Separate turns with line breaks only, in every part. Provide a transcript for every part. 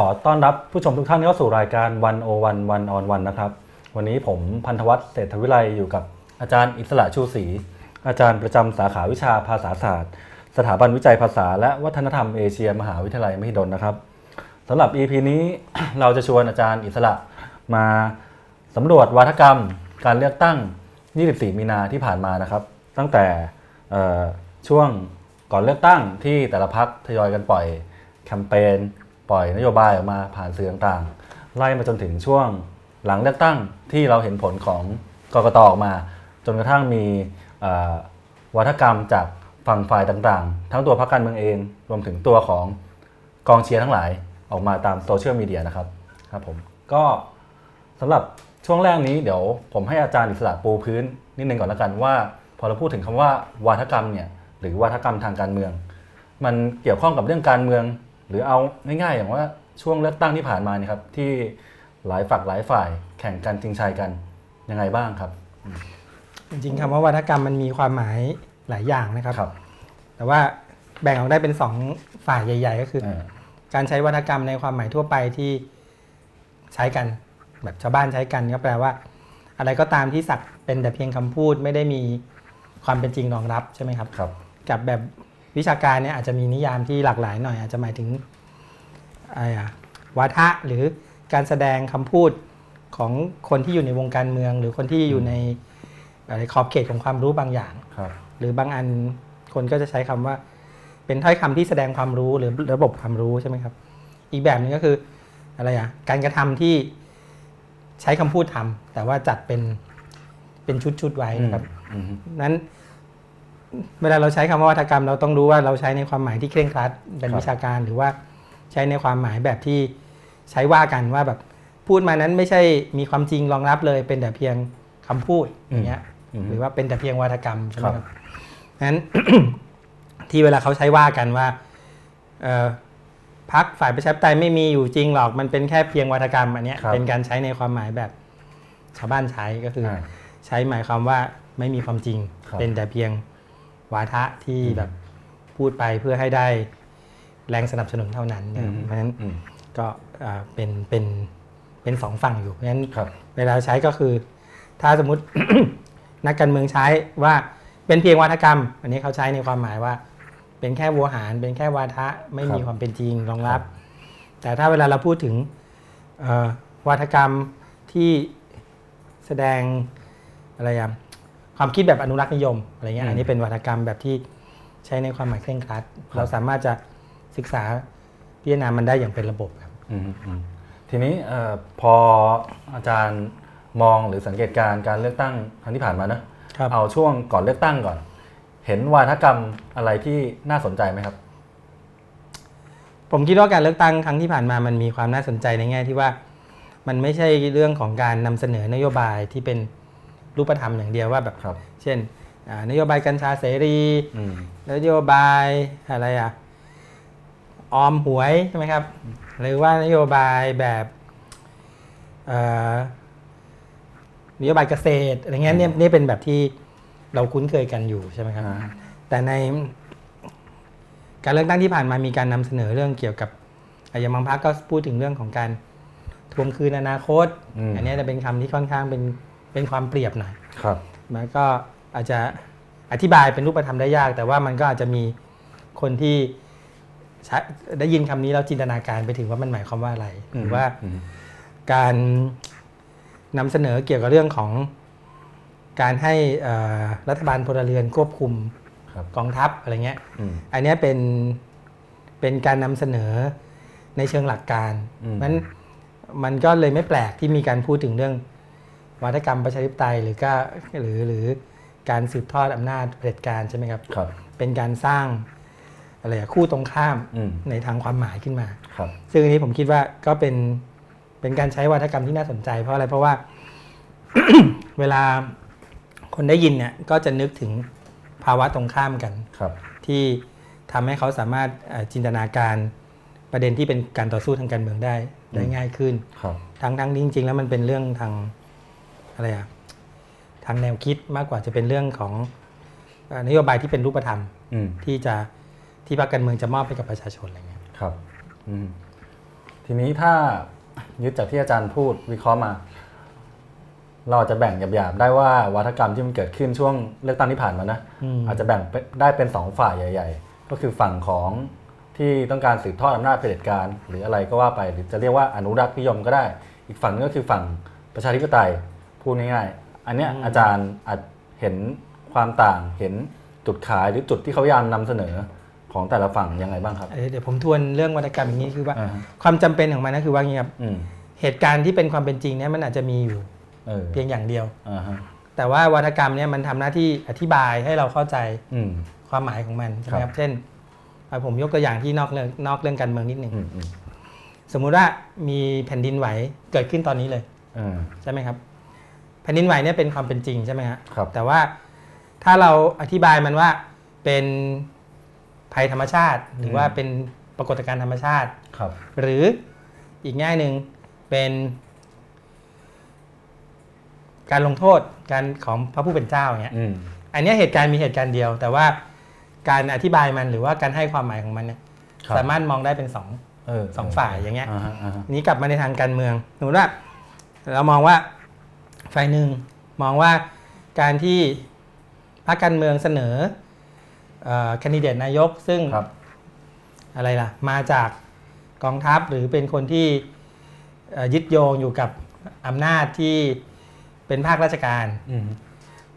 ขอต้อนรับผู้ชมทุกท่านเข้าสู่รายการวันโอวันวันออนวันนะครับ วันนี้ผมพันธวัฒน์เศรษฐวิไลอยู่กับอาจารย์อิสระชูศรีอาจารย์ประจำสาขาวิชาภาษาศาสตร์ สถาบันวิจัยภาษา และวัฒนธรรมเอเชีย มหาวิทยาลัยมหิดลนะครับสำหรับ EP นี้เราจะชวนอาจารย์อิสระมาสำรวจวาทกรรมการเลือกตั้ง 24 มีนาที่ผ่านมานะครับ ตั้งแต่ช่วงก่อนเลือกตั้งที่แต่ละพักทยอยกันปล่อยแคมเปญ ปล่อยนโยบายออกมาผ่านสื่อต่างๆ ไล่มาจนถึงช่วงหลังเลือกตั้งที่เราเห็นผลของกกตออกมา จนกระทั่งมีวัฒกรรมจากฝั่งฝ่ายต่างๆ ทั้งตัวพรรคการเมืองเอง รวมถึงตัวของกองเชียร์ทั้งหลายออกมาตามโซเชียลมีเดียนะครับครับผมก็สำหรับช่วงแรกนี้เดี๋ยวผมให้อาจารย์อิสระปูพื้นนิดนึงก่อนแล้วกันว่า พอเราพูดถึงคำว่าวาทกรรมเนี่ยหรือวาทกรรมทางการเมือง มันเกี่ยวข้องกับเรื่องการเมือง หรือเอาง่ายๆอย่างว่าช่วงเลือกตั้งที่ผ่านมาเนี่ยครับที่หลายฝักหลายฝ่ายแข่งกันจริงชัยกันยังไงบ้างครับ
จริงๆคำว่าวัฒกรรมมันมีความหมายหลายอย่างนะครับ
ครับ
แต่ว่าแบ่งออกได้เป็นสองฝ่ายใหญ่ ๆ ก็คือ
เออ
การใช้วัฒกรรมในความหมายทั่วไปที่ใช้กันแบบชาวบ้านใช้กันก็แปลว่า อะไรก็ตามที่สักเป็นแต่เพียงคำพูดไม่ได้มีความเป็นจริงรองรับใช่ไหมครับ
ครับ
กับแบบ วิชาการเนี่ยอาจจะมีนิยามที่หลากหลายหน่อย อาจจะหมายถึงอะไรอะวาทะหรือการแสดงคำพูดของคนที่อยู่ในวงการเมือง หรือคนที่อยู่ในอะไรขอบเขตของความรู้บางอย่าง
ครับ
หรือบางอันคนก็จะใช้คำว่า เป็นถ้อยคำที่แสดงความรู้หรือระบบความรู้ใช่ไหมครับ อีกแบบหนึงก็คืออะไรอะการกระทำที่ใช้คำพูดทำแต่ว่าจัดเป็นเป็นชุดๆไว้นะครับ
อืม
นั้น เวลาเราใช้คำว่าวัฒกรรม เราต้องรู้ว่าเราใช้ในความหมายที่เคร่งครัดเป็น
ครับ
วิชาการหรือว่าใช้ในความหมายแบบที่ใช้ว่ากันว่าแบบพูดมานั้นไม่ใช่มีความจริงรองรับเลย เป็นแต่เพียงคำพูดอย่างเงี้ย
อืม
หรือว่าเป็นแต่เพียงวัฒกรรมใช่ไหม
ค
ค
รั
รับบนั้นที่เวลาเขาใช้ว่ากันว่าเอ่อพักฝ่ายประชาธิปไตยไม่มีอยู่จริงหรอกมันเป็นแค่เพียงวัฒกรรมอันเนี้ย
ครับ
เป็นการใช้ในความหมายแบบชาวบ้านใช้ก็คืออ
อ่า
ใช้หมายความว่าไม่มีความจริง
ครับ
เป็นแต่เพียง วาทะที่
อืม
แบบพูดไปเพื่อให้ได้แรงสนับสนุนเท่านั้นนะครับ
อืม
เพราะฉะนั้น
อืม
ก็อ่าเป็นเป็นเป็นสองฝั่งอยู่เพราะฉะนั้น
ครับ
เวลาใช้ก็คือ ถ้าสมมตินักการเมืองใช้ว่าเป็นเพียงวาทกรรม อันนี้เขาใช้ในความหมายว่า เป็นแค่วัวหาร เป็นแค่วาทะไม่มี
ครับ
ความเป็นจริงรองรับ
ครับ
แต่ถ้าเวลาเราพูดถึงเอ่อวาทกรรมที่แสดงอะไรอะ ความคิดแบบอนุรักษ์นิยมอะไรเงี้ย
อืม
อันนี้เป็นวาทกรรมแบบที่ใช้ในความหมายเคร่งครัด เราสามารถจะศึกษาพิจารณามันได้อย่างเป็นระบบครับ
อืมอืมทีนี้เอ่อพออาจารย์มองหรือสังเกตการณ์การเลือกตั้งครั้งที่ผ่านมานะครับเอาช่วงก่อนเลือกตั้งก่อน เห็นวาทกรรมอะไรที่น่าสนใจไหมครับ
ผมคิดว่าการเลือกตั้งครั้งที่ผ่านมามันมีความน่าสนใจในแง่ที่ว่า มันไม่ใช่เรื่องของการนำเสนอนโยบายที่เป็น รูปธรรมอย่างเดียวว่าแบบ
ครับ
เช่นอ่านโยบายกัญชาเสรี
อืม
นโยบายอะไรอะออมหวยใช่ไหมครับ หรือว่านโยบายแบบเอ่อนโยบายเกษตรอะไรเงี้ยเนี่ยนี่เป็นแบบที่เราคุ้นเคยกันอยู่ใช่ไหมครับ
อ่า
แต่ในการเลือกตั้งที่ผ่านมามีการนำเสนอเรื่องเกี่ยวกับอะอย่างบางพักก็พูดถึงเรื่องของการทวงคืนอนาคต
อืม
อันเนี้ยจะเป็นคำที่ค่อนข้างเป็น เป็นความเปรียบหน่อย
ครับ
มันก็อาจจะอธิบายเป็นรูปธรรมได้ยาก แต่ว่ามันก็อาจจะมีคนที่ใช้ได้ยินคำนี้แล้วจินตนาการไปถึงว่ามันหมายความว่าอะไรหรือว่า
อืม
การนำเสนอเกี่ยวกับเรื่องของการให้เอ่อรัฐบาลพลเรือนควบคุม
ครับ
กองทัพอะไรเงี้ย
อืม
อันเนี้ยเป็นเป็นการนำเสนอในเชิงหลักการ
อืม
มันมันก็เลยไม่แปลกที่มีการพูดถึงเรื่อง วัฒกรรมประชาธิปไตยหรือก็หรือหรือการสืบทอดอำนาจเผด็จการใช่ไหมครับ
ครับ
เป็นการสร้างอะไรอะคู่ตรงข้าม
อืม
ในทางความหมายขึ้นมา
ครับ
ซึ่งอันนี้ผมคิดว่าก็เป็นเป็นการใช้วัฒกรรมที่น่าสนใจ เพราะอะไรเพราะว่า เวลาคนได้ยินเนี่ยก็จะนึกถึงภาวะตรงข้ามกัน
ครับ
ที่ทำให้เขาสามารถเอ่อจินตนาการประเด็นที่เป็นการต่อสู้ทางการเมืองได้ได้ง่ายขึ้น
ครับ
ทั้งทั้งที่จริง ๆ แล้วมันเป็นเรื่องทาง อะไรอะทางแนวคิดมากกว่าจะเป็นเรื่องของเอ่อนโยบายที่เป็นรูปธรรม
อืม
ที่จะที่พรรคการเมืองจะมอบให้กับประชาชนอะไรเงี้ย
ครับอืมทีนี้ถ้ายึดจากที่อาจารย์พูดวิเคราะห์มา เราอาจจะแบ่งหยาบๆได้ว่าวัฒกรรมที่มันเกิดขึ้นช่วงเลือกตั้งที่ผ่านมานะ
อืม
อาจจะแบ่งเป็นได้เป็นสองฝ่ายใหญ่ ๆ ก็คือฝั่งของที่ต้องการสืบทอดอำนาจเผด็จการ หรืออะไรก็ว่าไปหรือจะเรียกว่าอนุรักษ์นิยมก็ได้ อีกฝั่งนึงก็คือฝั่งประชาธิปไตย พูดง่ายๆ อันเนี้ยอาจารย์อาจเห็นความต่างเห็นจุดขายหรือจุดที่เขาพยายามนำเสนอของแต่ละฝั่งยังไงบ้างครับ
เดี๋ยวผมทวนเรื่องวัฒกรรมอย่างนี้คือว่า
อ่าฮะ
ความจำเป็นของมันก็คือว่าอย่างนี้ครับ
อืม
เหตุการณ์ที่เป็นความเป็นจริงเนี่ยมันอาจจะมีอยู่
เออ
เพียงอย่างเดียว
อ่าฮะ
แต่ว่าวัฒกรรมเนี่ยมันทำหน้าที่อธิบายให้เราเข้าใจ
อืม
ความหมายของมันใช่ไหม
ค
ค
รั
รับบเช่นเอาผมยกตัวอย่างที่นอกเรื่องนอกเรื่องการเมืองนิดหนึ่ง
อืมอืม
สมมุติว่ามีแผ่นดินไหวเกิดขึ้นตอนนี้เลย
เออ
ใช่ไหมครับ แผ่นดินไหวเนี่ยเป็นความเป็นจริงใช่ไหมฮะ
ครับ
แต่ว่าถ้าเราอธิบายมันว่าเป็นภัยธรรมชาติ หรือว่าเป็นปรากฏการณ์ธรรมชาติ
ครับ
หรืออีกแง่หนึ่งเป็น การลงโทษการของพระผู้เป็นเจ้าเนี่ย
อืม
อันเนี้ยเหตุการณ์มีเหตุการณ์เดียว แต่ว่าการอธิบายมันหรือว่าการให้ความหมายของมันเนี่ย
ครับ
สามารถมองได้เป็นสอง
เออ
สองฝ่ายอย่างเงี้ย
อ่าฮะอ่าฮะ
นี้กลับมาในทางการเมืองสมมติว่าเรามองว่า ฝ่ายหนึ่งมองว่าการที่พรรคการเมืองเสนอแคนดิเดตนายกซึ่ง
ครับ
อะไรล่ะ มาจากกองทัพหรือเป็นคนที่เอ่อยึดโยงอยู่กับอำนาจที่เป็นภาคราชการ
อืม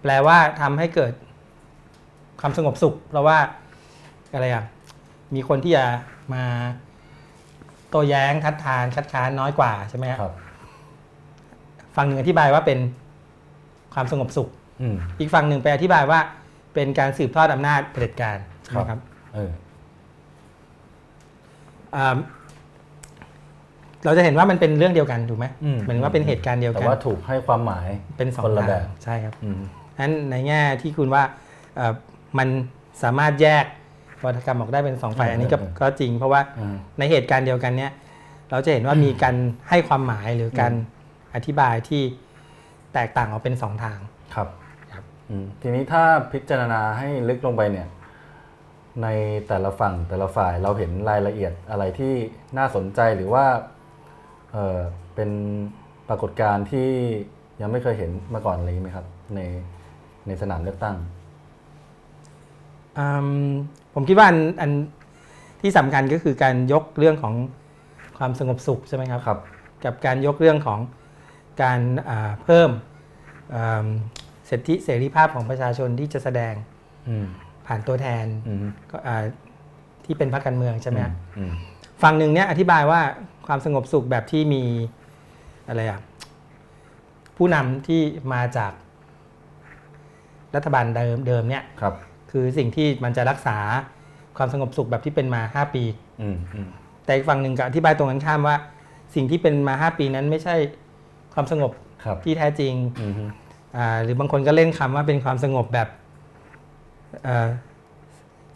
แปลว่าทำให้เกิดความสงบสุข เพราะว่าอะไรอะมีคนที่จะมาโต้แย้งคัดทานคัดค้านน้อยกว่าใช่ไหมฮะ
ครับ
ฝั่งหนึ่งอธิบายว่าเป็นความสงบสุข
อืม
อีกฝั่งหนึ่งไปอธิบายว่า เป็นการสืบทอดอำนาจเผด็จการใช่ไหม
ค
ค
รั
รับบ
เออ
อ่าเราจะเห็นว่ามันเป็นเรื่องเดียวกันถูกไหม
อืม
เหมือนว่าเป็นเหตุการณ์เดียว
แต่
กัน
ว่าถูกให้ความหมาย
เป็นสอง
คนละ
ทาง
แบบ
ใช่ครับ
อืม
นั้นในแง่ที่คุณว่าเอ่อมันสามารถแยกวัฒกรรมออกได้เป็นสองฝ่าย
เออ
อันนี้ก็
เออ
ก็จริง เพราะว่า
อ่า
ในเหตุการณ์เดียวกันเนี้ยเราจะเห็นว่ามีการให้ความหมายหรือการ อธิบายที่แตกต่างออกเป็นสองทาง
ครับ
ครับ
อืมทีนี้ถ้าพิจารณาให้ลึกลงไปเนี่ยในแต่ละฝั่งแต่ละฝ่ายเราเห็นรายละเอียดอะไรที่น่าสนใจหรือว่าเออเป็นปรากฏการณ์ที่ยังไม่เคยเห็นมาก่อนอะไรอย่างนี้ไหมครับ ในในสนามเลือกตั้ง
อืมผมคิดว่าอันอันที่สำคัญก็คือการยกเรื่องของความสงบสุขใช่ไหมครับ
ครับ
กับการยกเรื่องของ การอ่าเพิ่มอ่าสิทธิเสรีภาพของประชาชนที่จะแสดง
อืม
ผ่านตัวแทน
อืม
ก็อ่าที่เป็นพรรคการเมืองใช่ไหมฮะ
อืม
ฝั่งหนึ่งเนี่ยอธิบายว่าความสงบสุขแบบที่มีอะไรอะผู้นำที่มาจากรัฐบาลเดิมเดิมเนี่ย
ครับ
คือสิ่งที่มันจะรักษาความสงบสุขแบบที่เป็นมา 5 ปี
อืมอืม
แต่อีกฝั่งหนึ่งก็อธิบายตรงกันข้ามว่า สิ่งที่เป็นมา 5 ปีนั้นไม่ใช่ ความสงบ
ครับ
ที่แท้จริง
อืมฮึ
อ่าหรือบางคนก็เล่นคำว่าเป็นความสงบแบบเอ่อ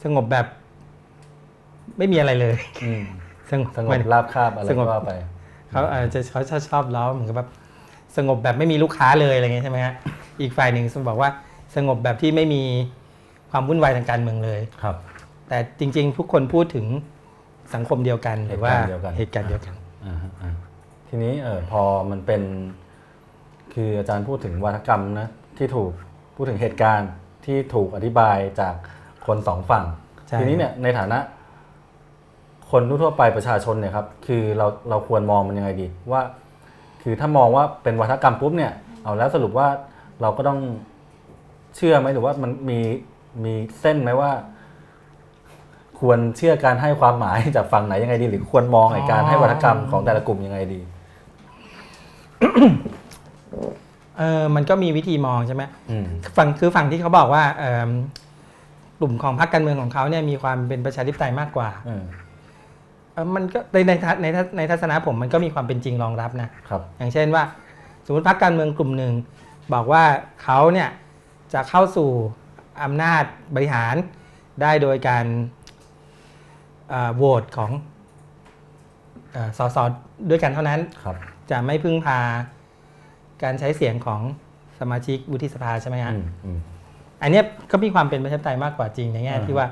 สงบแบบ ไม่มีอะไรเลย
อืม
สงบ
สง
หมา
บ
ยถึง
ราบคาบอะไร
สงบ
ก็ว่าไป
เขาอาจจะเขาชอบชอบล้อเหมือนกับแบบสงบแบบไม่มีลูกค้าเลยอะไรเงี้ยใช่ไหมฮะอีกฝ่ายหนึ่งบอกว่าสงบแบบที่ไม่มีความวุ่นวายทางการเมืองเลย
ครับ
แต่จริง ๆ ทุกคนพูดถึงสังคมเดียวกันหรือว่า
เหตุการณ์เดียวกัน ทีนี้เออพอมันเป็น คืออาจารย์พูดถึงวัฒกรรมนะที่ถูกพูดถึงเหตุการณ์ที่ถูกอธิบายจากคนสองฝั่ง
ใช่
ทีนี้เนี่ยในฐานะ คนทั่วๆไปประชาชนเนี่ยครับ คือเราเราควรมองมันยังไงดี ว่า คือถ้ามองว่าเป็นวัฒกรรมปุ๊บเนี่ย เอาแล้วสรุปว่าเราก็ต้องเชื่อไหมหรือว่ามันมีมีเส้นไหมว่า ควรเชื่อการให้ความหมายจากฝั่งไหนยังไงดี หรือควรมองไอ้การให้วัฒกรรมของแต่ละกลุ่มยังไงดี
เออมันก็มีวิธีมองใช่ไหม
อืม
ฝั่งคือฝั่งที่เขาบอกว่าเอิ่มกลุ่มของพรรคการเมืองของเขาเนี่ยมีความเป็นประชาธิปไตยมากกว่า
เออ
เอ่อมันก็ในในทัศในทัศในทัศนะผมมันก็มีความเป็นจริงรองรับนะ
ครับ
อย่างเช่นว่า สมมติพรรคการเมืองกลุ่มหนึ่งบอกว่าเขาเนี่ยจะเข้าสู่อำนาจบริหารได้โดยการเอ่อโหวตของเอ่อสสด้วยกันเท่านั้น
ครับ
จะไม่พึ่งพา การใช้เสียงของสมาชิกวุฒิสภาใช่ไหมฮะ
อืมอืม
อันเนี้ยก็มีความเป็นประชาธิปไตยมากกว่าจริงในแง่
อ่า
ที่ว่า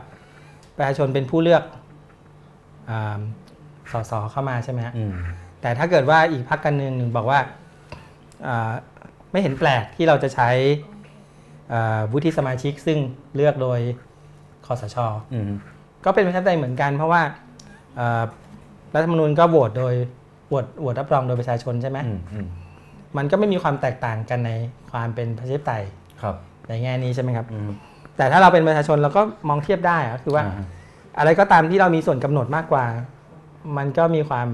ประชาชนเป็นผู้เลือกอาสสเข้ามาใช่ไหมฮะ
อืม
แต่ถ้าเกิดว่าอีกพรรคการเมืองหนึ่งบอกว่าอ่าไม่เห็นแปลกที่เราจะใช้อ่าวุฒิสมาชิกซึ่งเลือกโดยคอสช
อืม
ก็เป็นประชาธิปไตยเหมือนกัน เพราะว่าอ่ารัฐธรรมนูญก็โหวตโดยโหวตโหวตรับรองโดยประชาชนใช่ไหม
อื มอืม
มันก็ไม่มีความแตกต่างกันในความเป็นประชาธิปไตย
ครับ
ในแง่นี้ใช่ไหมครับ
อืม
แต่ถ้าเราเป็นประชาชนเราก็มองเทียบได้อะคือว่า
อ่ฮะ
อะไรก็ตามที่เรามีส่วนกำหนดมากกว่า มันก็มีความ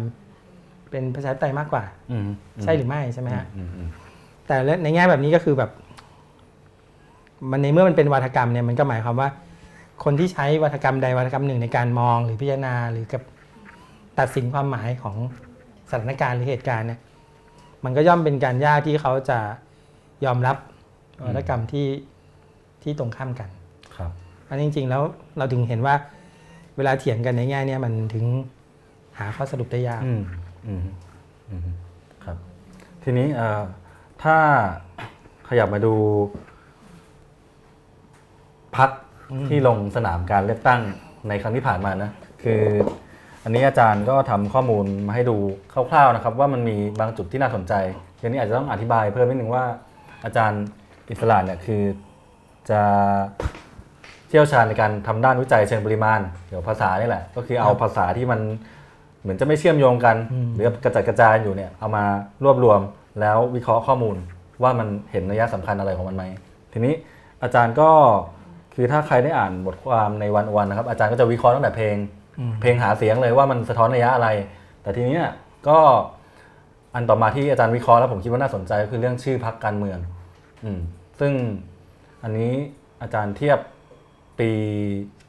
เป็นประชาธิปไตยมากกว่า
อืม
ใช่หรือไม่ใช่ไหมฮะ
อืมอืม
แต่ในแง่แบบนี้ก็คือแบบ มันในเมื่อมันเป็นวัฒกรรมเนี่ยมันก็หมายความว่า คนที่ใช้วัฒกรรมใดวัฒกรรมหนึ่งในการมองหรือพิจารณาหรือกับตัดสินความหมายของสถานการณ์หรือเหตุการณ์เนี่ย มันก็ย่อมเป็นการยากที่เขาจะยอมรับวัฒกรรมที่ที่ตรงข้ามกัน
ครับ
อันจริง ๆ แล้วเราถึงเห็นว่า เวลาเถียงกันในแง่เนี้มันถึงหาข้อสรุปได้ยาก
อืมอืมอืมครับ ทีนี้เอ่อถ้าขยับมาดูพัก
อืม
ที่ลงสนามการเลือกตั้งในครั้งที่ผ่านมานะ คือ อันนี้อาจารย์ก็ทำข้อมูลมาให้ดูคร่าวๆนะครับ ว่ามันมีบางจุดที่น่าสนใจทีนี้อาจจะต้องอธิบายเพิ่มนิดนึงว่า อาจารย์อิสระเนี่ยคือจะเชี่ยวชาญในการทำด้านวิจัยเชิงปริมาณเกี่ยวภาษานี่แหละ ก็คือเอาภาษาที่มันเหมือนจะไม่เชื่อมโยงกัน หรือกระจัดกระจายอยู่เนี่ยเอามารวบรวมแล้ววิเคราะห์ข้อมูลว่ามันเห็นนัยสำคัญอะไรของมันไหมทีนี้อาจารย์ก็คือถ้าใครได้อ่านบทความในวันวันนะครับ อาจารย์ก็จะวิเคราะห์ตั้งแต่เพลง เพลงหาเสียงเลยว่ามันสะท้อนนัยยะอะไร แต่ทีนี้เนี่ยก็อันต่อมาที่อาจารย์วิเคราะห์แล้วผมคิดว่าน่าสนใจก็คือเรื่องชื่อพักการเมืองอืมซึ่งอันนี้อาจารย์เทียบปี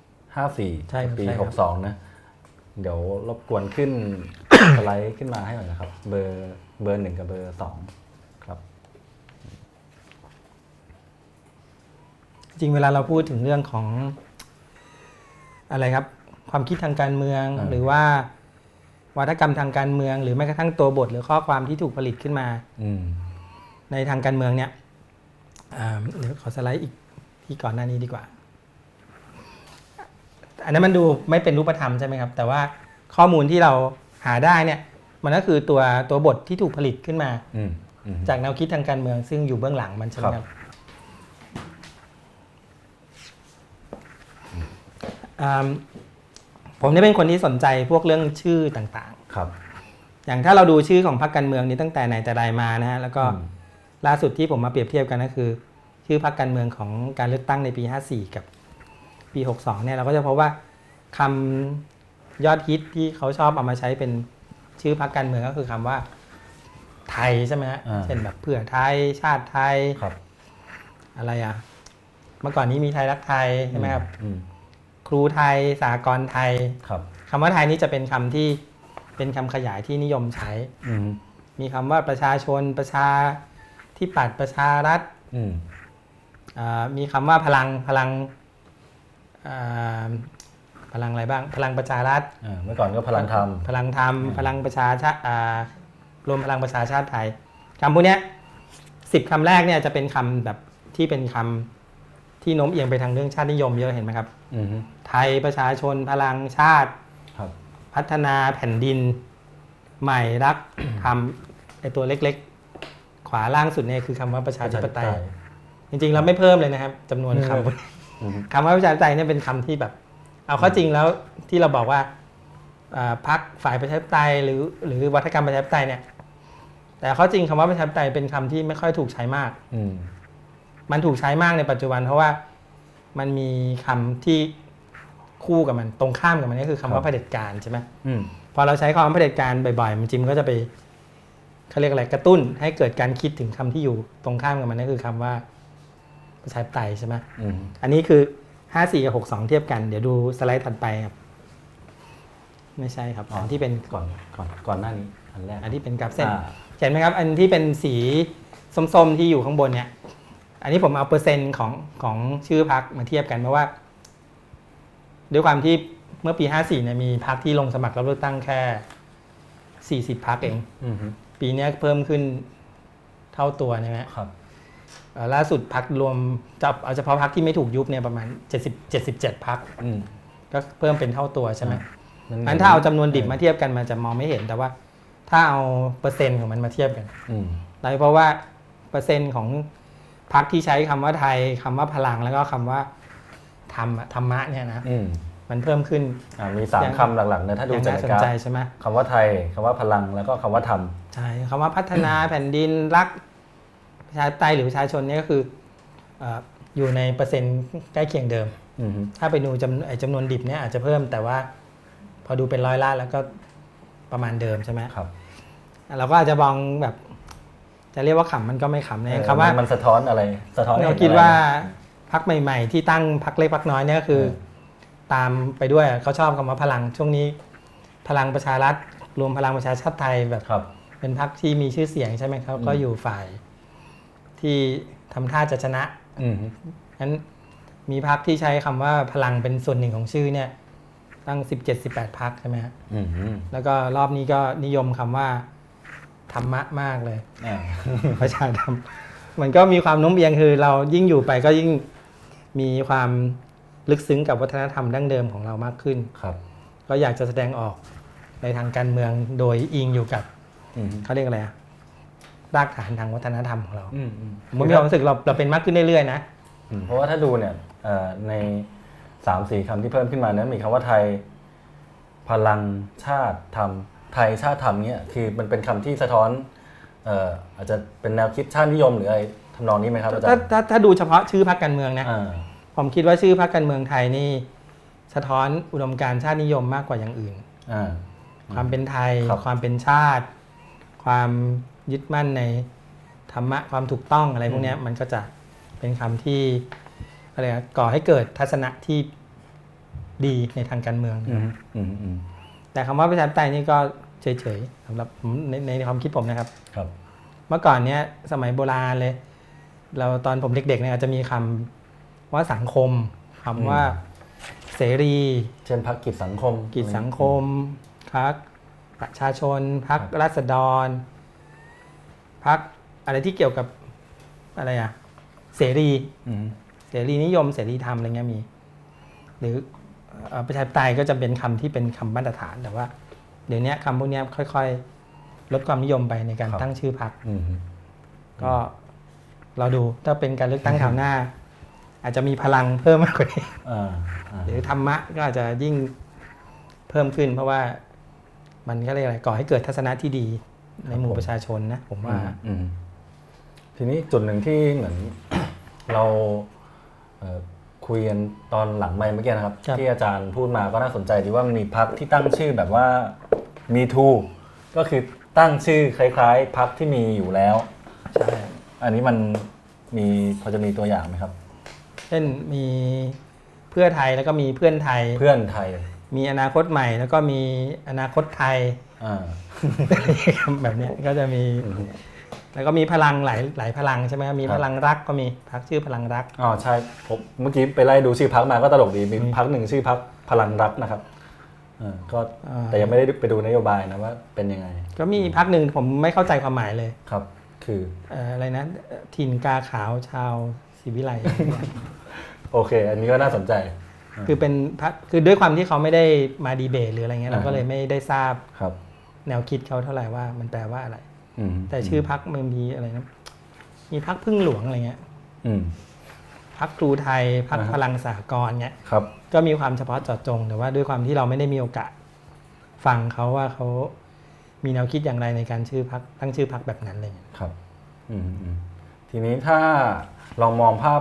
54
ใช่ครับ
ปี
ใช่ครับ
62นะ เดี๋ยวรบกวนขึ้นสไลด์ขึ้นมาให้หน่อยนะครับ เบอร์เบอร์หนึ่งกับเบอร์สองครับ
จริงเวลาเราพูดถึงเรื่องของอะไรครับ ความคิดทางการเมือง
อ่า
หรือว่าวัฒกรรมทางการเมือง หรือแม้กระทั่งตัวบทหรือข้อความที่ถูกผลิตขึ้นมา
อืม
ในทางการเมืองเนี่ยอ่าเดี๋ยวขอสไลด์อีกที่ก่อนหน้านี้ดีกว่า อันนั้นมันดูไม่เป็นรูปธรรมใช่ไหมครับ แต่ว่าข้อมูลที่เราหาได้เนี่ย มันก็คือตัวตัวบทที่ถูกผลิตขึ้นมา
อืมอืม
จากแนวคิดทางการเมือง ซึ่งอยู่เบื้องหลังมันใช่ไหม
ค
ค
รั
รับบอ่า ผมเนี่ยเป็นคนที่สนใจพวกเรื่องชื่อต่าง
ครับ
ๆอย่างถ้าเราดูชื่อของพรรคการเมืองนี้ตั้งแต่ไหนแต่ไรมานะฮะแล้วก็
อืม
ล่าสุดที่ผมมาเปรียบเทียบกันก็คือ ชื่อพรรคการเมืองของการเลือกตั้งในปี 54 กับปี 62 เนี่ยเราก็จะพบว่าคำยอดฮิตที่เขาชอบเอามาใช้เป็นชื่อพรรคการเมืองก็คือคำว่าไทยใช่ไหมฮะ
อ่า
เช่นแบบเพื่อไทยชาติไทย
ครับ
อะไรอะเมื่อก่อนนี้มีไทยรักไทยใช่ไหมครับ
อืม
ครูไทยสากลไทย
ครับ
คำว่าไทยนี่จะเป็นคำที่เป็นคำขยายที่นิยมใช้
อืม
มีคำว่าประชาชนประชาที่ปัดประชารัฐ
อืม
อ่ามีคำว่าพลังพลังอ่าพลังอะไรบ้าง พลังประชารัฐ
อ่าเมื่อก่อนก็พลังธรรม
พลังธรรม พลังประชาชาติอ่ารวมพลังประชาชาติไทยคำพวกเนี้ยสิบคำแรกเนี่ยจะเป็นคำแบบที่เป็นคำ ที่โน้มเอียงไปทางเรื่องชาตินิยมเยอะเห็นไหมครับ
อืม
ไทยประชาชนพลังชาติ
ครับ
พัฒนาแผ่นดิน ใหม่รักทำไอตัวเล็กๆ ขวาล่างสุดเนี่ยคือคำว่าประชาธิปไตย จริงๆเราไม่เพิ่มเลยนะครับจำนวนคำ
อืม
คำว่าประชาธิปไตยเนี่ยเป็นคำที่แบบ เอาเข้อจริงแล้วที่เราบอกว่าอ่าพรรคฝ่ายประชาธิปไตยหรือหรือวัฒกรรมประชาธิปไตยเนี่ย แต่ข้อจริงคำว่าประชาธิปไตยเป็นคำที่ไม่ค่อยถูกใช้มาก
อื ม
มันถูกใช้มากในปัจจุบัน เพราะว่ามันมีคำที่คู่กับมันตรงข้ามกับมันก็คือคำว่าเผด็จการใช่ไหม
อืม
พอเราใช้คำว่าเผด็จการบ่อยๆมันจริงมันก็จะไปเขาเรียกอะไรกระตุ้น ให้เกิดการคิดถึงคำที่อยู่ตรงข้ามกับมันนั่นคือคำว่าประชาธิปไตยใช่ไหม
อืม
อันนี้คือ54กับ62เทียบกัน เดี๋ยวดูสไลด์ถัดไปครับ ไม่ใช่ครับอันที่เป็น
ก่อนก่อนก่อนหน้านี้อันแรก
อันที่เป็นกราฟเส้น
อ่า
เห็นไหมครับ อันที่เป็นสีส้มๆที่อยู่ข้างบนเนี่ย อันนี้ผมเอาเปอร์เซ็นต์ของของชื่อพักมาเทียบกันเพราะว่า ด้วยความที่เมื่อปี 54เนี่ยมีพักที่ลงสมัครรับเลือกตั้งแค่ 40พักเอง
อืม
ปีเนี้ยเพิ่มขึ้นเท่าตัวนะฮะ
ครับ
เอ่อล่าสุดพักรวมจะเอาเฉพาะพักที่ไม่ถูกยุบเนี่ยประมาณ 70 77พัก
อืม
ก็เพิ่มเป็นเท่าตัวใช่ไหม
อ่า
งั้นถ้าเอาจำนวนดิบมาเทียบกันมันจะมองไม่เห็นแต่ว่า ถ้าเอาเปอร์เซ็นต์ของมันมาเทียบกัน
อืม
โดยเพราะว่าเปอร์เซ็นต์ของ พรรคที่ใช้คำว่าไทยคำว่าพลังแล้วก็คำว่าธรรมธรรมะเนี่ยนะ
อืม
มันเพิ่มขึ้น
อ่ามีสาม
อย่าง
คำหลักๆเนี่ยถ้า
อ
ดู
ย่าง
จาก
น่าสน
กราฟ
ใจใช่ไหม
คำว่าไทยคำว่าพลังแล้วก็คำว่าธรรม
ใช่คำว่าพัฒนาแผ่นดินรักประชาธิปไตยหรือประชาชนเนี่ยก็คือเอ่ออยู่ในเปอร์เซ็นต์ใกล้เคียงเดิม
อืมฮึ
ถ้าไปดูจำไอ้จำนวนดิบเนี่ยอาจจะเพิ่มแต่ว่า พอดูเป็นร้อยล้านแล้วก็ประมาณเดิมใช่ไหม
ครับ
เราก็อาจจะมองแบบ จะเรียกว่าขำมันก็ไม่ขำนะ
เออ
คำว่า
นมันสะท้อนอะไรสะท้อนให้
เรา
ห็น
คิด
อะไร
ว่าพักใหม่ ๆ ที่ตั้งพักเล็กพักน้อยเนี่ยก็คือ
เออ
ตามไปด้วยเขาชอบคำว่าพลังช่วงนี้ พลังประชารัฐรวมพลังประชาชาติไทยแบบ
ครับ
เป็นพักที่มีชื่อเสียงใช่ไหมครับ
อืม
ก็อยู่ฝ่ายที่ทำท่าจะชนะ
อืมฮึ
นั้นมีพักที่ใช้คำว่าพลังเป็นส่วนหนึ่งของชื่อเนี่ย ตั้ง17-18พักใช่ไหมฮะ
อืมฮึ
แล้วก็รอบนี้ก็นิยมคำว่า ธรรมะมากเลย
อ่า
ประชาธรรมมันก็มีความโน้มเอียงคือ เรายิ่งอยู่ไปก็ยิ่งมีความลึกซึ้งกับวัฒนธรรมดั้งเดิมของเรามากขึ้น
ครับ
ก็อยากจะแสดงออกในทางการเมืองโดยอิงอยู่กับ
อืมฮึ
เขาเรียกอะไรอะรากฐานทางวัฒนธรรมของเรา
อืมอืม
ผมมีความรู้สึกเราเราเป็นมากขึ้นเรื่อยๆนะ
อืมเพราะว่าถ้าดูเนี่ยเอ่อในสามสี่คำที่เพิ่มขึ้นมาเนี่ยมีคำว่าไทย พลังชาติธรรม ไทยชาติธรรมเนี่ยคือมันเป็นคำที่สะท้อนเอ่ออาจจะเป็นแนวคิดชาตินิยมหรืออะไรทำนองนี้ไหมครับอาจาร
ถ้า
ย์
ถ้าถ้าดูเฉพาะชื่อพรรคการเมืองนะ
อ่า
ผมคิดว่าชื่อพรรคการเมืองไทยนี่สะท้อนอุดมการณ์ชาตินิยมมากกว่าอย่างอื่น
อ่า
ความเป็นไทย
ครับ
ความเป็นชาติ ความยึดมั่นในธรรมะความถูกต้องอะไรพวกเนี้ยมันก็จะเป็นคำที่อะไรนะก่อให้เกิดทัศนะที่ดีในทางการเมือง
อืมอืมอืม
แต่คำว่าประชาธิปไตยนี่ก็เฉยๆสำหรับผมในในความคิดผมนะครับ
ครับ
เมื่อก่อนเนี้ยสมัยโบราณเลย เราตอนผมเด็กๆเนี่ยอาจจะมีคำว่าสังคมคำว่าเสรี
เช่นพักกิจสังคม
กิจสังคมพักประชาชนพักรัษฎรพักอะไรที่เกี่ยวกับอะไรอะเสรี
อืม
เสรีนิยมเสรีธรรมอะไรเงี้ยมี หรือเอ่อ ประชาธิปไตยก็จะเป็นคำที่เป็นคำมาตรฐานแต่ว่า เดี๋ยวนี้คำพวกเนี้ยค่อยๆ ลดความนิยมไปในการตั้งชื่อพัก
อืม
ก็เราดูถ้าเป็นการเลือกตั้งคราวหน้า อาจจะมีพลังเพิ่มมากกว่านี้
อ่าอ่า
หรือธรรมะก็อาจจะยิ่งเพิ่มขึ้น เพราะว่ามันก็เรียกอะไรก่อให้เกิดทัศนะที่ดีในหมู่ประชาชนนะผมว่า
อืมทีนี้จุดหนึ่งที่เหมือนเราเอ่อ คุยกันตอนหลังไม่เมื่อกี้นะครับ
ครับ
ที่อาจารย์พูดมาก็น่าสนใจดีว่ามันมีพักที่ตั้งชื่อแบบว่ามีทูก็คือตั้งชื่อคล้ายๆพักที่มีอยู่แล้ว
ใช่
อันนี้มันมีพอจะมีตัวอย่างไหมครับ
เช่นมีเพื่อไทยแล้วก็มีเพื่อนไทย
เพื่อนไทย
มีอนาคตใหม่ แล้วก็มีอนาคตไทย
อ่า
แบบเนี้ยก็จะมี แล้วก็มีพลังหลายหลายพลังใช่ไหมครับมี
ครับ
พลังรักก็มีพักชื่อพลังรัก
อ๋อใช่ผมเมื่อกี้ไปไล่ดูชื่อพักมาก็ตลกดีมีพักหนึ่งชื่อพักพลังรักนะครับอ่าก็
อ่า
แต่ยังไม่ได้ไปดูนโยบายนะว่าเป็นยังไง
ก็มีพักหนึ่งผมไม่เข้าใจความหมายเลย
ครับ คือ
เอ่ออะไรนะเอ่อถิ่นกาขาวชาวศรีวิไล
โอเค อันนี้ก็น่าสนใจ
คือเป็นพักคือด้วยความที่เขาไม่ได้มาดีเบตหรืออะไรเงี้ย
อ่า
เราก็เลยไม่ได้ทราบ
ครับ
แนวคิดเขาเท่าไหร่ว่ามันแปลว่าอะไร
อืม
แต่ชื่อพักมันมีอะไรนะมีพักพึ่งหลวงอะไรเงี้ย
อืม
พักครูไทยพัก
อ่าฮะ
พลังสากลเงี้ย
ครับ
ก็มีความเฉพาะเจาะจง แต่ว่าด้วยความที่เราไม่ได้มีโอกาสฟังเขาว่าเขามีแนวคิดอย่างไรในการชื่อพักตั้งชื่อพักแบบนั้นอะไรเลย
ครับอืมอืมทีนี้ถ้าลองมองภาพ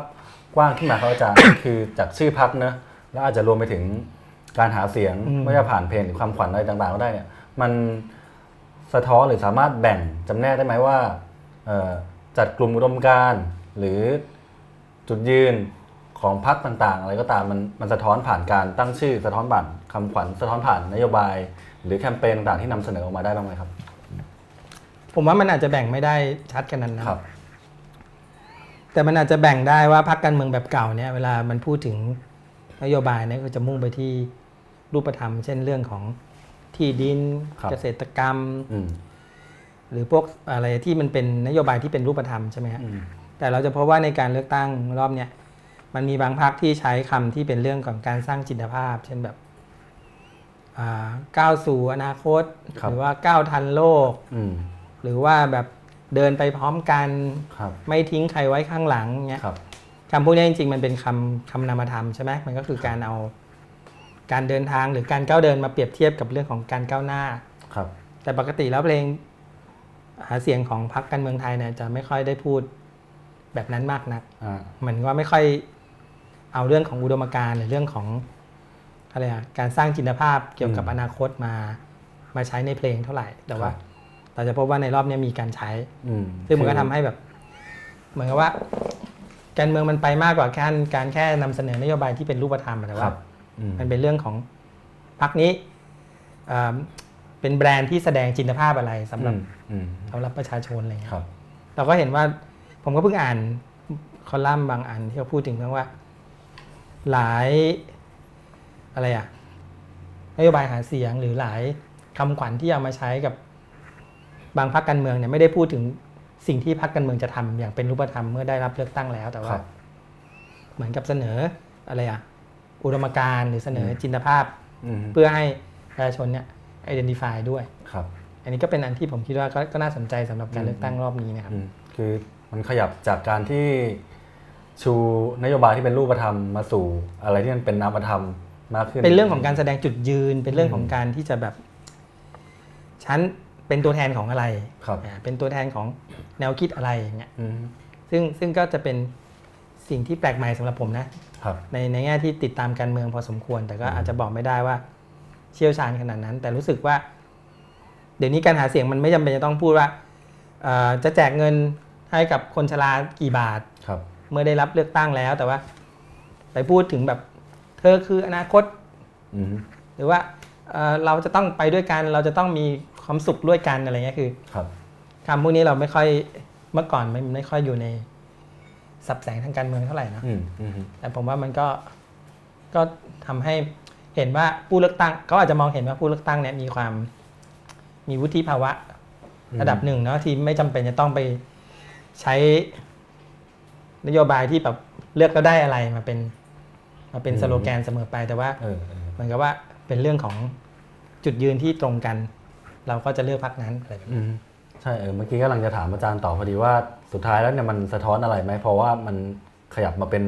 กว้างขึ้นมาครับอาจารย์คือจากชื่อพักนะแล้วอาจจะรวมไปถึงการหาเสียงไม่ว่าจะผ่านเพลงหรือความขวัญอะไรต่างๆก็ได้เนี่ย มัน สะท้อนหรือสามารถแบ่งจำแนกได้ไหมว่าเอ่อจัดกลุ่มอุดมการณ์หรือจุดยืนของพรรคต่างๆ อะไรก็ตามมันมันสะท้อนผ่านการตั้งชื่อสะท้อนผ่านคำขวัญสะท้อนผ่านนโยบาย หรือแคมเปญต่างๆที่นำเสนอออกมาได้บ้างไหมครับ
ผมว่ามันอาจจะแบ่งไม่ได้ชัดกันนั้นนะครับแต่มันอาจจะแบ่งได้ว่าพักการเมืองแบบเก่าเนี่ยเวลามันพูดถึงนโยบายเนี่ยก็จะมุ่งไปที่รูปธรรม เช่นเรื่องของ ที่ดิน
ครับ
เกษตรกรรม
อืม
หรือพวกอะไรที่มันเป็นนโยบายที่เป็นรูปธรรมใช่ไหมฮะ
อืม
แต่เราจะพบว่าในการเลือกตั้งรอบเนี้ยมันมีบางพรรคที่ใช้คำที่เป็นเรื่องของการสร้างจินตภาพ เช่นแบบอ่าก้าวสู่อนาคต
ครับ
หรือว่าก้าวทันโลก
อืม
หรือว่าแบบเดินไปพร้อมกัน
ครับ
ไม่ทิ้งใครไว้ข้างหลังเงี้ย
ครับ
คำพวกนี้จริงๆ มันเป็นคำคำนามธรรมใช่ไหมมันก็คือการเอา การเดินทางหรือการก้าวเดินมาเปรียบเทียบกับเรื่องของการก้าวหน้า
ครับ
แต่ปกติแล้วเพลงหาเสียงของพรรคการเมืองไทยเนี่ยจะไม่ค่อยได้พูดแบบนั้นมากนัก
อ่า
เหมือนว่าไม่ค่อยเอาเรื่องของอุดมการณ์หรือเรื่องของอะไรอะการสร้างจินตภาพเกี่ยวกับอนาคตมา มาใช้ในเพลงเท่าไหร่ แต่ว่าเราจะพบว่าในรอบเนี้ยมีการใช้
อืม
ซึ่งมันก็ทำให้แบบ เหมือนกับว่า การเมืองมันไปมากกว่าการการแค่นำเสนอนโยบายที่เป็นรูปธรรมอะแต่
ค
ว่า
รับอื ม
มันเป็นเรื่องของพรรคนี้เอ่อเป็นแบรนด์ที่แสดงจินตภาพอะไรสำหรับ
อืมอืม
สำหรับประชาชนอะไรเงี้ย
ครับ
เราก็เห็นว่าผมก็เพิ่งอ่านคอลัมน์บางอันที่เขาพูดถึงเรื่องว่า หลายอะไรอะนโยบายหาเสียงหรือหลายคำขวัญที่เอามาใช้กับบางพรรคการเมืองเนี่ยไม่ได้พูดถึงสิ่งที่พรรคการเมืองจะทำอย่างเป็นรูปธรรมเมื่อได้รับเลือกตั้งแล้วแต่
ค
ว่า
รับ
เหมือนกับเสนออะไรอะ อุดมการณ์หรือเสนออ
ม
จินตภาพ
อืม
เพื่อให้ประชาชนเนี่ย identify ด้วย
ครับ
อันนี้ก็เป็นอันที่ผมคิดว่าก็ก็น่าสนใจสำหรับการเลือกตั้งรอบนี้นะครับ
อืมคือมันขยับจากการที่ชูนโยบายที่เป็นรูปธรรมมาสู่อะไรที่มันเป็นนามธรรมมากขึ้น
เป็นเรื่องของการแสดงจุดยืน เป็นเรื่องของการที่จะแบบฉันเป็นตัวแทนของอะไร
ครับ
อ่าเป็นตัวแทนของแนวคิดอะไรอย่างเงี้ย
อืม
ซึ่งซึ่งก็จะเป็น สิ่งที่แปลกใหม่สำหรับผมนะ
ครับ
ในในแง่ที่ติดตามการเมืองพอสมควร แต่ก็อาจจะบอกไม่ได้ว่าเชี่ยวชาญขนาดนั้น แต่รู้สึกว่า เดี๋ยวนี้การหาเสียงมันไม่จำเป็นจะต้องพูดว่าเอ่อจะแจกเงินให้กับคนชรากี่บาท
ครับ
เมื่อได้รับเลือกตั้งแล้ว แต่ว่า ไปพูดถึงแบบ เธอคืออนาคต
อืม
หรือว่าเอ่อเราจะต้องไปด้วยกัน เราจะต้องมีความสุขด้วยกันอะไรเงี้ยคือ
ครับ
คำพวกนี้เราไม่ค่อยเมื่อก่อนไม่ไม่ค่อยอยู่ใน สับแสงทางการเมืองเท่าไหร่นะ
อืมอืม
แต่ผมว่ามันก็ก็ทำให้เห็นว่าผู้เลือกตั้งเขาอาจจะมองเห็นว่าผู้เลือกตั้งเนี่ยมีความมีวุฒิภาวะ ระดับหนึ่งเนาะที่ไม่จำเป็นจะต้องไปใช้นโยบายที่แบบเลือกแล้วได้อะไรมาเป็นมาเป็นสโลแกนเสมอไปแต่ว่า
เออเออ
เหมือนกับว่าเป็นเรื่องของจุดยืนที่ตรงกัน เราก็จะเลือกพรรคนั้นอะไรแบบนี้
อืมใช่เออเมื่อกี้กำลังจะถามอาจารย์ต่อพอดีว่า สุดท้ายแล้วเนี่ยมันสะท้อนอะไรไหมเพราะว่ามันขยับมาเป็น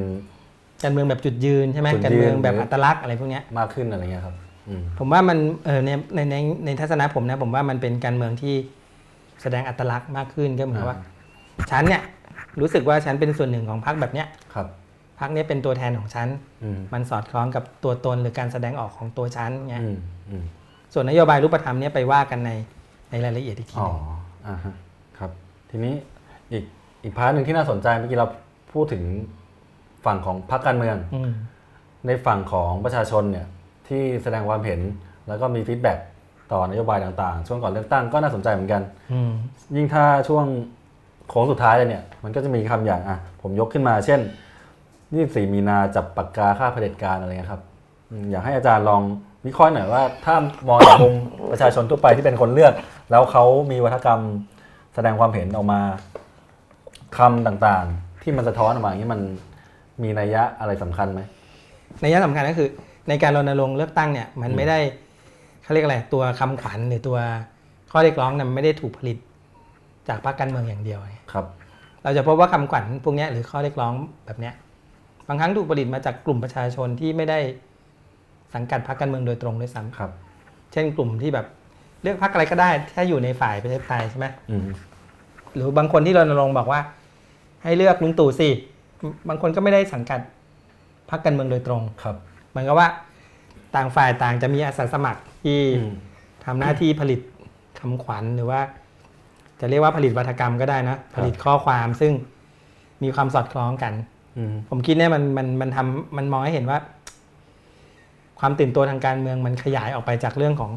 การเมืองแบบจุดยืนใช่ไหม
จุดยืน
การเมืองแบบอัตลักษณ์อะไรพวกเนี้ย
มากขึ้นอะไรเงี้ยครับอืม
ผมว่ามันเออในในในในทัศนะผมนะผมว่ามันเป็นการเมืองที่แสดงอัตลักษณ์มากขึ้นก็เหมือนว่าฉันเนี่ยรู้สึกว่าฉันเป็นส่วนหนึ่งของพรรคแบบเนี้ย
ครับ
พรรคเนี้ยเป็นตัวแทนของฉัน
อืม
มันสอดคล้องกับตัวตนหรือการแสดงออกของตัวฉันเงี้ย
อืมอืม
ส่วนนโยบายรูปธรรมเนี่ยไปว่ากันในในรายละเอียดอีกที
อ๋อ
หนึ่ง
อ่าฮะครับ ทีนี้ อีกอีกพาร์ทหนึ่งที่น่าสนใจเมื่อกี้เราพูดถึงฝั่งของพรรคการเมือง
อืม
ในฝั่งของประชาชนเนี่ยที่แสดงความเห็นแล้วก็มี feedback ต่อนโยบายต่างๆ ช่วงก่อนเลือกตั้งก็น่าสนใจเหมือนกัน
อืม
ยิ่งถ้าช่วงโค้งสุดท้ายเลยเนี่ย มันก็จะมีคำอย่างอะผมยกขึ้นมา เช่น24มีนาจับปากกาฆ่าเผด็จการอะไรเงี้ยครับอืมอยากให้อาจารย์ลองวิเคราะห์หน่อยว่า ถ้ามองจากมุมประชาชนทั่วไปที่เป็นคนเลือก แล้วเขามีวาทกรรมแสดงความเห็นออกมา คำต่างๆ ที่มันสะท้อนออกมาอย่างนี้มันมีนัยยะอะไรสำคัญไหม
ในยะสำคัญก็คือ ในการรณรงค์เลือกตั้งเนี่ยมันไม่ได้เขาเรียกอะไรตัวคำขวัญหรือตัวข้อเรียกร้องเนี่ยมันไม่ได้ถูกผลิตจากพรรคการเมืองอย่างเดียวไง
ครับ
เราจะพบว่าคำขวัญพวกเนี้ยหรือข้อเรียกร้องแบบเนี้ยบางครั้งถูกผลิตมาจากกลุ่มประชาชนที่ไม่ได้สังกัดพรรคการเมืองโดยตรงด้วยซ้ำ
ครับ
เช่นกลุ่มที่แบบเลือกพรรคอะไรก็ได้ถ้าอยู่ในฝ่ายประชาธิปไตยใช่ไหม
อืม
หรือบางคนที่รณรงค์บอกว่า ให้เลือกลุงตู่สิ บางคนก็ไม่ได้สังกัดพรรคการเมืองโดยตรง
ครับ
เหมือนกับว่าต่างฝ่ายต่างจะมีอาสาสมัครที่
อืม
ทำหน้าที่ผลิตคำขวัญหรือว่า จะเรียกว่าผลิตวัฒกรรมก็ได้นะ ผลิตข้อความซึ่งมีความสอดคล้องกัน
อืม
ผมคิดเนี่ยมันมันมันทำมันมองให้เห็นว่า ความตื่นตัวทางการเมืองมันขยายออกไปจากเรื่องของ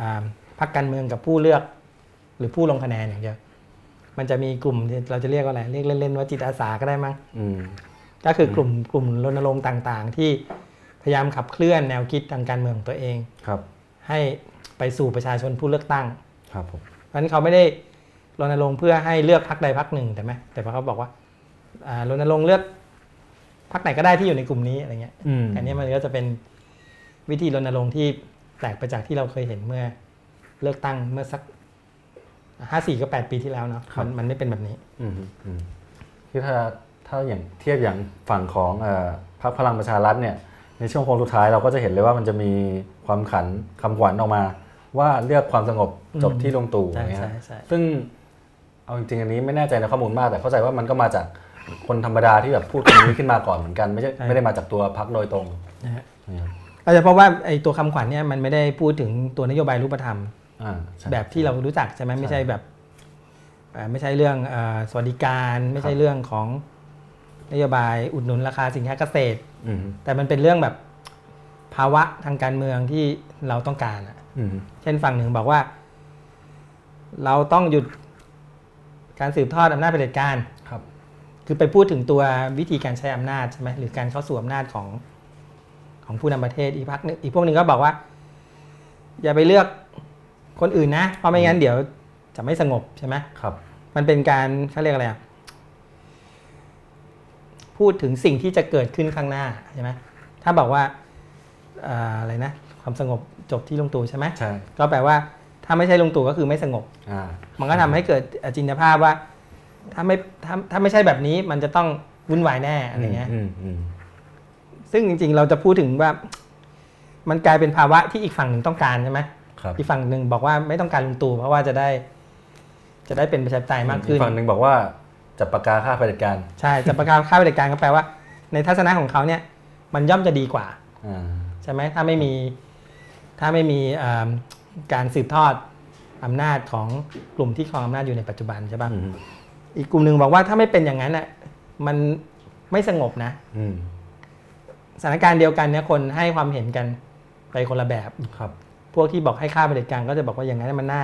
อาพรรคการเมืองกับผู้เลือก หรือผู้ลงคะแนนอย่างเดียว มันจะมีกลุ่มที่เราจะเรียกว่าอะไรเรียกเล่นๆว่าจิตอาสาก็ได้มั้ง
อืม
ก็คือกลุ่มกลุ่มรณรงค์ต่าง ๆ ที่พยายามขับเคลื่อนแนวคิดทางการเมืองของตัวเอง
ครับ
ให้ไปสู่ประชาชนผู้เลือกตั้ง
ครับผม
เพราะฉะนั้นเขาไม่ได้รณรงค์เพื่อให้เลือกพรรคใดพรรคหนึ่งแต่ไหมแต่พอเขาบอกว่าอ่ารณรงค์เลือกพรรคไหนก็ได้ที่อยู่ในกลุ่มนี้อะไรเงี้ย
อืม
อันนี้มันก็จะเป็นวิธีรณรงค์ที่แปลกไปจากที่เราเคยเห็นเมื่อเลือกตั้งเมื่อสัก ห้าสี่ก็แปดปีที่แล้วเนาะมันมันไม่เป็นแบบนี้
อืมอืมคือถ้าถ้าอย่างเทียบอย่างฝั่งของเอ่อพรรคพลังประชารัฐเนี่ยในช่วงโค้งสุดท้ายเราก็จะเห็นเลยว่ามันจะมีความขันคำขวัญออกมา ว่าเลือกความสงบจบที่ลงตู่
ใช่
อย่างเงี้ย
ใช่ใช่
ซึ่งเอาจริงๆอันนี้ไม่แน่ใจในข้อมูลมาก แต่เข้าใจว่ามันก็มาจากคนธรรมดาที่แบบพูดตรงนี้ขึ้นมาก่อนเหมือนกัน ไม่ใช่ไม่ได้มาจากตัวพรรคโดยตรง
นะฮะ
นะครับ
อาจจะเพราะว่าไอ้ตัวคำขวัญเนี่ยมันไม่ได้พูดถึงตัวนโยบายรูปธรรม
อ่าใช่
แบบที่เรารู้จักใช่ไหม
ใช่
ไม่ใช่แบบเอ่อไม่ใช่เรื่องเอ่อสวัสดิการ ไม่ใช่เรื่องของนโยบายอุดหนุนราคาสินค้าเกษตร
อืม
แต่มันเป็นเรื่องแบบภาวะทางการเมืองที่เราต้องการอะ
อืม
เช่นฝั่งหนึ่งบอกว่า เราต้องหยุดการสืบทอดอำนาจเผด็จการ
ครับ
คือไปพูดถึงตัววิธีการใช้อำนาจใช่ไหมหรือการเข้าสู่อำนาจของของผู้นำประเทศอีกพักหนึงอีกพวกหนึ่งก็บอกว่า อย่าไปเลือก คนอื่นนะ เพราะไม่งั้นเดี๋ยวจะไม่สงบใช่ไหม
ครับ
มันเป็นการเขาเรียกอะไรอะพูดถึงสิ่งที่จะเกิดขึ้นข้างหน้าใช่ไหมถ้าบอกว่าอ่าอะไรนะ ความสงบจบที่ลุงตู่ใช่ไหม
ใช่
ก็แปลว่า ถ้าไม่ใช่ลุงตู่ก็คือไม่สงบ
อ่า
มันก็ทำให้เกิดจินตภาพว่า ถ้าไม่ถ้าถ้าไม่ใช่แบบนี้มันจะต้องวุ่นวายแน่อะไรเงี้ย
อืมอืม
ซึ่งจริง ๆ เราจะพูดถึงว่า มันกลายเป็นภาวะที่อีกฝั่งหนึ่งต้องการใช่ไหม
ครับ
อีกฝั่งหนึ่งบอกว่าไม่ต้องการลุงตู่เพราะว่าจะได้ จะได้เป็นประชาธิปไตยมากขึ้น
อีฝั่งหนึ่งบอกว่าจับปากกาฆ่าเผด็จการ
ใช่จะประกาศค่าบริการก็แปลว่า ในทัศนะของเขาเนี่ยมันย่อมจะดีกว่า
อ่า
ใช่ไหมถ้าไม่มีถ้าไม่มีอ่าการสืบทอดอำนาจของกลุ่มที่ครองอำนาจอยู่ในปัจจุบันใช่ปะ
อืม
อีกกลุ่มหนึ่งบอกว่าถ้าไม่เป็นอย่างนั้นอะมันไม่สงบนะ
อืม
สถานการณ์เดียวกันเนี่ยคนให้ความเห็นกันไปคนละแบบ
ครับ
พ วกที่บอกให้ค่าบริการก็จะบอกว่าอย่างนั้นมันน่า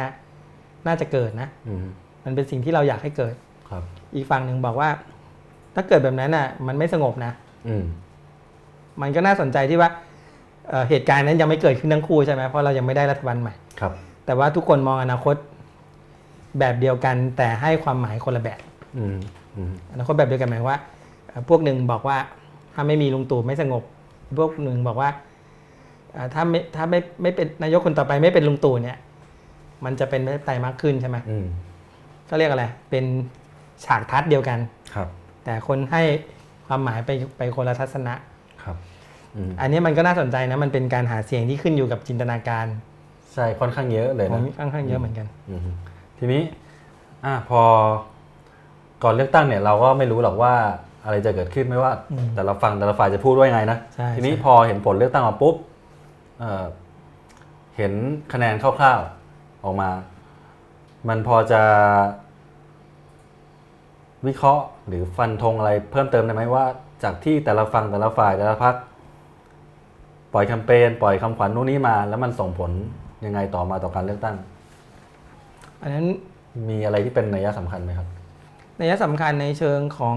น่าจะเกิดนะ
อืม
มันเป็นสิ่งที่เราอยากให้เกิด
ครับ
อีกฝั่งหนึ่งบอกว่า ถ้าเกิดแบบนั้นอะ มันไม่สงบนะ
อืม
มันก็น่าสนใจที่ว่าเอ่อเหตุการณ์นั้นยังไม่เกิดขึ้นทั้งคู่ใช่ไหมเพราะเรายังไม่ได้รัฐบาลใหม่
ครับ
แต่ว่าทุกคนมองอนาคตแบบเดียวกันแต่ให้ความหมายคนละแบบ
อืมอืม
อนาคตแบบเดียวกันหมายว่าเอ่อพวกหนึ่งบอกว่าถ้าไม่มีลุงตู่ไม่สงบ พวกหนึ่งบอกว่าเอ่อ ถ้าไม่ถ้าไม่ไม่เป็นนายกคนต่อไปไม่เป็นลุงตู่เนี่ย มันจะเป็นประชาธิปไตยมากขึ้นใช่ไหม
อืม
ก็เรียกอะไร เป็นฉากทัศน์เดียวกัน
ครับ
แต่คนให้ความหมายไปไปคนละทัศนะ
ครับอืม
อันนี้มันก็น่าสนใจนะมันเป็นการหาเสียงที่ขึ้นอยู่กับจินตนาการ
ใช่ค่อนข้างเยอะเลย
ของ
นะ
ค่อนข้างเยอะเหมือนกัน
อืมทีนี้อ่าพอก่อนเลือกตั้งเนี่ยเราก็ไม่รู้หรอกว่าอะไรจะเกิดขึ้นไม่ว่า
อืม
แต่ละฝั่งแต่ละฝ่ายจะพูดว่ายังไงนะ
ใช่
ทีนี้
ใช่
พอเห็นผลเลือกตั้งมาปุ๊บ เอ่อเห็นคะแนนคร่าวๆออกมา มันพอจะ วิเคราะห์หรือฟันธงอะไรเพิ่มเติมได้ไหมว่า จากที่แต่ละฝั่งแต่ละฝ่ายแต่ละพรรคปล่อยแคมเปญปล่อยคำขวัญนู่นนี่มา แล้วมันส่งผลยังไงต่อมาต่อการเลือกตั้ง
อันนั้น
มีอะไรที่เป็นนัยสำคัญไหมครับ
นัยสำคัญในเชิงของ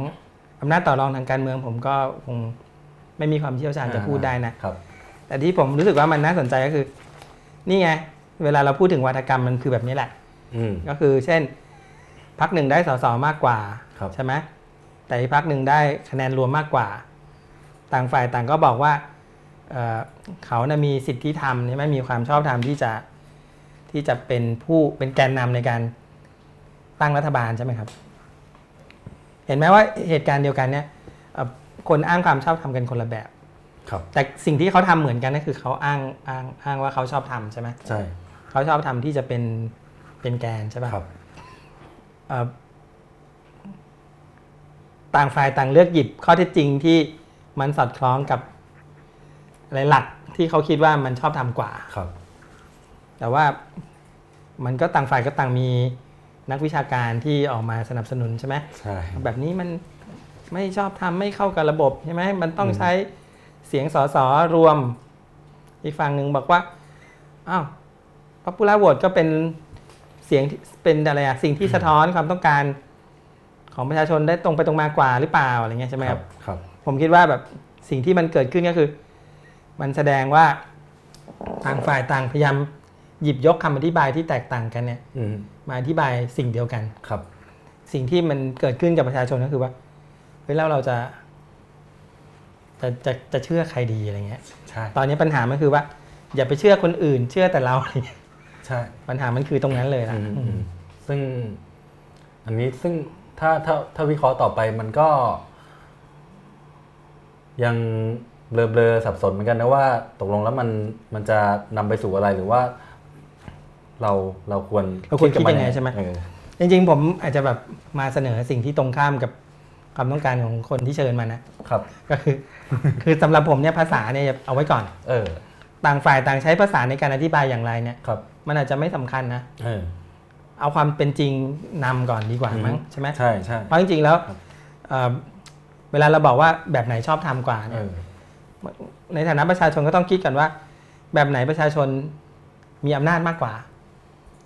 อำนาจต่อรองทางการเมือง ผมก็คงไม่มีความเชี่ยวชาญจะพูดได้นะ
ครับ
แต่ที่ผมรู้สึกว่ามันน่าสนใจก็คือ นี่ไง เวลาเราพูดถึงวัฒกรรมมันคือแบบนี้แหละ
อืม
ก็คือเช่นพักหนึ่งได้สสมากกว่า
ครับ
ใช่ไหมแต่อีกพักหนึ่งได้คะแนนรวมมากกว่า ต่างฝ่ายต่างก็บอกว่าเอ่อเขานะมีสิทธิธรรมใช่ไหมมีความชอบธรรมที่จะที่จะเป็นผู้เป็นแกนนำในการตั้งรัฐบาลใช่ไหมครับ เห็นไหมว่าเหตุการณ์เดียวกันเนี่ยเอ่อคนอ้างความชอบธรรมกันคนละแบบ
ครับ
แต่สิ่งที่เขาทำเหมือนกันก็คือเขาอ้างอ้างอ้างว่าเขาชอบทำใช่ไหม
ใช่
เขาชอบทำที่จะเป็นเป็นแกนใช่ปะ
ครับ
เอ่อต่างฝ่ายต่างเลือกหยิบข้อเท็จจริงที่มันสอดคล้องกับอะไรหลักที่เขาคิดว่ามันชอบทำกว่า
ครับ
แต่ว่ามันก็ต่างฝ่ายก็ต่างมีนักวิชาการที่ออกมาสนับสนุนใช่ไหม
ใช่
แบบนี้มันไม่ชอบทำไม่เข้ากับระบบใช่ไหมมันต้อง
อืม
ใช้ เสียงสสรวม อีกฝั่งหนึ่งบอกว่าอ้าวพั p ูล่าโหวตก็เป็นเสียงที่เป็นอะไรอะสิ่งที่สะท้อนความต้องการของประชาชนได้ตรงไปตรงมากว่าหรือเปล่าอะไรเงี้ยใช่ไหมครับ
ครับ
ผมคิดว่าแบบสิ่งที่มันเกิดขึ้นก็คือ มันแสดงว่าต่างฝ่ายต่างพยายามหยิบยกคำอธิบายที่แตกต่างกันเนี่ย
อืม
มาอธิบายสิ่งเดียวกัน
ครับ
สิ่งที่มันเกิดขึ้นกับประชาชนก็คือว่าเฮ้ยแล้วเราจะ จะจะจะเชื่อใครดีอะไรเงี้ย
ใช่
ตอนนี้ปัญหามันคือว่า อย่าไปเชื่อคนอื่น เชื่อแต่เรา
ใช่
ปัญหามันคือตรงนั้นเลยนะ
อืมอืมซึ่ง อันนี้ซึ่งถ้าถ้าถ้าวิเคราะห์ต่อไปมันก็ ยังเบลอๆสับสนเหมือนกันนะว่า ตกลงแล้วมันมันจะนำไปสู่อะไรหรือว่า เราเราควร
เราควรคิด
กับน
ยังไงใช่ไหม
เออ
จริงๆผมอาจจะแบบมาเสนอสิ่งที่ตรงข้ามกับ ความต้องการของคนที่เชิญมานะ
ครับ
ก็คือ คือสำหรับผมเนี่ยภาษาเนี่ยเอาไว้ก่อน
เออ
ต่างฝ่ายต่างใช้ภาษาในการอธิบายอย่างไรเนี่ย
ครับ
มันอาจจะไม่สำคัญนะ
เออ
เอาความเป็นจริงนำก่อนดีกว่ามั้งใช่ไหม
ใช่ใช่
เพราะจริงๆแล้วเอ่อเวลาเราบอกว่าแบบไหนชอบทำกว่า
เอ
เนี่ย
อ
ในฐานะประชาชนก็ต้องคิดกันว่า แบบไหนประชาชนมีอำนาจมากกว่า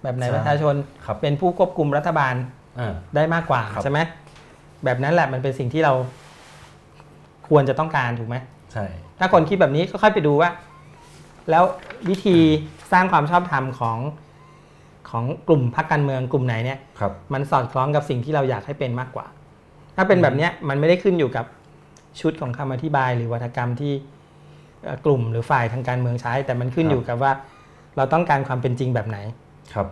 แบบไหน
ใช่
ประชาชน
ครับ
เป็นผู้ควบคุมรัฐบาล
เออ
ได้มากกว่า
ครับ
ใช่ไหม แบบนั้นแหละมันเป็นสิ่งที่เราควรจะต้องการถูกไหม
ใช่
ถ้าคนคิดแบบนี้ก็ค่อยไปดูว่า แล้ววิธีสร้างความชอบธรรมของของกลุ่มพรรคการเมืองกลุ่มไหนเนี่ย
ครับ
มันสอดคล้องกับสิ่งที่เราอยากให้เป็นมากกว่า ถ้าเป็นแบบเนี้ยมันไม่ได้ขึ้นอยู่กับชุดของคำอธิบาย หรือวัฒกรรมที่เอ่อกลุ่มหรือฝ่ายทางการเมืองใช้ แต่มันขึ้นอยู่กับว่าเราต้องการความเป็นจริงแบบไหน
ครับ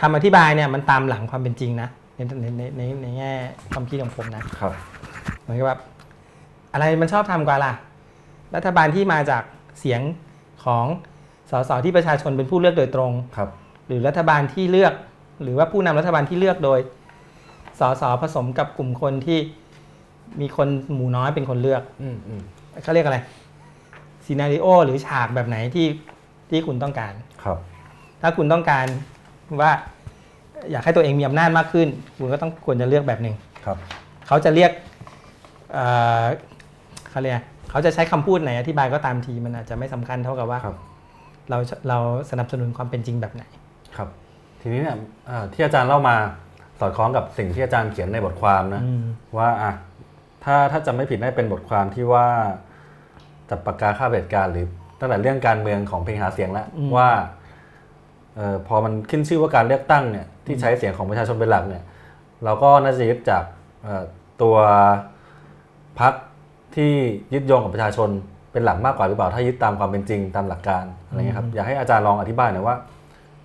คำอธิบายเนี่ยมันตามหลังความเป็นจริงนะ ในในในในในแง่ความคิดของผมนะ
ครับ
เหมือนกับแบบอะไรมันชอบทำกว่าล่ะ รัฐบาลที่มาจากเสียงของสสที่ประชาชนเป็นผู้เลือกโดยตรง
ครับ
หรือรัฐบาลที่เลือก หรือว่าผู้นำรัฐบาลที่เลือกโดยสสผสมกับกลุ่มคนที่มีคนหมู่น้อยเป็นคนเลือก
อืมอืม
เขาเรียกอะไรซีนารีโอหรือฉากแบบไหนที่ที่คุณต้องการ
ครับ
ถ้าคุณต้องการว่า อยากให้ตัวเองมีอำนาจมากขึ้น คุณก็ต้องควรจะเลือกแบบหนึ่ง
ครับ
เขาจะเรียกเอ่อเขาเรียกเขาจะใช้คำพูดไหนอธิบายก็ตามทีมันอาจจะไม่สำคัญเท่ากับว่า
ครับ
เราเราสนับสนุนความเป็นจริงแบบไหน
ครับ ทีนี้เนี่ยอ่าที่อาจารย์เล่ามาสอดคล้องกับสิ่งที่อาจารย์เขียนในบทความนะ
อืม
ว่าอะถ้าถ้าจำไม่ผิดน่าจะเป็นบทความที่ว่าจับปากกาฆ่าเหตุการณ์หรือตั้งแต่เรื่องการเมืองของเพลงหาเสียงแล้วว่าเออ พอมันขึ้นชื่อว่าการเลือกตั้งเนี่ยที่ใช้เสียงของประชาชนเป็นหลักเนี่ยเราก็น่าจะยึดจากเอ่อตัวพักที่ยึดโยงกับประชาชนเป็นหลักมากกว่าหรือเปล่าถ้ายึดตามความเป็นจริงตามหลักการอะไรเงี้ยครับอยากให้อาจารย์ลองอธิบายหน่อยว่า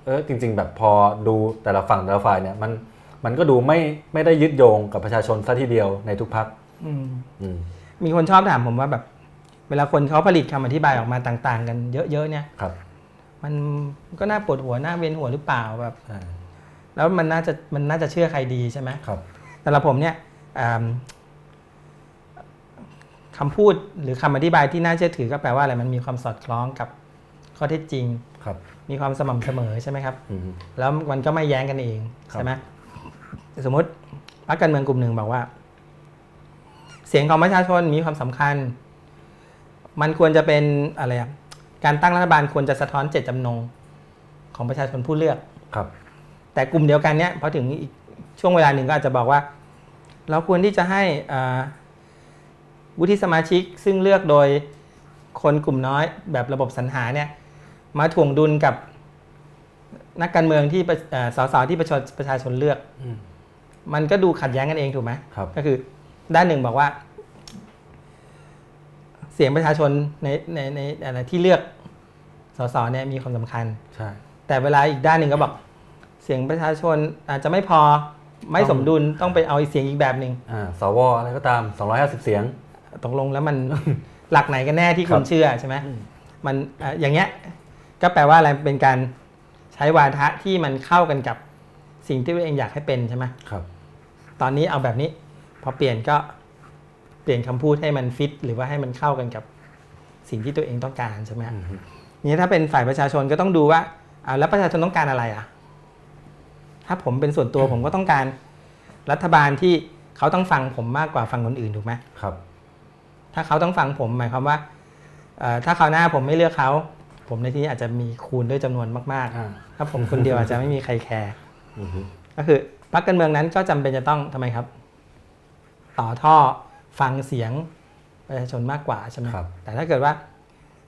เออจริง ๆ แบบพอดูแต่ละฝั่งแต่ละฝ่ายเนี่ยมันมันก็ดูไม่ไม่ได้ยึดโยงกับประชาชนซะทีเดียวในทุกพัก
อืม
อืม
มีคนชอบถามผมว่าแบบ เวลาคนเขาผลิตคำอธิบายออกมาต่าง ๆ กันเยอะๆเนี่ย
ครับ
มันก็น่าปวดหัวน่าเวียนหัวหรือเปล่าแบบ
ใช่
แล้วมันน่าจะมันน่าจะเชื่อใครดีใช่ไหม
ครับ
สำหรับผมเนี่ยอ่าคำพูดหรือคำอธิบายที่น่าเชื่อถือก็แปลว่าอะไรมันมีความสอดคล้องกับข้อเท็จจริง
ครับ
มีความสม่ำเสมอใช่ไหมครับ
อืม
แล้วมันก็ไม่แย้งกันเอง
ครับ
ใช่ไหมสมมติพรรคการเมืองกลุ่มหนึ่งบอกว่า เสียงของประชาชนมีความสำคัญ มันควรจะเป็นอะไรอะ การตั้งรัฐบาลควรจะสะท้อนเจตจำนงของประชาชนผู้เลือก
ครับ
แต่กลุ่มเดียวกันเนี่ยพอถึงอีกช่วงเวลาหนึ่งก็อาจจะบอกว่า เราควรที่จะให้อ่าวุฒิสมาชิกซึ่งเลือกโดยคนกลุ่มน้อยแบบระบบสรรหาเนี่ยมาถ่วงดุลกับนักการเมืองที่ประเอ่อสสที่ประชาประชาชนเลือก
อืม
มันก็ดูขัดแย้งกันเองถูกไหม
ครับ
ก็คือด้านหนึ่งบอกว่า เสียงประชาชนในในในอะไรที่เลือกสสเนี่ยมีความสำคัญ
ใช่
แต่เวลาอีกด้านหนึ่งก็บอกเสียงประชาชนอาจจะไม่พอไม่สมดุลต้องไปเอาอีกเสียงอีกแบบหนึ่ง
อ่าสวอะไรก็ตาม 250 เสียง
ตกลงแล้วมันหลักไหนกันแน่ที่คุ
ครั
ณ
บ
เชื่อใช่ไหมมันอะอย่างเงี้ยก็แปลว่าอะไรเป็นการใช้วาทะที่มันเข้ากันกับสิ่งที่ตัวเองอยากให้เป็นใช่ไหม
ครับ
ตอนนี้เอาแบบนี้ พอเปลี่ยนก็เปลี่ยนคำพูดให้มันฟิต หรือว่าให้มันเข้ากันกับสิ่งที่ตัวเองต้องการใช่ไหมฮะ
อืม
นี่ถ้าเป็นฝ่ายประชาชนก็ต้องดูว่าอ่าแล้วประชาชนต้องการอะไรอะ ถ้าผมเป็นส่วนตัวผมก็ต้องการ รัฐบาลที่เขาต้องฟังผมมากกว่าฟังคนอื่นถูกไหม
ครับ
ถ้าเขาต้องฟังผมหมายความว่าเอ่อถ้าคราวหน้าผมไม่เลือกเขา ผมในที่นี้อาจจะมีคูณด้วยจำนวนมาก
อ่า
ๆถ้าผมคนเดียวอาจจะไม่มีใครแคร์
อืม
ก็คือพรรคการเมืองนั้นก็จำเป็นจะต้องทำไมครับ ต่อท่อ ฟังเสียงประชาชนมากกว่าใช่ไหม
ครับ
แต่ถ้าเกิดว่า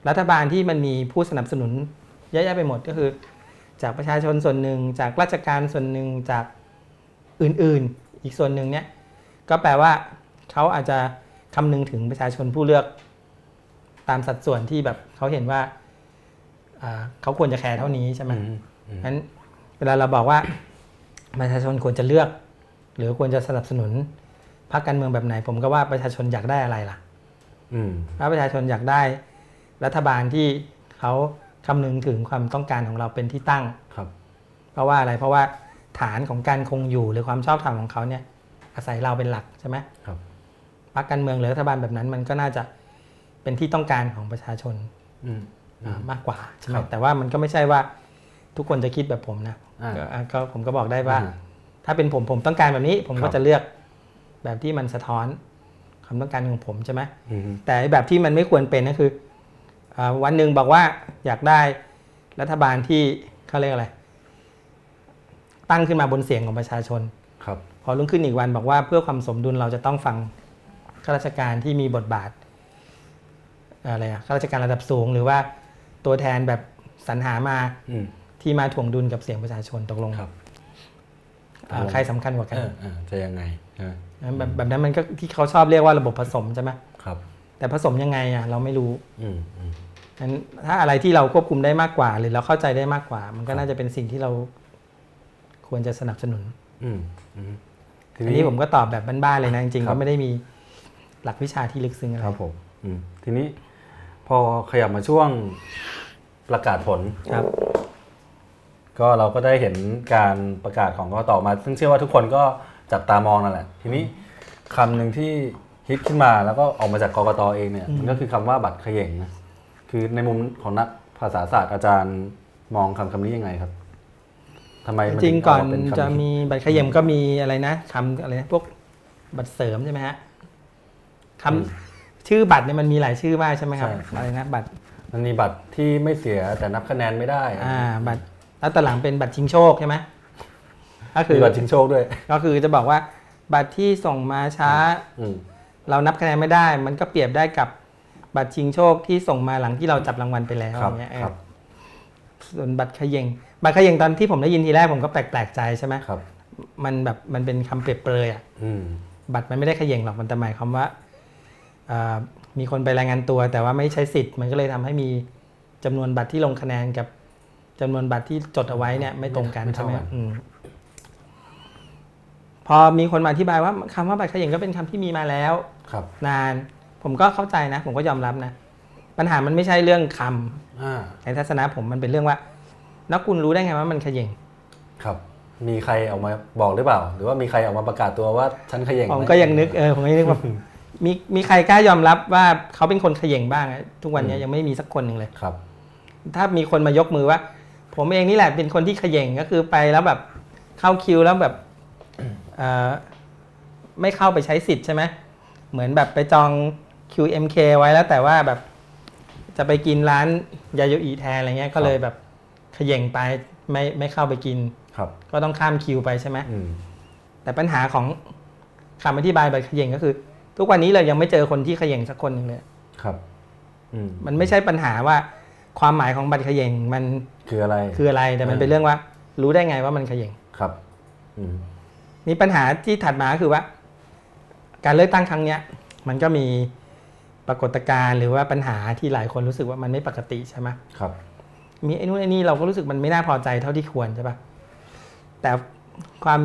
รัฐบาลที่มันมีผู้สนับสนุนเยอะแยะไปหมดก็คือ จากประชาชนส่วนหนึ่ง จากราชการส่วนหนึ่งจากอื่นๆ อีกส่วนหนึ่งเนี่ยก็แปลว่าเขาอาจจะคำนึงถึงประชาชนผู้เลือก ตามสัดส่วนที่แบบเขาเห็นว่าอ่าเขาควรจะแคร์เท่านี้ใช่ไหม
อืมอืม
งั้นเวลาเราบอกว่าประชาชนควรจะเลือก หรือควรจะสนับสนุน พรรคการเมืองแบบไหน ผมก็ว่าประชาชนอยากได้อะไรล่ะ
อืม
ถ้าประชาชนอยากได้ รัฐบาลที่เขาคำนึงถึงความต้องการของเราเป็นที่ตั้ง
ครับ
เพราะว่าอะไรเพราะว่าฐานของการคงอยู่หรือความชอบธรรมของเขาเนี่ย อาศัยเราเป็นหลักใช่ไหม
ครับ
พรรคการเมืองหรือรัฐบาลแบบนั้น มันก็น่าจะเป็นที่ต้องการของประชาชน
อืม
อ่ามากกว่าใช่ไหม
ครับ
แต่ว่ามันก็ไม่ใช่ว่าทุกคนจะคิดแบบผมนะ
อ่า
ก็อะก็ผมก็บอกได้ว่า
อ่า
ถ้าเป็นผมผมต้องการแบบนี้ ผม
ครั
ก็
บ
จะเลือก แบบที่มันสะท้อนความต้องการของผมใช่ไหม
อืม
แต่ไอ้แบบที่มันไม่ควรเป็นก็คืออาวันหนึ่งบอกว่าอยากได้รัฐบาลที่เขาเรียกอะไร ตั้งขึ้นมาบนเสียงของประชาชน
ครับ
พอรุ่งขึ้นอีกวันบอกว่าเพื่อความสมดุลเราจะต้องฟังข้าราชการที่มีบทบาทอะไรอะข้าราชการระดับสูงหรือว่าตัวแทนแบบสรรหามา
อืม
ที่มาถ่วงดุลกับเสียงประชาชนตกลง
ครับ
อ่าใครสำคัญกว่ากัน
เออเออจะยังไงใช่ไหม
แบบแบบนั้นมันก็ที่เขาชอบเรียกว่าระบบผสมใช่ไหม
ครับ
แต่ผสมยังไงอะเราไม่รู้
อืมอืม
นั้นถ้าอะไรที่เราควบคุมได้มากกว่า หรือเราเข้าใจได้มากกว่า มันก็น่าจะเป็นสิ่งที่เราควรจะสนับสนุน
อืมอืมที
อันนี้ผมก็ตอบแบบบ้านๆเลยนะจริงๆ
ครั
ก็
บ
ไม่ได้มีหลักวิชาที่ลึกซึ้งอะไร
ครับผมอืมทีนี้พอขยับมาช่วงประกาศผล
ครับ
ก็เราก็ได้เห็นการประกาศของกกตมา ซึ่งเชื่อว่าทุกคนก็ จับตามองนั่นแหละ ทีนี้คำหนึ่งที่ฮิตขึ้นมาแล้วก็ออกมาจากกกตเองเนี่ยมันก็คือคำว่าบัตรเขย่งนะคือในมุมของนักภาษาศาสตร์อาจารย์มองคำคำนี้ยังไงครับทำไมมัน
จริง
ถึ
ๆก่อน
เาาเป็นคำ
จะ
ฮิต
มีบัตรเขย่มก็มีอะไรนะคำอะไรนะพวกบัตรเสริมใช่ไหมฮะคำชื่อบัตรเนี่ยมันมีหลายชื่อมากใช่ไหมครับอะไรนะบัตร
มันมีบัตรที่ไม่เสียแต่นับคะแนนไม่ได้
อ่าบัตรแล้วตอนหลังเป็นบัตรชิงโชคใช่ไหม ก็คื
มี
อ
บัตรชิงโชคด้วย
ก็คือจะบอกว่าบัตรที่ส่งมาช้า
อืม
เรานับคะแนนไม่ได้ มันก็เปรียบได้กับบัตรชิงโชคที่ส่งมาหลังที่เราจับรางวัลไปแล้ว
ครั
อบย่างเงี้ยเออ
ครับ
ส่วนบัตรเขย่งบัตรเขย่งตอนที่ผมได้ยินทีแรกผมก็แปลกๆใจใช่ไหม
ครับ
มันแบบมันเป็นคำเปรียบเปรยอะ
อืม
บัตรมันไม่ได้เขย่งหรอกมันแต่หมายความว่าอ่ามีคนไปรายงานตัว แต่ว่าไม่ใช้สิทธิ์มันก็เลยทำให้มีจำนวนบัตรที่ลงคะแนนกับจำนวนบัตรที่จดเอาไว้เนี่ยไม่ตรงกัน
ไม่
ใช่
เท่า
ไหม
กัน
อืมพอมีคนมาอธิบายว่าคำว่าบัตรเขย่งก็เป็นคำที่มีมาแล้ว
ครับ
นาน ผมก็เข้าใจนะ ผมก็ยอมรับนะ ปัญหามันไม่ใช่เรื่องคำ
อ่า
ในทัศนะผมมันเป็นเรื่องว่านักคุณรู้ได้ไงว่ามันเขย่ง
ครับ มีใครออกมาบอกหรือเปล่า หรือว่ามีใครออกมาประกาศตัวว่าฉันเขย่ง
ผม
ไห
ก็ยังนึกเออผมก็ยังนึกว่ามีมีใครกล้ายอมรับว่าเขาเป็นคนเขย่งบ้างอะทุกวันนี้ยังไม่มีสักคนหนึ่งเลย
ครับ
ถ้ามีคนมายกมือว่า ผมเองนี่แหละเป็นคนที่เขย่งก็คือไปแล้วแบบเข้าคิวแล้วแบบเอ่อ ไม่เข้าไปใช้สิทธิ์ใช่ไหมเหมือนแบบไปจอง QMK ไว้แล้วแต่ว่าแบบจะไปกินร้านยาโยอีแทนอะไรเงี้ยก็เลยแบบเขย่งไปไม่ไม่เข้าไปกิน
ครับ
ก็ต้องข้ามคิวไปใช่ไหม
อืม
แต่ปัญหาของคำอธิบายบัตรเขย่งก็คือ ทุกวันนี้เรายังไม่เจอคนที่เขย่งสักคนหนึ่งเลย
ครับอืม
มันไม่ใช่ปัญหาว่าความหมายของบัตรเขย่งมัน
คืออะไร
คืออะไรแต่มันเป็นเรื่องว่า รู้ได้ไงว่ามันเขย่ง
ครับ อืม
นี่ปัญหาที่ถัดมาคือว่า การเลือกตั้งครั้งเนี้ย มันก็มีปรากฏการณ์หรือว่าปัญหาที่หลายคนรู้สึกว่ามันไม่ปกติใช่ไหม
ครับ
มีไอ้นู่นไอ้นี่เราก็รู้สึกมันไม่น่าพอใจเท่าที่ควรใช่ปะแต่ความ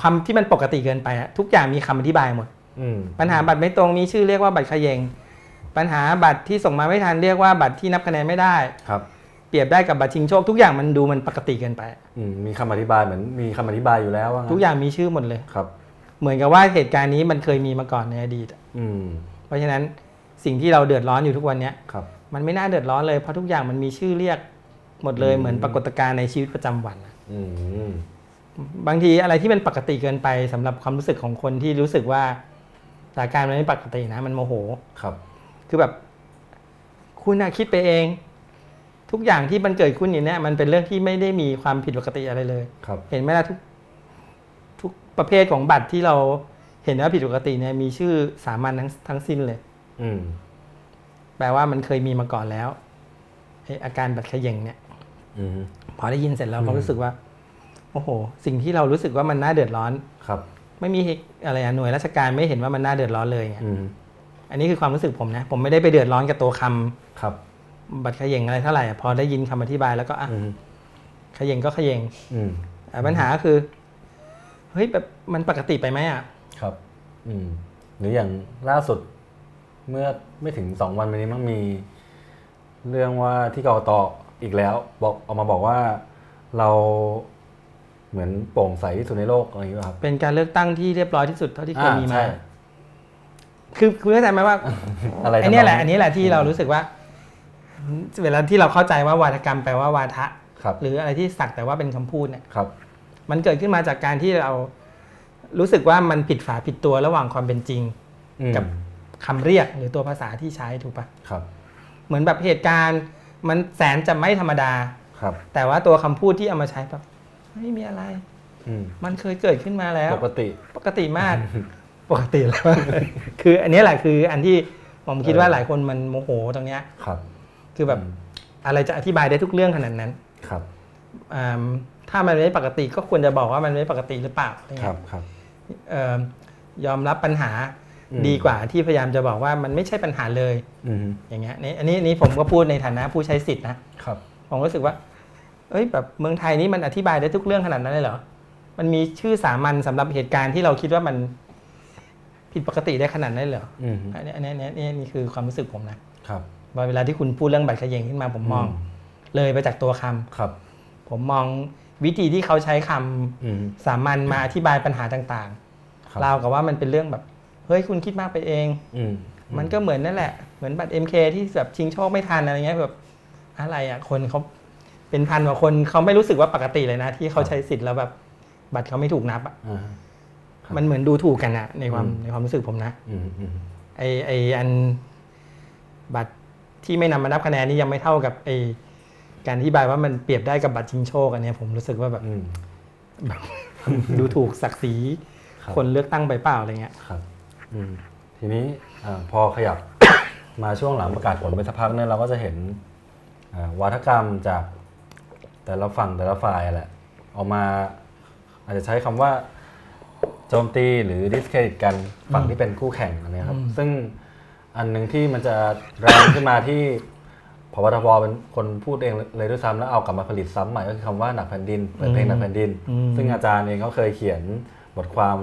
ความที่มันปกติเกินไปอะทุกอย่างมีคำอธิบายหมด
อืม
ปัญหาบัตรไม่ตรงมีชื่อเรียกว่าบัตรเขยง ปัญหาบัตรที่ส่งมาไม่ทันเรียกว่าบัตรที่นับคะแนนไม่ได้
ครับ
เปรียบได้กับบัตรชิงโชคทุกอย่างมันดูมันปกติเกินไป
อืมมีคำอธิบายเหมือนมีคำอธิบายอยู่แล้วว่างั้น
ทุกอย่างมีชื่อหมดเลย
ครับ
เหมือนกับว่าเหตุการณ์นี้มันเคยมีมาก่อนในอดีต
อืม
เพราะฉะนั้นสิ่งที่เราเดือดร้อนอยู่ทุกวันเนี้ย
ครับ
มันไม่น่าเดือดร้อนเลยเพราะทุกอย่างมันมีชื่อเรียกหมดเลย
อืม
เหมือนปรากฏการณ์ในชีวิตประจำวันอะ
อืม
บางทีอะไรที่มันปกติเกินไปสำหรับความรู้สึกของคนที่รู้สึกว่าสถานการณ์มันไม่ปกตินะ มันโมโห
ครับ
คือแบบ คุณน่ะคิดไปเอง ทุกอย่างที่มันเกิดขึ้นอยู่เนี่ยมันเป็นเรื่องที่ไม่ได้มีความผิดปกติอะไรเลย
ครับ
เห็นไหมล่ะทุกทุกประเภทของบัตรที่เราเห็นว่าผิดปกติเนี่ยมีชื่อสามัญทั้งทั้งสิ้นเลย
อืม
แปลว่ามันเคยมีมาก่อนแล้วไออาการบัตรเขย่งเนี่ย
อืม
พอได้ยินเสร็จแล้ว
อืม
ก็รู้สึกว่า โอ้โห สิ่งที่เรารู้สึกว่ามันน่าเดือดร้อน
ครับ
ไม่มีเหตุอะไรอะหน่วยราชการไม่เห็นว่ามันน่าเดือดร้อนเลยไง
อืม
อันนี้คือความรู้สึกผมนะ ผมไม่ได้ไปเดือดร้อนกับตัวคำ
ครับ
บัตรเขย่งอะไรเท่าไหร่อะพอได้ยินคำอธิบายแล้วก็อะ
อืม
เขย่งก็เขย่ง
อืม
แต่ปัญหาก็คือเฮ้ยแบบมันปกติไปไหมอะ
ครับ อืม หรืออย่างล่าสุดเมื่อไม่ถึงสองวันมานี้มันมี เรื่องว่าที่กรกตอีกแล้ว บอกออกมาบอกว่าเราเหมือนโปร่งใสที่สุดในโลกอะไรอย่างเงี้ยครับ
เป็นการเลือกตั้งที่เรียบร้อยที่สุดเท่าที่เคยมี
อ่
มา
ใช่
คือคือเข้าใจไหมว่า
อะไร
ไอ้เนี่ยแหละ
ทำง
อันนี้แหละที่เรารู้สึกว่า เวลาที่เราเข้าใจว่าวาทกรรมแปลว่าวาทะ
ครับ
หรืออะไรที่สักแต่ว่าเป็นคำพูดเนี่ย
ครับ
มันเกิดขึ้นมาจากการที่เรารู้สึกว่ามันผิดฝาผิดตัวระหว่างความเป็นจริง
อืม
กับคำเรียกหรือตัวภาษาที่ใช้ถูกปะ
ครับ
เหมือนแบบเหตุการณ์ มันแสนจะไม่ธรรมดา
ครับ
แต่ว่าตัวคำพูดที่เอามาใช้แบบไม่มีอะไร
อืม
มันเคยเกิดขึ้นมาแล้ว
ปกติ
ปกติมาก ปกติแล้วคือ อันนี้แหละคืออันที่ผมคิดว่าหลายคนมันโมโหตรงเนี้ย
ครับ
คือแบบอะไรจะอธิบายได้ทุกเรื่องขนาดนั้น
ครับ
อืมถ้ามันไม่ปกติก็ควรจะบอกว่ามันไม่ปกติหรือเปล่าอะไร
ค
เงี้
รั
ย
บครับ
เอิ่มยอมรับปัญหา
อืม
ดีกว่าที่พยายามจะบอกว่ามันไม่ใช่ปัญหาเลย
อืม
อย่างเงี้ยนี่อันนี้อันนี้ผมก็พูดในฐานะผู้ใช้สิทธินะ
ครับ
ผมรู้สึกว่า เอ้ยแบบเมืองไทยนี่มันอธิบายได้ทุกเรื่องขนาดนั้นเลยเหรอมันมีชื่อสามัญสำหรับเหตุการณ์ที่เราคิดว่ามันผิดปกติได้ขนาดนั้นเลยเหรอ
อืม
อันนี้อันนี้อันนี้นี่นี่คือความรู้สึกผมนะครับว่า เวลาที่คุณพูดเรื่องบัตรเขย่งขึ้นมาผมมอง
อืม
เลยไปจากตัวคำ
ครับ
ผมมองวิธีที่เขาใช้คำ
อืม
สามัญมาอธิบายปัญหาต่าง
ครับ
ๆราวกับว่ามันเป็นเรื่องแบบเฮ้ยคุณคิดมากไปเอง
อืม
มันก็เหมือนนั่นแหละ เหมือนบัตร MK ที่แบบชิงโชคไม่ทันอะไรเงี้ยแบบอะไรอะคนเขาเป็นพันกว่าคนเขาไม่รู้สึกว่าปกติเลยนะ ที่เขาใช้สิทธิ์แล้วแบบบัตรเขาไม่ถูกนับอะ
อ่าครับ
มันเหมือนดูถูกกันอะในความ
อืม
ในความรู้สึกผมนะ
อืมอืม
ไอไออันบัตร ที่ไม่นำมานับคะแนนนี่ยังไม่เท่ากับไอการอธิบายว่ามันเปรียบได้กับบัตรชิงโชคอันเนี้ยผมรู้สึกว่าแบบ
อืม
ดูถูกศักดิ์ศรี
ครับ
คนเลือกตั้งไปเปล่าอะไรเงี้ย
ครับอืมทีนี้อาพอขยับมาช่วงหลังประกาศผลไปสักพักเนี่ยเราก็จะเห็นอ่าวาทกรรมจากแต่ละฝั่งแต่ละฝ่ายแหละออกมาอาจจะใช้คำว่าโจมตีหรือ discredit กันฝั่งที่เป็นคู่แข่งอันเนี้ยครับ ซึ่ง อันหนึ่งที่มันจะแรงขึ้นมาที่พบทบเป็นคนพูดเองเลยด้วยซ้ำแล้วเอากลับมาผลิตซ้ำใหม่ก็คือคำว่าหนักแผ่นดินเปิดเพลงหนักแผ่นดิน
อืม
ซึ่งอาจารย์เองก็เคยเขียนบทความ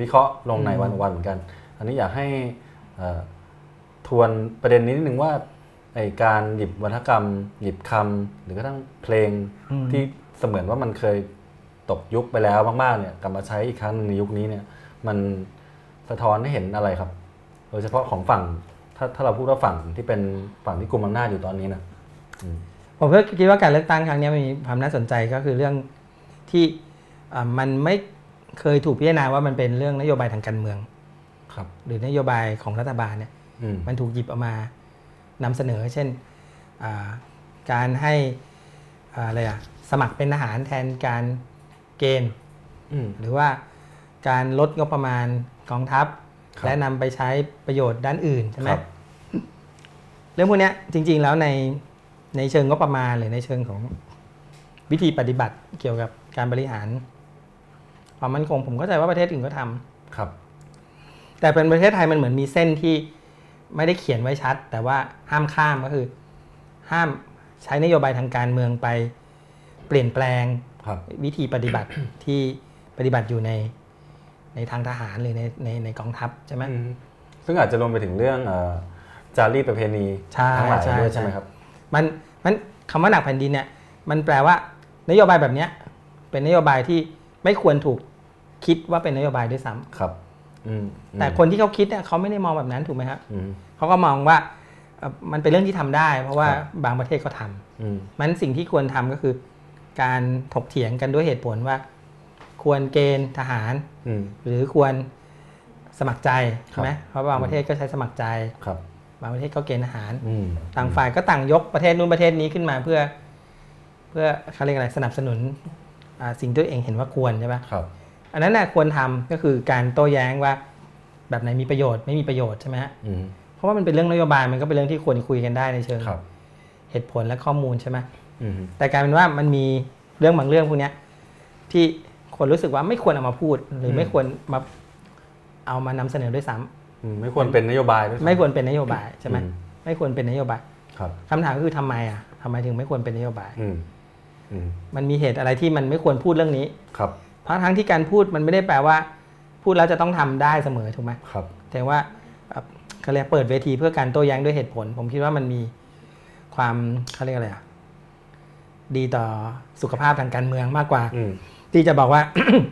วิเคราะห์ลงในวันวันเหมือนกัน อันนี้อยากให้เอ่อทวนประเด็นนี้นิดนึงว่าไอการหยิบวรรณกรรม หยิบคำหรือกระทั่งเพลง
อืม
ที่เสมือนว่ามันเคยตกยุคไปแล้วมากๆเนี่ยกลับมาใช้อีกครั้งหนึ่งในยุคนี้เนี่ย มันสะท้อนให้เห็นอะไรครับ โดยเฉพาะของฝั่ง ถ้าถ้าเราพูดว่าฝั่งที่เป็นฝั่งที่กุมอำนาจอยู่ตอนนี้นะ
ผมก็คิดว่าการเลือกตั้งครั้งเนี้ยมีความน่าสนใจก็คือเรื่องที่อ่ามันไม่เคยถูกพิจารณาว่ามันเป็นเรื่องนโยบายทางการเมือง
ครับ
หรือนโยบายของรัฐบาลเนี่ย
อืม
มันถูกหยิบเอามานำเสนอ เช่นอ่าการให้อ่าอะไรอะสมัครเป็นทหารแทนการเกณฑ์
อืม
หรือว่าการลดงบประมาณกองทัพ
ครับ
และนำไปใช้ประโยชน์ด้านอื่นใช่ไหม
ครับ
เรื่องพวกเนี้ยจริง ๆ แล้วในในเชิงงบประมาณหรือในเชิงของวิธีปฏิบัติเกี่ยวกับการบริหารความมั่นคงผมเข้าใจว่าประเทศอื่นก็ทำ
ครับ
แต่เป็นประเทศไทยมันเหมือนมีเส้นที่ไม่ได้เขียนไว้ชัด แต่ว่าห้ามข้ามก็คือ ห้ามใช้นโยบายทางการเมืองไป เปลี่ยนแปลง
ครับ
วิธีปฏิบัติที่ปฏิบัติอยู่ใน ในทางทหารหรือในในในกองทัพใช่ไหม
อืมซึ่งอาจจะรวมไปถึงเรื่องเอ่อจารีตประเพณี
ใช่
ทั้งหลาย
ใช่
ด้วย
ใช่
ใช่ไหมครับ
มันมันคำว่าหนักแผ่นดินเนี่ยมันแปลว่านโยบายแบบเนี้ยเป็นนโยบายที่ไม่ควรถูกคิดว่าเป็นนโยบายด้วยซ้ำ
ครับอืมอืม
แต่คนที่เขาคิดเนี่ยเขาไม่ได้มองแบบนั้นถูกไหมครับ
อืม
เขาก็มองว่าเอ่อมันเป็นเรื่องที่ทำได้ เพราะว่า
ครับ
บางประเทศก็ทำ
อืม
มันสิ่งที่ควรทำก็คือ การถกเถียงกันด้วยเหตุผลว่า ควรเกณฑ์ทหาร
อืม
หรือควรสมัครใจใช่ไหม
ครับ
เพราะบางประเทศก็ใช้สมัครใจ
ครับ
บางประเทศก็เกณฑ์ทหาร
อืม
ต่างฝ่ายก็ต่างยกประเทศนู้นประเทศนี้ขึ้นมาเพื่อ เพื่อเขาเรียกอะไรสนับสนุนอ่าสิ่งที่ตัวเองเห็นว่าควรใช่ไหม
ครับ
อันนั้นน่ะควรทำก็คือการโต้แย้งว่า แบบไหนมีประโยชน์ไม่มีประโยชน์ใช่ไหมฮะ
อืม
เพราะว่ามันเป็นเรื่องนโยบายมันก็เป็นเรื่องที่ควรคุยกันได้ในเชิง
ครับ
เหตุผลและข้อมูลใช่ไหม
อืม
แต่กลายเป็นว่ามันมีเรื่องบางเรื่องพวกเนี้ยที่ คนรู้สึกว่าไม่ควรเอามาพูด หรือไม่ควรมาเอามานำเสนอด้วยซ้ำ
อืมไม่ควรเป็นนโยบายด้วยซ้ำ
ไม่ควรเป็นนโยบายใช่ไหม
อืม
ไม่ควรเป็นนโยบาย
ครับ
คำถามก็คือทำไมอะทำไมถึงไม่ควรเป็นนโยบาย
อืมอืม
มันมีเหตุอะไรที่มันไม่ควรพูดเรื่องนี้
ครับ
เพราะทั้งที่การพูดมันไม่ได้แปลว่า พูดแล้วจะต้องทำได้เสมอถูกไหม
ครับ
แต่ว่าเอ่อเขาเรียกเปิดเวทีเพื่อการโต้แย้งด้วยเหตุผล ผมคิดว่ามันมีความเขาเรียกอะไรอะดีต่อสุขภาพทางการเมืองมากกว่า
อืม
ที่จะบอกว่า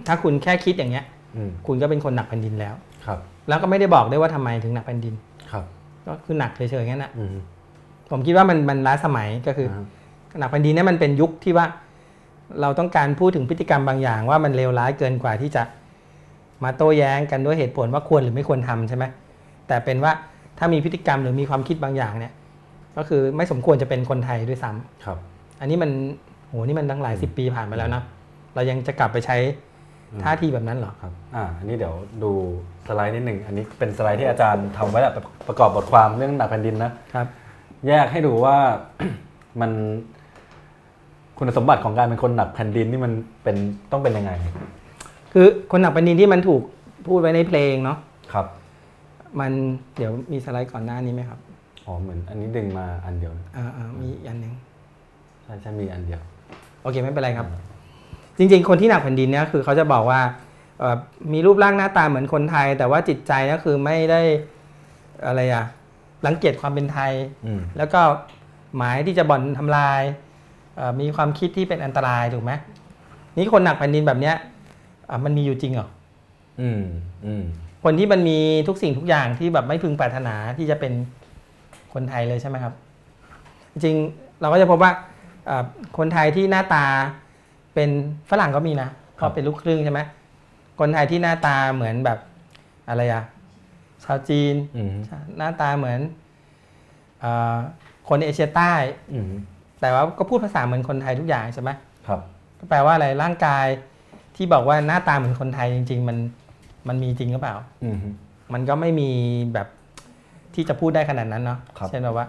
ถ้าคุณแค่คิดอย่างเงี้ย
อืม
คุณก็เป็นคนหนักแผ่นดินแล้ว
ครับ
แล้วก็ไม่ได้บอกได้วยว่าทำไมถึงหนักแผ่นดิน
ครับ
ก็คือหนักเฉยๆงั้นน่ะ
อืม
ผมคิดว่ามันมันล้าสมัยก็คือ
อ่า
หนักแผ่นดินเนี่ยมันเป็นยุคที่ว่า เราต้องการพูดถึงพฤติกรรมบางอย่าง ว่ามันเลวร้ายเกินกว่าที่จะมาโต้แย้งกันด้วยเหตุผลว่าควรหรือไม่ควรทำใช่ไหมแต่เป็นว่าถ้ามีพฤติกรรมหรือมีความคิดบางอย่างเนี่ย ก็คือไม่สมควรจะเป็นคนไทยด้วยซ้ำ
ครับ
อันนี้มันโหนี่มันตั้งหลายสิบปีผ่านไปแล้วนะ เรายังจะกลับไปใช้ท่าทีแบบนั้นเหรอ
ครับ อ่า อันนี้เดี๋ยวดูสไลด์นิดหนึ่ง อันนี้เป็นสไลด์ที่อาจารย์ทำไว้แหละประประกอบบทความเรื่องหนักแผ่นดินนะ
ครับ
แยกให้ดูว่ามันคุณสมบัติของการเป็นคนหนักแผ่นดินนี่มันเป็นต้องเป็นยังไง
คือคนหนักแผ่นดินที่มันถูกพูดไว้ในเพลงเนาะ
ครับ
มันเดี๋ยวมีสไลด์ก่อนหน้านี้ไหมครับ
อ๋อ เหมือนอันนี้ดึงมาอันเดียวนะ
อ่าๆมีอีกอันหนึ่ง
ใช่ใช่มีอันเดียว
โอเคไม่เป็นไรครับ จริงๆ คนที่หนักแผ่นดินเนี่ยคือเขาจะบอกว่าเอ่อมีรูปร่างหน้าตาเหมือนคนไทย แต่ว่าจิตใจก็คือไม่ได้อะไรอะรังเกียจความเป็นไทย
อืม
แล้วก็หมายที่จะบ่อนทำลายเอ่อมีความคิดที่เป็นอันตรายถูกไหมนี่คนหนักแผ่นดินแบบเนี้ยอะมันมีอยู่จริงเหรอ
อืมอืม
คนที่มันมีทุกสิ่งทุกอย่างที่แบบไม่พึงปรารถนาที่จะเป็นคนไทยเลยใช่ไหมครับ จริงๆเราก็จะพบว่าเอ่อคนไทยที่หน้าตา เป็นฝรั่งก็มีนะเพราะเป็นลูกครึ่งใช่ไหมคนไทยที่หน้าตาเหมือนแบบอะไรอะชาวจีน
อืม
หน้าตาเหมือนเออคนเอเชียใต้
อืม
แต่ว่าก็พูดภาษาเหมือนคนไทยทุกอย่างใช่ไหม
ครับ
ก็แปลว่าอะไรร่างกายที่บอกว่าหน้าตาเหมือนคนไทยจริง ๆ มันมันมีจริงหรือเปล่า
อืม
มันก็ไม่มีแบบที่จะพูดได้ขนาดนั้นเนาะ
ครับ
เช่นแบบว่า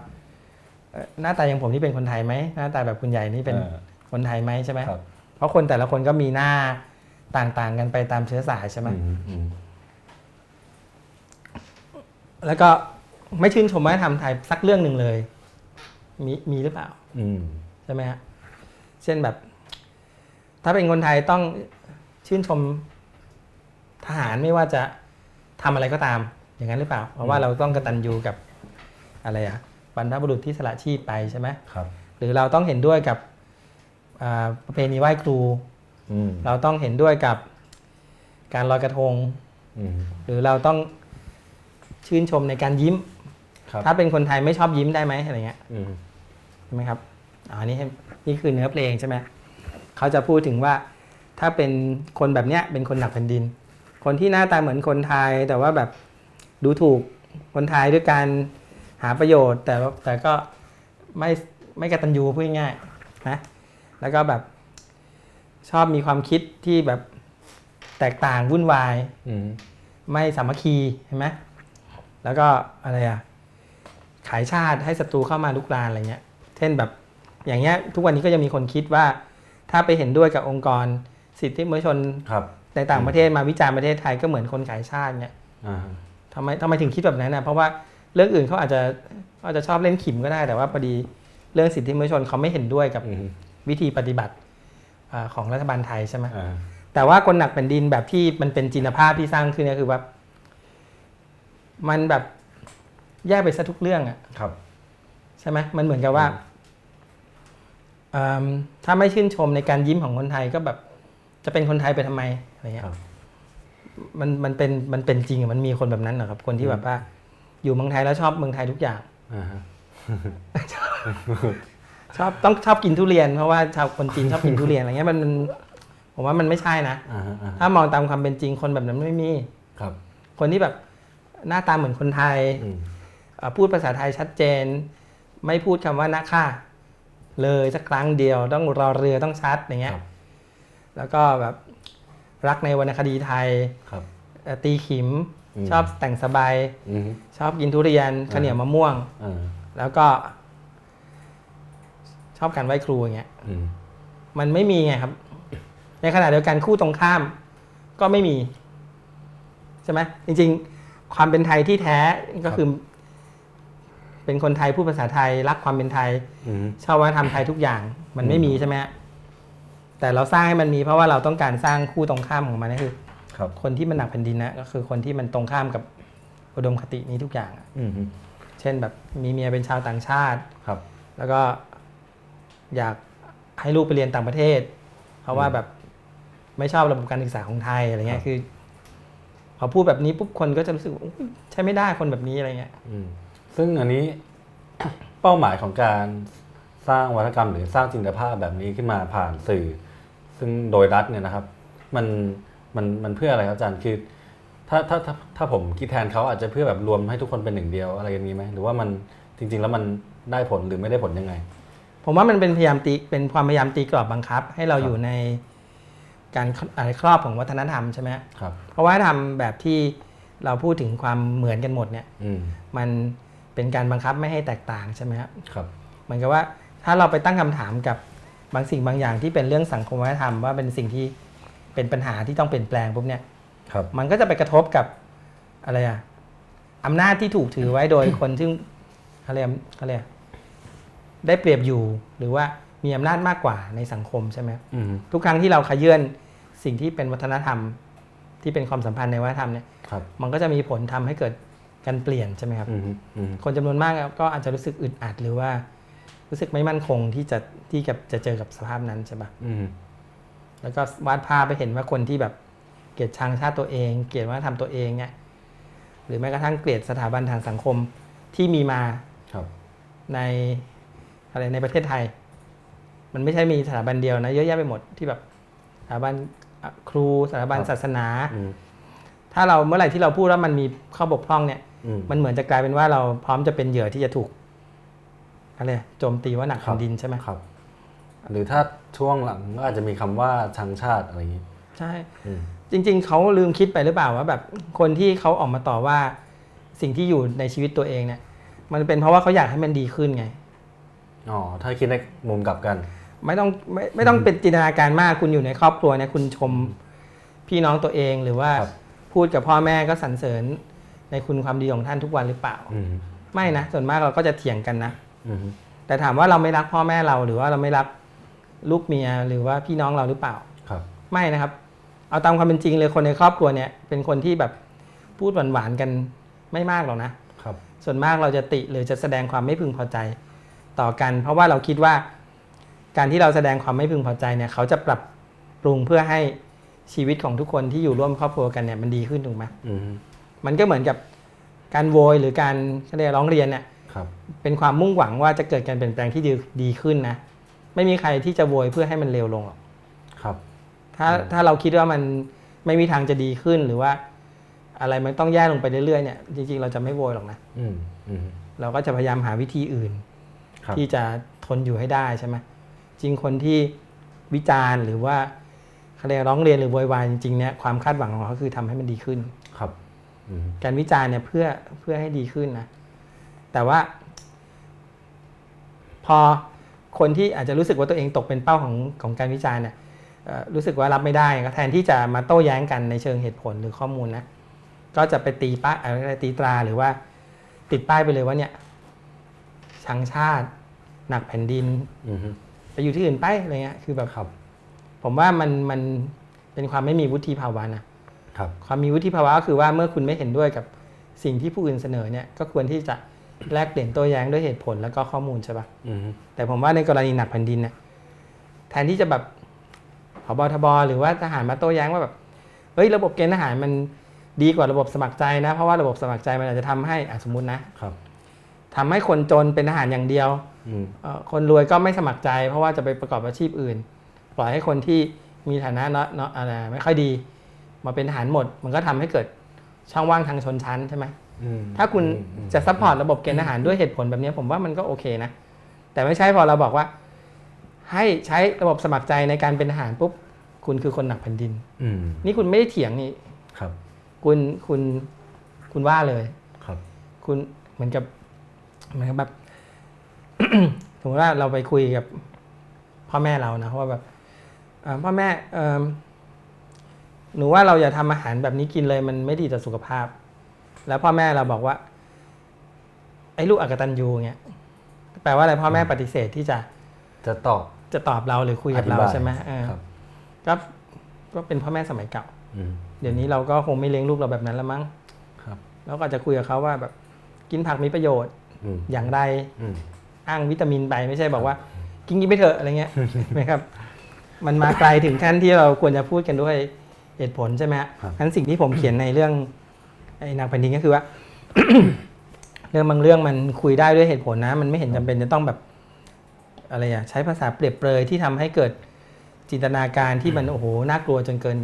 เอ่อหน้าตาอย่างผมนี่เป็นคนไทยไหมหน้าตาแบบคุณใหญ่นี่เป็น
ออ
คนไทยไหมใช่ไหม
ครับ
เพราะคนแต่ละคนก็มีหน้าต่างๆ กันไปตามเชื้อสายใช่ไหม
อืมอืม
แล้วก็ไม่ชื่นชมวัฒนธรรมไทยสักเรื่องหนึ่งเลย มีมีหรือเปล่า
อืม
ใช่ไหมฮะเช่นแบบ ถ้าเป็นคนไทยต้องชื่นชมทหารไม่ว่าจะทำอะไรก็ตาม อย่างนั้นหรือเปล่า เพราะว่าเราต้องกตัญญูกับอะไรอะบรรพบุรุษที่สละชีพไปใช่ไหม
ครับ
หรือเราต้องเห็นด้วยกับอ่า ประเพณีไหว้ครู
อืม
เราต้องเห็นด้วยกับการลอยกระทง
อืม
หรือเราต้องชื่นชมในการยิ้ม
ครับ
ถ้าเป็นคนไทยไม่ชอบยิ้มได้ไหมอะไรเงี้ย
อืม
ใช่ไหมครับอ๋อนี่ให้นี่คือเนื้อเพลงใช่ไหมเขาจะพูดถึงว่าถ้าเป็นคนแบบเนี้ยเป็นคนหนักแผ่นดิน คนที่หน้าตาเหมือนคนไทย แต่ว่าแบบดูถูกคนไทยด้วยการหาประโยชน์ แต่ว่าแต่ก็ไม่ไม่กตัญญูพูดง่ายๆนะ แล้วก็แบบชอบมีความคิดที่แบบแตกต่างวุ่นวาย
อืม
ไม่สามัคคีเห็นไหมแล้วก็อะไรอะขายชาติให้ศัตรูเข้ามาลุกรานอะไรเงี้ย เช่นแบบอย่างเงี้ย ทุกวันนี้ก็ยังมีคนคิดว่า ถ้าไปเห็นด้วยกับองค์กรสิทธิมนุษยชน
ครับ
ในต่างประเทศมาวิจารณ์ประเทศไทยก็เหมือนคนขายชาติเนี่ย
อ่า
ทำไมทำไมถึงคิดแบบนั้นนะเพราะว่าเรื่องอื่นเขาอาจจะเขาอาจจะชอบเล่นขิมก็ได้แต่ว่าพอดีเรื่องสิทธิมนุษยชนเขาไม่เห็นด้วยกับ
อืม
วิธีปฏิบัติอ่าของรัฐบาลไทยใช่ไหม
อ่า
แต่ว่าคนหนักแผ่นดินแบบที่มันเป็นจินภาพที่สร้างขึ้นก็คือว่ามันแบบแยกไปซะทุกเรื่องอะ
ครับ
ใช่ไหมมันเหมือนกับว่าอืมถ้าไม่ชื่นชมในการยิ้มของคนไทยก็แบบ จะเป็นคนไทยไปทำไมอะไรเงี้ย
ครับ
มันมันเป็นมันเป็นจริงอะมันมีคนแบบนั้นเหรอครับ คนที่แบบว่า อยู่เมืองไทยแล้วชอบเมืองไทยทุกอย่าง
อ่าฮะ
ชอบต้องชอบกินทุเรียนเพราะว่าชาวคนจีนชอบกินทุเรียนอะไรเงี้ยมันมันผมว่ามันไม่ใช่นะ
อ่าฮะอ่าฮะ
ถ้ามองตามความเป็นจริงคนแบบนั้นไม่มี
ครับ
คนที่แบบหน้าตาเหมือนคนไทย
อืม
เอ่อพูดภาษาไทยชัดเจน ไม่พูดคำว่านะค่ะเลยสักครั้งเดียวต้องรอเรือต้องชัดอย่างเงี้
ค
ย
รับ
แล้วก็แบบรักในวรรณคดีไทย
ครับ
เอ่อตีขิม
อืม
ชอบแต่งสบาย
อืม
ชอบกินทุเรียนข้าวเหนียวมะม่วง
อ่า
แล้วก็ ชอบการไหว้ครูอย่างเงี้ย
อืม
มันไม่มีไงครับ ในขณะเดียวกันคู่ตรงข้าม ก็ไม่มี ใช่ไหมจริง ๆ ความเป็นไทยที่แท้ก็คือเเป็นคนไทยพูดภาษาไทยรักความเป็นไทย
อืม
ชอบวัฒนธรรมไทยทุกอย่าง มันไม่มีใช่ไหมฮะแต่เราสร้างให้มันมีเพราะว่าเราต้องการสร้างคู่ตรงข้ามของมันก็คือ
ครับ
คนที่มันหนักแผ่นดินนะก็คือคนที่มันตรงข้ามกับอุดมคตินี้ทุกอย่างอะ
อืม
เช่นแบบมีเมียเป็นชาวต่างชาติ
ครับ
แล้วก็ อยากให้ลูกไปเรียนต่างประเทศ เพราะว่าแบบไม่ชอบระบบการศึกษาของไทยอะไรเงี้
ครั
ย
บ
คือพอพูดแบบนี้ปุ๊บคนก็จะรู้สึกว่าอุ๊ยใช้ไม่ได้คนแบบนี้อะไรเงี้ย
อืมซึ่งอันนี้เป้าหมายของการสร้างวัฒกรรมหรือสร้างจินตภาพแบบนี้ขึ้นมาผ่านสื่อ ซึ่งโดยรัฐเนี่ยนะครับ มันมันมันเพื่ออะไรครับอาจารย์คือถ้าถ้าถ้าถ้าผมคิดแทนเขาอาจจะเพื่อแบบรวมให้ทุกคนเป็นหนึ่งเดียวอะไรอย่างนี้ไหมหรือว่ามันจริง ๆ แล้วมันได้ผลหรือไม่ได้ผลยังไง
ผมว่ามันเป็นพยายามตีเป็นความพยายามตีกรอบบังคับ ให้เรา
ครับ
อยู่ในการอะไรครอบของวัฒนธรรมใช่ไหมฮะ
ครับ
เพราะว่าทำแบบที่เราพูดถึงความเหมือนกันหมดเนี่ย
อืม
มันเป็นการบังคับไม่ให้แตกต่างใช่ไหมครับ
ครับ
เหมือนกับว่าถ้าเราไปตั้งคำถามกับบางสิ่งบางอย่างที่เป็นเรื่องสังคมวัฒนธรรมว่าเป็นสิ่งที่เป็นปัญหาที่ต้องเปลี่ยนแปลงปุ๊บเนี่ย
ครับ
มันก็จะไปกระทบกับอะไรอะอำนาจที่ถูกถือไว้โดยคนที่อะไรอะอะไรอะ ได้เปรียบอยู่ หรือว่ามีอำนาจมากกว่าในสังคมใช่ไหม
อืม
ทุกครั้งที่เราขยื่นสิ่งที่เป็นวัฒนธรรม ที่เป็นความสัมพันธ์ในวัฒนธรรมเนี่ย
ครับ
มันก็จะมีผลทำให้เกิดการเปลี่ยนใช่ไหมครับ
อืมอืม
คนจำนวนมากก็อาจจะรู้สึกอึดอัดหรือว่า รู้สึกไม่มั่นคงที่จะที่กับจะเจอกับสภาพนั้นใช่ปะ
อืม
แล้วก็วาดภาพไปเห็นว่าคนที่แบบเกลียดชังชาติตัวเอง เกลียดวัฒนธรรมตัวเองเนี่ยหรือแม้กระทั่งเกลียดสถาบันทางสังคมที่มีมา
ครับ
ใน อะไรในประเทศไทย มันไม่ใช่มีสถาบันเดียวนะเยอะแยะไปหมดที่แบบสถาบันอะครูสถาบันศาสนา
อืม
ถ้าเราเมื่อไหร่ที่เราพูดว่ามันมีข้อบกพร่องเนี่ย
อืม
มันเหมือนจะกลายเป็นว่าเราพร้อมจะเป็นเหยื่อที่จะถูกอะไรโจมตีว่าหนัก
ครั
แผ่
บ
นดินใช่ไหม
ครับ หรือถ้าช่วงหลังก็อาจจะมีคำว่าชังชาติอะไรอย่างนี้
ใช่
อืม
จริง ๆ เขาลืมคิดไปหรือเปล่าว่าแบบคนที่เขาออกมาต่อว่าสิ่งที่อยู่ในชีวิตตัวเองเนี่ย มันเป็นเพราะว่าเขาอยากให้มันดีขึ้นไง
อ๋อถ้าคิดในมุมกลับกัน
ไม่ต้องไม่ไม่ต้องเป็นจินตนาการมากคุณอยู่ในครอบครัวเนี่ยคุณชมพี่น้องตัวเองหรือว่า
ครับ
พูดกับพ่อแม่ก็สรรเสริญในคุณความดีของท่านทุกวันหรือเปล่า
อืม
ไม่นะส่วนมากเราก็จะเถียงกันนะ
อืม
แต่ถามว่าเราไม่รักพ่อแม่เราหรือว่าเราไม่รักลูกเมียหรือว่าพี่น้องเราหรือเปล่า
ครับ
ไม่นะครับ เอาตามความเป็นจริงเลยคนในครอบครัวเนี่ย เป็นคนที่แบบพูดหวานๆกันไม่มากหรอกนะ
ครับ
ส่วนมากเราจะติหรือจะแสดงความไม่พึงพอใจ ต่อกัน เพราะว่าเราคิดว่า การที่เราแสดงความไม่พึงพอใจเนี่ยเขาจะปรับปรุงเพื่อให้ชีวิตของทุกคนที่อยู่ร่วมครอบครัวกันเนี่ยมันดีขึ้นถูกไหม
อืม
มันก็เหมือนกับการโวยหรือการเขาเรียกร้องเรียนเนี่ย
ครับ
เป็นความมุ่งหวังว่าจะเกิดการเปลี่ยนแปลงที่ดีดีขึ้นนะ ไม่มีใครที่จะโวยเพื่อให้มันเร็วลงหรอก
ครับ
ถ้าถ้าเราคิดว่ามันไม่มีทางจะดีขึ้นหรือว่า อะไรมันต้องแย่ลงไปเรื่อยๆเนี่ยจริงๆเราจะไม่โวยหรอกนะ
อืมอืม
เราก็จะพยายามหาวิธีอื่น
ครับ
ที่จะทนอยู่ให้ได้ใช่ไหมจริงคนที่วิจารณ์หรือว่าเขาเรียกร้องเรียนหรือโวยวายจริงๆเนี่ยความคาดหวังของเขาคือทำให้มันดีขึ้น
ครับอืม
การวิจารณ์เนี่ยเพื่อเพื่อให้ดีขึ้นนะแต่ว่า พอคนที่อาจจะรู้สึกว่าตัวเองตกเป็นเป้าของของการวิจารณ์เนี่ยเอ่อรู้สึกว่ารับไม่ได้ก็แทนที่จะมาโต้แย้งกันในเชิงเหตุผลหรือข้อมูลนะก็จะไปตีป้ายอะไรตีตราหรือว่า ติดป้ายไปเลยว่าเนี่ยชังชาติ หนักแผ่นดิน
อืม
ไปอยู่ที่อื่นไปอะไรเงี้ยคือแบบ
ครับ
ผมว่ามันมันเป็นความไม่มีวุฒิภาวะนะ
ครับ
ความมีวุฒิภาวะก็คือว่าเมื่อคุณไม่เห็นด้วยกับสิ่งที่ผู้อื่นเสนอเนี่ยก็ควรที่จะแลกเปลี่ยนโต้แย้งด้วยเหตุผลแล้วก็ข้อมูลใช่ปะ
อืม
แต่ผมว่าในกรณีหนักแผ่นดินเนี่ยแทนที่จะแบบผบทบหรือว่าทหารมาโต้แย้งว่าแบบเฮ้ยระบบเกณฑ์ทหารมันดีกว่าระบบสมัครใจนะ เพราะว่าระบบสมัครใจมันอาจจะทำให้อะสมมตินะครับ ทำให้คนจนเป็นทหารอย่างเดียว
อืม
เอ่อคนรวยก็ไม่สมัครใจ เพราะว่าจะไปประกอบอาชีพอื่น ปล่อยให้คนที่มีฐานะเนาะเนาะอะไรไม่ค่อยดี มาเป็นทหารหมด มันก็ทำให้เกิดช่องว่างทางชนชั้นใช่ไหม
อืม
ถ้าคุณ
อืม
จะ support ระบบเกณฑ์ทหารด้วยเหตุผลแบบนี้ผมว่ามันก็โอเคนะ แต่ไม่ใช่พอเราบอกว่า ให้ใช้ระบบสมัครใจในการเป็นทหารปุ๊บคุณคือคนหนักแผ่นดิน
อืม
นี่คุณไม่ได้เถียงนี่
ครับ
คุณคุณคุณว่าเลย
ครับ
คุณเหมือนกับเห มือนกับแบบสมมติว่าเราไปคุยกับพ่อแม่เรานะว่าแบบเอ่อพ่อแม่เอิ่มหนูว่าเราอย่าทำอาหารแบบนี้กินเลยมันไม่ดีต่อสุขภาพ แล้วพ่อแม่เราบอกว่า ไออ้ลูกอกตันยูเงี้ยแปลว่าอะไรพ่อแม่ปฏิเสธที่จะ
จะตอบ
จะตอบเราหรือคุยกับ
อธิ
เรา
บาย
ใช่ไหมเออ
ครับ
ก็ก็เป็นพ่อแม่สมัยเก่า
อืม
เดี๋ยวนี้เราก็คงไม่เลี้ยงลูกเราแบบนั้นแล้วมั้ง
ครับ
แล้วก็อาจจะคุยกับเขาว่าแบบ กินผักมีประโยชน์
อืม
อย่างไร
อืม
อ้างวิตามินไปไม่ใช่บอกว่า กินกินไปเถอะอะไรเงี้ยไหมครับ มันมาไกลถึงขั้นที่เราควรจะพูดกันด้วยเหตุผลใช่ไหมฮะ
ครับ
งั้นสิ่งที่ผมเขียนในเรื่องไอ้นางแผ่นดินก็คือว่า เรื่องบางเรื่องมันคุยได้ด้วยเหตุผลนะ มันไม่เห็นจำเป็นจะต้องแบบอะไรอะใช้ภาษาเปรียบเปรยที่ทำให้เกิดจินตนาการที่มันโอ้โหน่ากลัวจนเกิน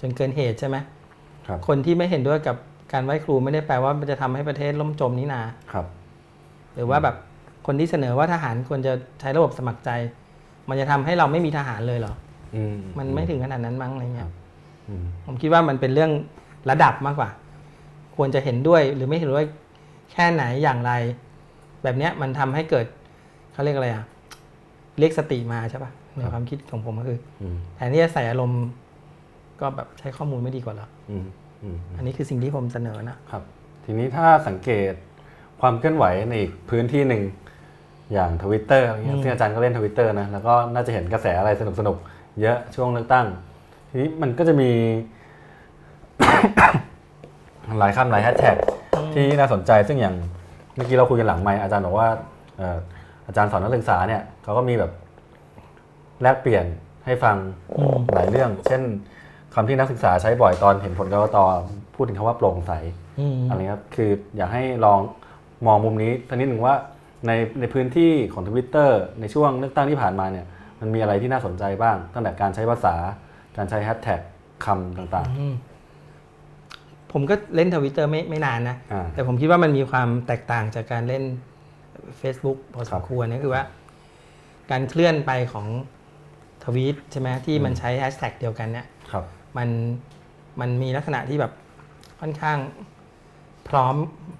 จนเกินเหตุใช่ไหม
ครับ
คนที่ไม่เห็นด้วยกับการไหว้ครูไม่ได้แปลว่ามันจะทำให้ประเทศล่มจมนี่นา
ครับ
หรือว่าแบบคนที่เสนอว่าทหารควรจะใช้ระบบสมัครใจ มันจะทำให้เราไม่มีทหารเลยเหรอ
อืม
มันไม่ถึงขนาดนั้นมั้งอะไรเงี้ย
อืม
ผมคิดว่ามันเป็นเรื่องระดับมากกว่า ควรจะเห็นด้วยหรือไม่เห็นด้วยแค่ไหนอย่างไร แบบเนี้ยมันทำให้เกิดเขาเรียกอะไรอะเรียกสติมาใช่ปะในความคิดของผมก็คือ
อืม
แทนที่จะใส่อารมณ์ ก็แบบใช้ข้อมูลไม่ดีกว่าเหรอ
อืมอืม
อันนี้คือสิ่งที่ผมเสนอนะ
ครับ ทีนี้ถ้าสังเกต ความเคลื่อนไหวในอีกพื้นที่หนึ่งอย่างทวิตเตอร์อะไรเงี้ย
อืม
ซึ่งอาจารย์ก็เล่นทวิตเตอร์นะแล้วก็น่าจะเห็นกระแสอะไรสนุกๆเยอะช่วงเลือกตั้ง ทีนี้มันก็จะมี หลายคำหลายแฮชแท็กที่น่าสนใจซึ่งอย่างเมื่อกี้เราคุยกันหลังไมค์อาจารย์บอกว่าเอ่ออาจารย์สอนนักศึกษาเนี่ยเขาก็มีแบบแลกเปลี่ยนให้ฟัง
อืม
หลายเรื่อง เช่นคำที่นักศึกษาใช้บ่อยตอนเห็นผลกรกตพูดถึงคำว่าโปร่งใส
อืม
อะไรครับคืออยากให้ลอง มองมุมนี้สักนิดหนึ่งว่าในในพื้นที่ของทวิตเตอร์ในช่วงเลือกตั้งที่ผ่านมาเนี่ยมันมีอะไรที่น่าสนใจบ้าง ตั้งแต่การใช้ภาษาการใช้แฮชแท็กคำต่าง
อืมผมก็เล่นทวิตเตอร์ไม่ไม่นานนะ
อ่า
แต่ผมคิดว่ามันมีความแตกต่างจากการเล่น Facebook พอส
ครั
ม
บ
ควรนะคือว่า การเคลื่อนไปของทวีตใช่ไหมที่มันใช้แฮชแท็กเดียวกันเนี่ย
ๆครับ
มันมันมีลักษณะที่แบบค่อนข้างพร้อม
อืม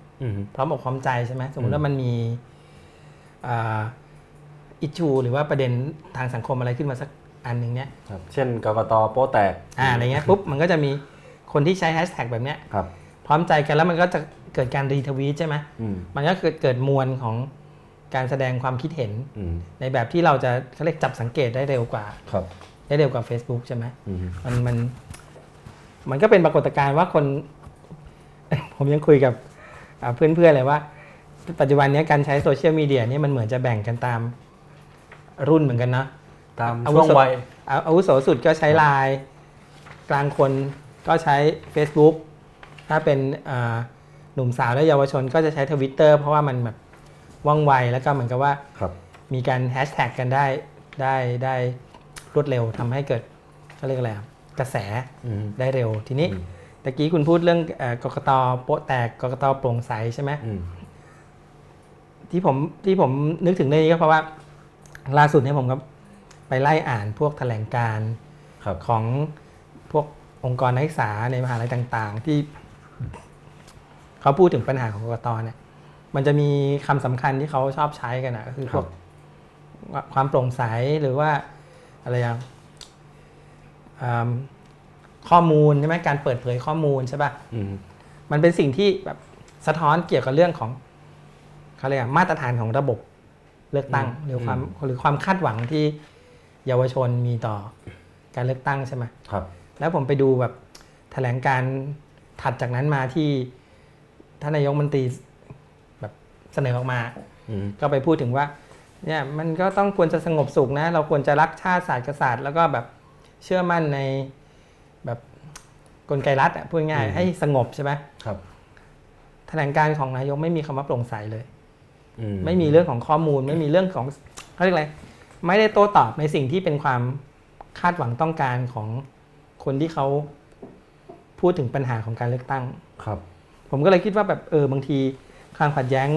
พร้อมอกพร้อมใจใช่ไหมสมม
อื
ติ
ม
ว่ามันมีอิชูหรือว่าประเด็นทางสังคมอะไรขึ้นมาสักอันหนึ่งเนี่ย
ครับเช่นกกตโป๊แตก
อ่าอะไรเงี้ยปุ๊บมันก็จะมีคนที่ใช้แฮชแท็กแบบเนี้ย
ครับ
พร้อมใจกันแล้วมันก็จะเกิดการรีทวีตใช่ไหม
อืม
มันก็เกิดเกิดมวลของการแสดงความคิดเห็น
อืม
ในแบบที่เราจะเขาเรียกจับสังเกตได้เร็วกว่า
ครับ
ได้เร็วกว่า Facebook ใช่ไหม
อืม
มันมัน มันก็เป็นปรากฏการณ์ว่าคน ผมยังคุยกับอ่า เพื่อนๆเลยว่า ปัจจุบันเนี้ยการใช้โซเชียลมีเดียเนี่ยมันเหมือนจะแบ่งกันตามรุ่นเหมือนกันนะ
ตาม
อาวุ
ช่วง
โส
วัย
อาอาวุโสสุดก็ใช้ไลน์กลางคนก็ใช้ Facebook ถ้าเป็นอ่าหนุ่มสาวและเยาวชนก็จะใช้ทวิตเตอร์เพราะว่ามันแบบว่องไวแล้วก็เหมือนกับว่า
ครับ
มีการแฮชแท็กกันได้ได้ได้รวดเร็วทำให้เกิดเขาเรียกอะไรอะกระแส
อืม
ได้เร็วทีนี้
อืม
ตะกี้คุณพูดเรื่องเอ่อกกตโป๊ะแตกกกตโปร่งใสใช่ไหม
อืม
ที่ผมที่ผมนึกถึงเรื่องนี้ก็เพราะว่า ล่าสุดเนี่ยผมก็ไปไล่อ่านพวกแถลงการณ์
ครับ
ของพวกองค์กรนักศึกษาในมหาลัยต่าง ๆ ที่เขาพูดถึงปัญหาของกกตเนี่ย มันจะมีคำสำคัญที่เขาชอบใช้กันนะก็คือพวกความโปร่งใสหรือว่าอะไรอย่างอืม ข้อมูลใช่ไหมการเปิดเผยข้อมูลใช่ปะ
อืม
มันเป็นสิ่งที่แบบสะท้อนเกี่ยวกับเรื่องของเขาเรียกอะไรมาตรฐานของระบบเลือกตั้งหรือความหรือความคาดหวังที่เยาวชนมีต่อการเลือกตั้งใช่ไหม
ครับ
แล้วผมไปดูแบบแถลงการถัดจากนั้นมาที่ท่านนายกมนตรีแบบเสนอออกมา
อืม
ก็ไปพูดถึงว่า เนี่ยมันก็ต้องควรจะสงบสุขนะ เราควรจะรักชาติศาสตร์กษัตริย์แล้วก็แบบเชื่อมั่นใน แบบกลไกรัฐอะพูดง่ายๆให้สงบใช่ไหม
ครับ
แถลงการของนายกไม่มีคำว่าโปร่งใสเลย
อื
ไม่มีเรื่องของข้อมูล ไม่มีเรื่องของเขาเรียกอะไรไม่ได้โต้ตอบในสิ่งที่เป็นความคาดหวังต้องการของคนที่เขาพูดถึงปัญหาของการเลือกตั้ง
ครับ
ผมก็เลยคิดว่าแบบเออบางทีความขัดแย้ง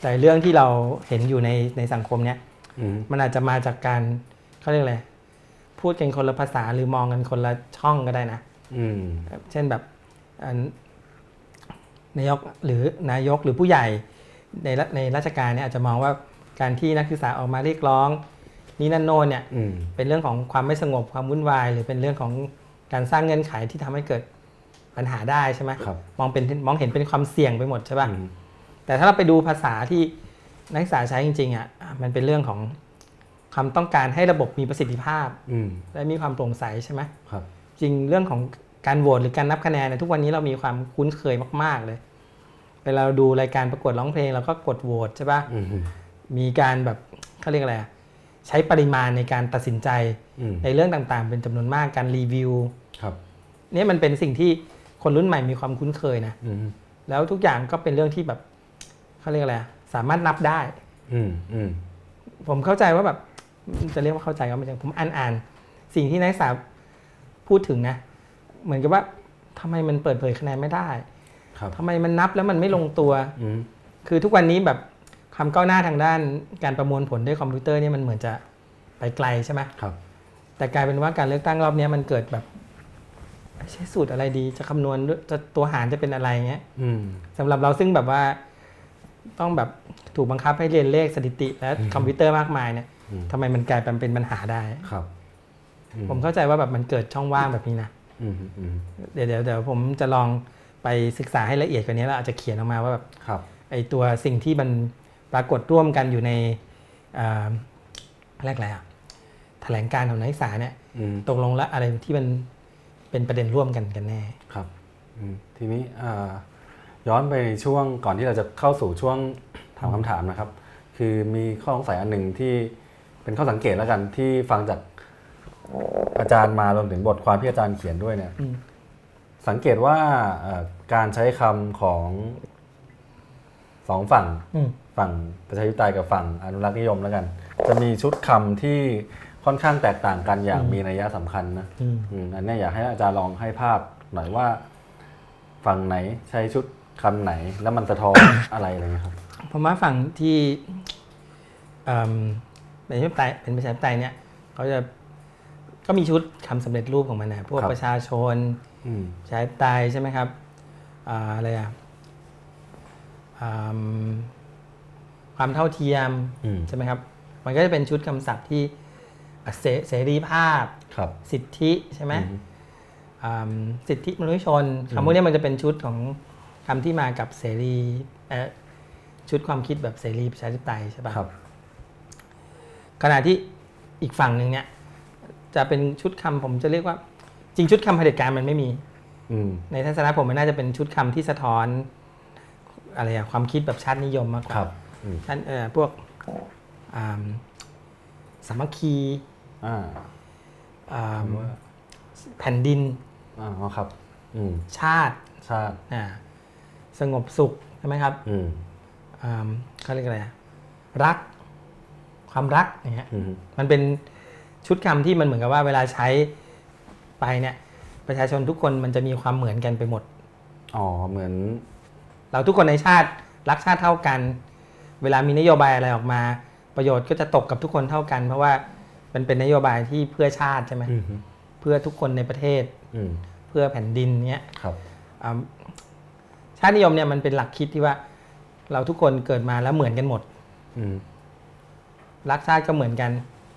แต่เรื่องที่เราเห็นอยู่ในในสังคมเนี้ย
อืม
มันอาจจะมาจากการเขาเรียกอะไร พูดกันคนละภาษาหรือมองกันคนละช่องก็ได้นะ
อืม
เช่นแบบอันนายกหรือนายกหรือผู้ใหญ่ในรัฐในราชการเนี่ยอาจจะมองว่าการที่นักศึกษาออกมาเรียกร้องนี่นั่นโน่นเนี่ย
อืม
เป็นเรื่องของความไม่สงบความวุ่นวาย หรือเป็นเรื่องของการสร้างเงื่อนไขที่ทำให้เกิดปัญหาได้ใช่ไหม
ครับ
มองเป็นมองเห็นเป็นความเสี่ยงไปหมดใช่ป่ะ
อืม
แแต่ถ้าเราไปดูภาษาที่นักศึกษาใช้จริงๆอะมันเป็นเรื่องของ ความต้องการให้ระบบมีประสิทธิภาพ
อืม
และมีความโปร่งใสใช่ไหม
ครับ
จริงเรื่องของการโหวตหรือการนับคะแนนเนี่ยทุกวันนี้เรามีความคุ้นเคยมาก ๆเลยเวลาเราดูรายการประกวดร้องเพลงเราก็กดโหวตใช่ปะ
อืม
มีการแบบเขาเรียกอะไรอะใช้ปริมาณในการตัดสินใจ
อืม
ในเรื่องต่างๆ เป็นจำนวนมากการรีวิว
ครับ
เนี่ยมันเป็นสิ่งที่คนรุ่นใหม่มีความคุ้นเคยนะ
อืม
แล้วทุกอย่างก็เป็นเรื่องที่แบบเขาเรียกอะไรอะสามารถนับได้
อืมอืม
ผมเข้าใจว่าแบบ จะเรียกว่าเข้าใจก็ไม่ใช่ผมอ่านอ่านสิ่งที่นักศึกษาพูดถึงนะ เหมือนกับว่าทำไมมันเปิดเผยคะแนนไม่ได้
ครับ
ทำไมมันนับแล้วมันไม่ลงตัว
อืม
คือทุกวันนี้แบบความก้าวหน้าทางด้านการประมวลผลด้วยคอมพิวเตอร์เนี่ยมันเหมือนจะไปไกลใช่ไหม
ครับ
แต่กลายเป็นว่าการเลือกตั้งรอบเนี้ยมันเกิดแบบใช้สูตรอะไรดี จะคำนวณด้วยจะตัวหารจะเป็นอะไรเงี้ย
อืม
สำหรับเราซึ่งแบบว่า ต้องแบบถูกบังคับให้เรียนเลขสถิติ และคอมพิวเตอร์มากมายเนี่ย
อืม
ทำไมมันกลายเป็นเป็นปัญหาได้
ครับ
ผมเข้าใจว่าแบบมันเกิดช่องว่างแบบนี้นะ
อืมอืม
เดี๋ยวเดี๋ยวเดี๋ยวผมจะลองไปศึกษาให้ละเอียดกว่านี้แล้วอาจจะเขียนออกมาว่าแบบ
ครับ
ไอตัวสิ่งที่มันปรากฏร่วมกันอยู่ในอ่าเรียกอะไรอะแถลงการณ์ของนักศึกษาเนี่ย
อืม
ตกลงแล้วอะไรที่มันเป็นประเด็นร่วมกันกันแน่
ครับอืมทีนี้อ่าย้อนไปในช่วงก่อนที่เราจะเข้าสู่ช่วงถามคำถามนะครับ คือมีข้อสงสัยอันหนึ่งที่ เป็นข้อสังเกตแล้วกันที่ฟังจากอาจารย์มารวมถึงบทความที่อาจารย์เขียนด้วยเนี่ย
อืม
สังเกตว่าเอ่อการใช้คำของสองฝั่ง
อืม
ฝั่งประชาธิปไตยกับฝั่งอนุรักษ์นิยมแล้วกัน จะมีชุดคำที่ค่อนข้างแตกต่างกันอย่างมีนัยสำคัญนะ
อืม
อืมอันเนี้ยอยากให้อาจารย์ลองให้ภาพหน่อยว่าฝั่งไหนใช้ชุดคำไหน แล้วมันสะท้อนอะไรอะไรเงี้ยครับ
ผมว่าฝั่งที่ เอิ่มเป็นประชาธิปไตยเป็นประชาธิปไตยเนี่ยเขาจะก็มีชุดคำสำเร็จรูปของมันนะพวก
ครับ
ประชาชน
อืม
ประชาธิปไตยใช่ไหมครับอ่าอะไรอะอืมความเท่าเทียม
อืม
ใช่ไหมครับ มันก็จะเป็นชุดคำศัพท์ที่อะเสเสรีภาพ
ครับ
สิทธิใช่ไหม
อืม
อืมสิทธิมนุษยชนคำพวกนี้มันจะเป็นชุดของคำที่มากับเสรีเอ่อชุดความคิดแบบเสรีประชาธิปไตยใช่ปะ
ครับ
ขณะที่อีกฝั่งหนึ่งเนี่ย จะเป็นชุดคำผมจะเรียกว่า จริงชุดคำเผด็จการมันไม่มี
อืม
ในทัศนะผมมันน่าจะเป็นชุดคำที่สะท้อนอะไรอะความคิดแบบชาตินิยมมากก
ครั
ว่า
บอืม
ท่านเออพวกอ่าสามัคคี
อ่า
อ่า
คำว่า
แผ่นดิน
อ่าครับอืม
ชาติ
ชาติ
อ่าสงบสุขใช่ไหมครับ
อืม
อ่าเขาเรียกอะไรอะรัก ความรักอย่างเงี้ย
อืม
มันเป็นชุดคำที่มันเหมือนกับว่าเวลาใช้ไปเนี่ย ประชาชนทุกคนมันจะมีความเหมือนกันไปหมด
อ๋อเหมือน
เราทุกคนในชาติรักชาติเท่ากัน เวลามีนโยบายอะไรออกมา ประโยชน์ก็จะตกกับทุกคนเท่ากัน เพราะว่ามันเป็นนโยบายที่เพื่อชาติใช่ไหม
อืม
เพื่อทุกคนในประเทศ
อืม
เพื่อแผ่นดินเนี้ย
ครับ
อ่าชาตินิยมเนี่ยมันเป็นหลักคิดที่ว่า เราทุกคนเกิดมาแล้วเหมือนกันหมด
อืม
รักชาติก็เหมือนกัน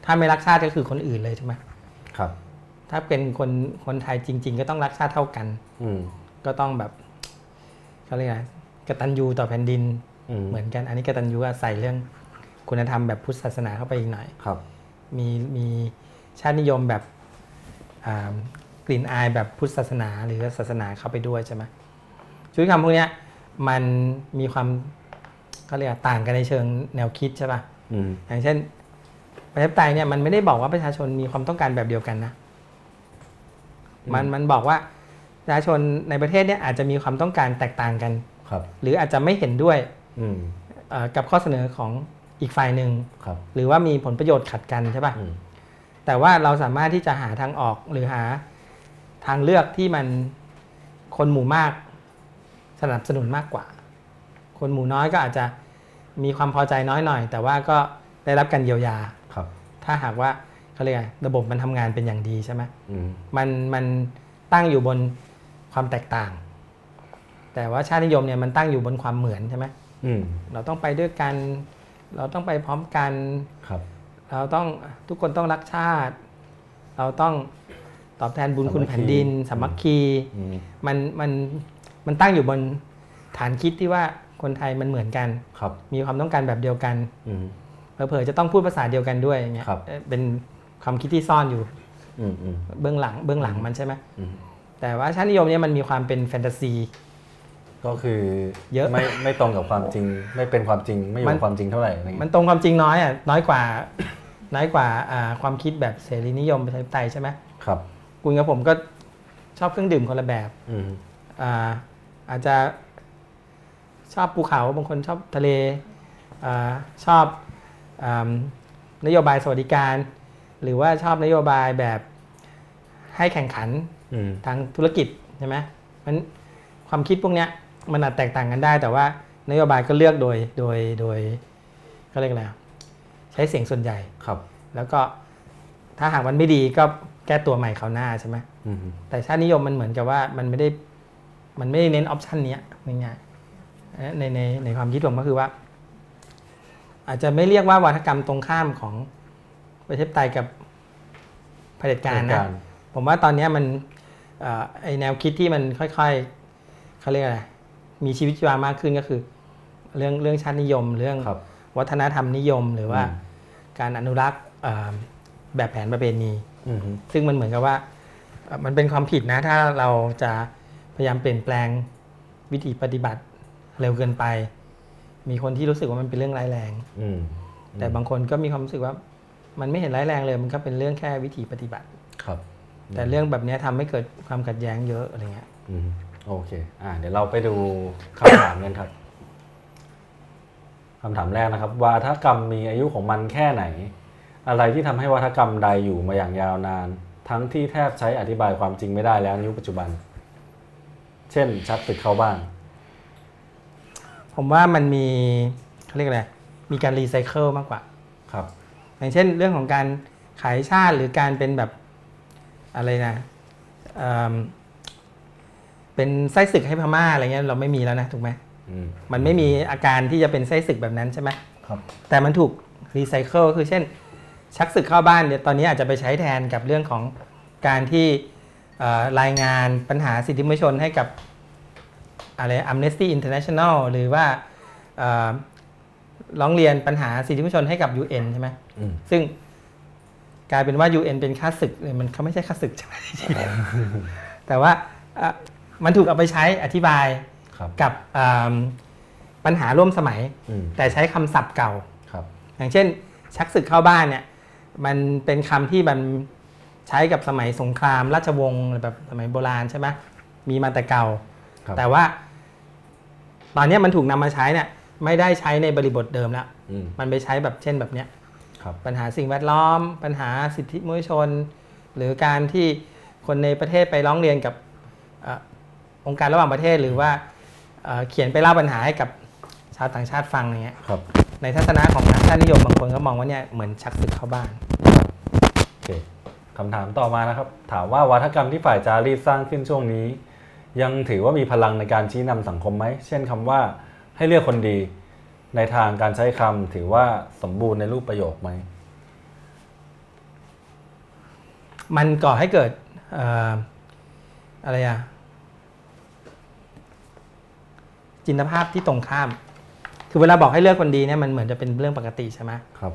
ถ้าไม่รักชาติก็คือคนอื่นเลยใช่ไหม
ครับ
ถ้าเป็นคนคนไทยจริง ๆ ก็ต้องรักชาติเท่ากัน
อืม
ก็ต้องแบบเขาเรียกอะไรกตัญญูต่อแผ่นดิน
อืม
เหมือนกัน อันนี้กตัญญูก็ใส่เรื่องคุณธรรมแบบพุทธศาสนาเข้าไปอีกหน่อย
ครับ
มีมีชาตินิยมแบบอ่ากลิ่นอายแบบพุทธศาสนาหรือศาสนาเข้าไปด้วยใช่ไหมชุดคำพวกเนี้ยมันมีความเขาเรียกว่าต่างกันในเชิงแนวคิดใช่ปะ
อืม
อย่างเช่นประชาธิปไตยเนี่ยมันไม่ได้บอกว่าประชาชนมีความต้องการแบบเดียวกันนะมันมันบอกว่าประชาชนในประเทศเนี่ยอาจจะมีความต้องการแตกต่างกัน
ครับ
หรืออาจจะไม่เห็นด้วย
อืม
เอ่อกับข้อเสนอของอีกฝ่ายหนึ่ง
ครับ
หรือว่ามีผลประโยชน์ขัดกันใช่ปะ
อืม
แต่ว่าเราสามารถที่จะหาทางออกหรือหาทางเลือกที่มันคนหมู่มากสนับสนุนมากกว่า คนหมู่น้อยก็อาจจะ มีความพอใจน้อยหน่อย แต่ว่าก็ได้รับการเยียวยา
ครับ
ถ้าหากว่าเขาเรียกไงระบบมันทำงานเป็นอย่างดีใช่ไหม
อืม
มันมันตั้งอยู่บนความแตกต่าง แต่ว่าชาตินิยมเนี่ยมันตั้งอยู่บนความเหมือนใช่ไหม
อืม
เราต้องไปด้วยกัน เราต้องไปพร้อมกัน
ครับ
เราต้องทุกคนต้องรักชาติ เราต้องตอบแทนบุญคุณ
สามัคคี
แผ่นดินสามัคคี
อืม
มันมันมันตั้งอยู่บนฐานคิดที่ว่า คนไทยมันเหมือนกัน
ครับ
มีความต้องการแบบเดียวกัน
อืม
เผลอๆจะต้องพูดภาษาเดียวกันด้วยอย่างเงี้ย
ครับ
เอ่อเป็นความคิดที่ซ่อนอยู่
อืมอืม
เบื้องหลังเบื้องหลังมันใช่ไหม
อืม
แต่ว่าชาตินิยมเนี่ยมันมีความเป็นแฟนตาซี
ก็คือ
เยอะ
ไม่ไม่ตรงกับความจริง ไม่เป็นความจริงไม่อยู่
มัน
กับความจริงเท่าไหร่อะไร
มั
เงี้
น
ย
ตรงความจริงน้อยอะน้อยกว่าน้อยกว่าอ่าความคิดแบบเสรีนิยมประชาธิปไตยใช่ไหม
ครับ
คุณกับผมก็ชอบเครื่องดื่มคนละแบบ
อืม
อ่าอาจจะ ชอบภูเขาบางคนชอบทะเลอาชอบอานโยบายสวัสดิการ หรือว่าชอบนโยบายแบบให้แข่งขัน
อืม
ทางธุรกิจใช่ไหมมันความคิดพวกเนี้ยมันอาจแตกต่างกันได้ แต่ว่านโยบายก็เลือกโดยโดยโดยเขาเรียกอะไรอะใช้เสียงส่วนใหญ่
ครับ
แล้วก็ถ้าหากมันไม่ดีก็แก้ตัวใหม่เขาวหน้าใช่ไหม
อืม
แต่ชาตินิยมมันเหมือนกับว่ามันไม่ได้มันไม่ได้เน้นออปชันเนี้ยง่ายๆเอ่อ ในในในความคิดผมก็คือว่า อาจจะไม่เรียกว่าวาทกรรมตรงข้ามของประชาธิปไตยกับเผด็จการนะผมว่าตอนเนี้ยมันเอ่อไอแนวคิดที่มันค่อยๆเขาเรียกอะไรมีชีวิตชีวามากขึ้นก็คือ เรื่องเรื่องชาตินิยม เรื่อง
ครับ
วัฒนธรรมนิยม หรือว่า
อืม
การอนุรักษ์เอ่อแบบแผนประเพณี
อืม
ซึ่งมันเหมือนกับว่าเอ่อมันเป็นความผิดนะ ถ้าเราจะพยายามเปลี่ยนแปลงวิธีปฏิบัติ เร็วเกินไป มีคนที่รู้สึกว่ามันเป็นเรื่องร้ายแรง
อืม
แต่บางคนก็มีความรู้สึกว่ามันไม่เห็นร้ายแรงเลย มันก็เป็นเรื่องแค่วิธีปฏิบัติ
ครับ
แต่เรื่องแบบเนี้ยทำให้เกิดความขัดแย้งเยอะอะไรเงี้ย
อืมโอเค อ่า เดี๋ยวเราไปดูคำถามกันครับคำถามแรกนะครับ วาทกรรมมีอายุของมันแค่ไหน อะไรที่ทำให้วาทกรรมใดอยู่มาอย่างยาวนาน ทั้งที่แทบใช้อธิบายความจริงไม่ได้แล้วในยุคปัจจุบัน เช่น ชักตึกเข้าบ้าน
ผมว่ามันมีเขาเรียกอะไรมีการรีไซเคิลมากกว่า
ครับ
อย่างเช่นเรื่องของการขายชาติหรือการเป็นแบบอะไรนะเอิ่มเป็นไส้ศึกให้พม่าอะไรเงี้ยเราไม่มีแล้วนะถูกไหม
อืม
มันไม่มีอาการที่จะเป็นไส้ศึกแบบนั้นใช่ไหม
ครับ
แต่มันถูกรีไซเคิลคือเช่น ชักศึกเข้าบ้านเนี่ยตอนนี้อาจจะไปใช้แทนกับเรื่องของการที่เอ่อรายงานปัญหาสิทธิมนุษยชนให้กับ อะไร Amnesty International หรือว่าเอ่อร้องเรียนปัญหาสิทธิมนุษยชนให้กับ UN ใช่ไหม
อืม
ซึ่งกลายเป็นว่า UN เป็นค่าศึกเลยมันเขาไม่ใช่ค่าศึกใช่ไหมแต่ว่าเอ่อมันถูกเอาไปใช้อธิบาย
ครับ
กับอ่าปัญหาร่วมสมัย
อืม
แต่ใช้คำศัพท์เก่า
ครับ
อย่างเช่น ชักศึกเข้าบ้านเนี่ย มันเป็นคำที่มันใช้กับสมัยสงคราม ราชวงศ์แบบสมัยโบราณใช่ไหมมีมาแต่เก่า
ครับ
แต่ว่า ตอนเนี้ยมันถูกนำมาใช้เนี่ย ไม่ได้ใช้ในบริบทเดิมแล้ว
อืม
มันไปใช้แบบเช่นแบบเนี้ย
ครับ
ปัญหาสิ่งแวดล้อม ปัญหาสิทธิมนุษยชน หรือการที่คนในประเทศไปร้องเรียนกับเออองค์การระหว่างประเทศหรือว่าเอ่อเขียนไปเล่าปัญหาให้กับชาวต่างชาติฟังอย่างเงี้ย
ครับ
ในทัศนะของนักชาตินิยมบางคนก็มองว่าเนี่ยเหมือนชักศึกเข้าบ้าน
โอเคคำถามต่อมานะครับ ถามว่าวาทกรรมที่ฝ่ายจารีตสร้างขึ้นช่วงนี้ ยังถือว่ามีพลังในการชี้นำสังคมไหม เช่นคำว่าให้เลือกคนดีในทางการใช้คำถือว่าสมบูรณ์ในรูปประโยคไหม
มันก่อให้เกิดเอ่ออะไรอะจินตภาพที่ตรงข้าม คือเวลาบอกให้เลือกคนดีเนี่ยมันเหมือนจะเป็นเรื่องปกติใช่ไหม
ครับ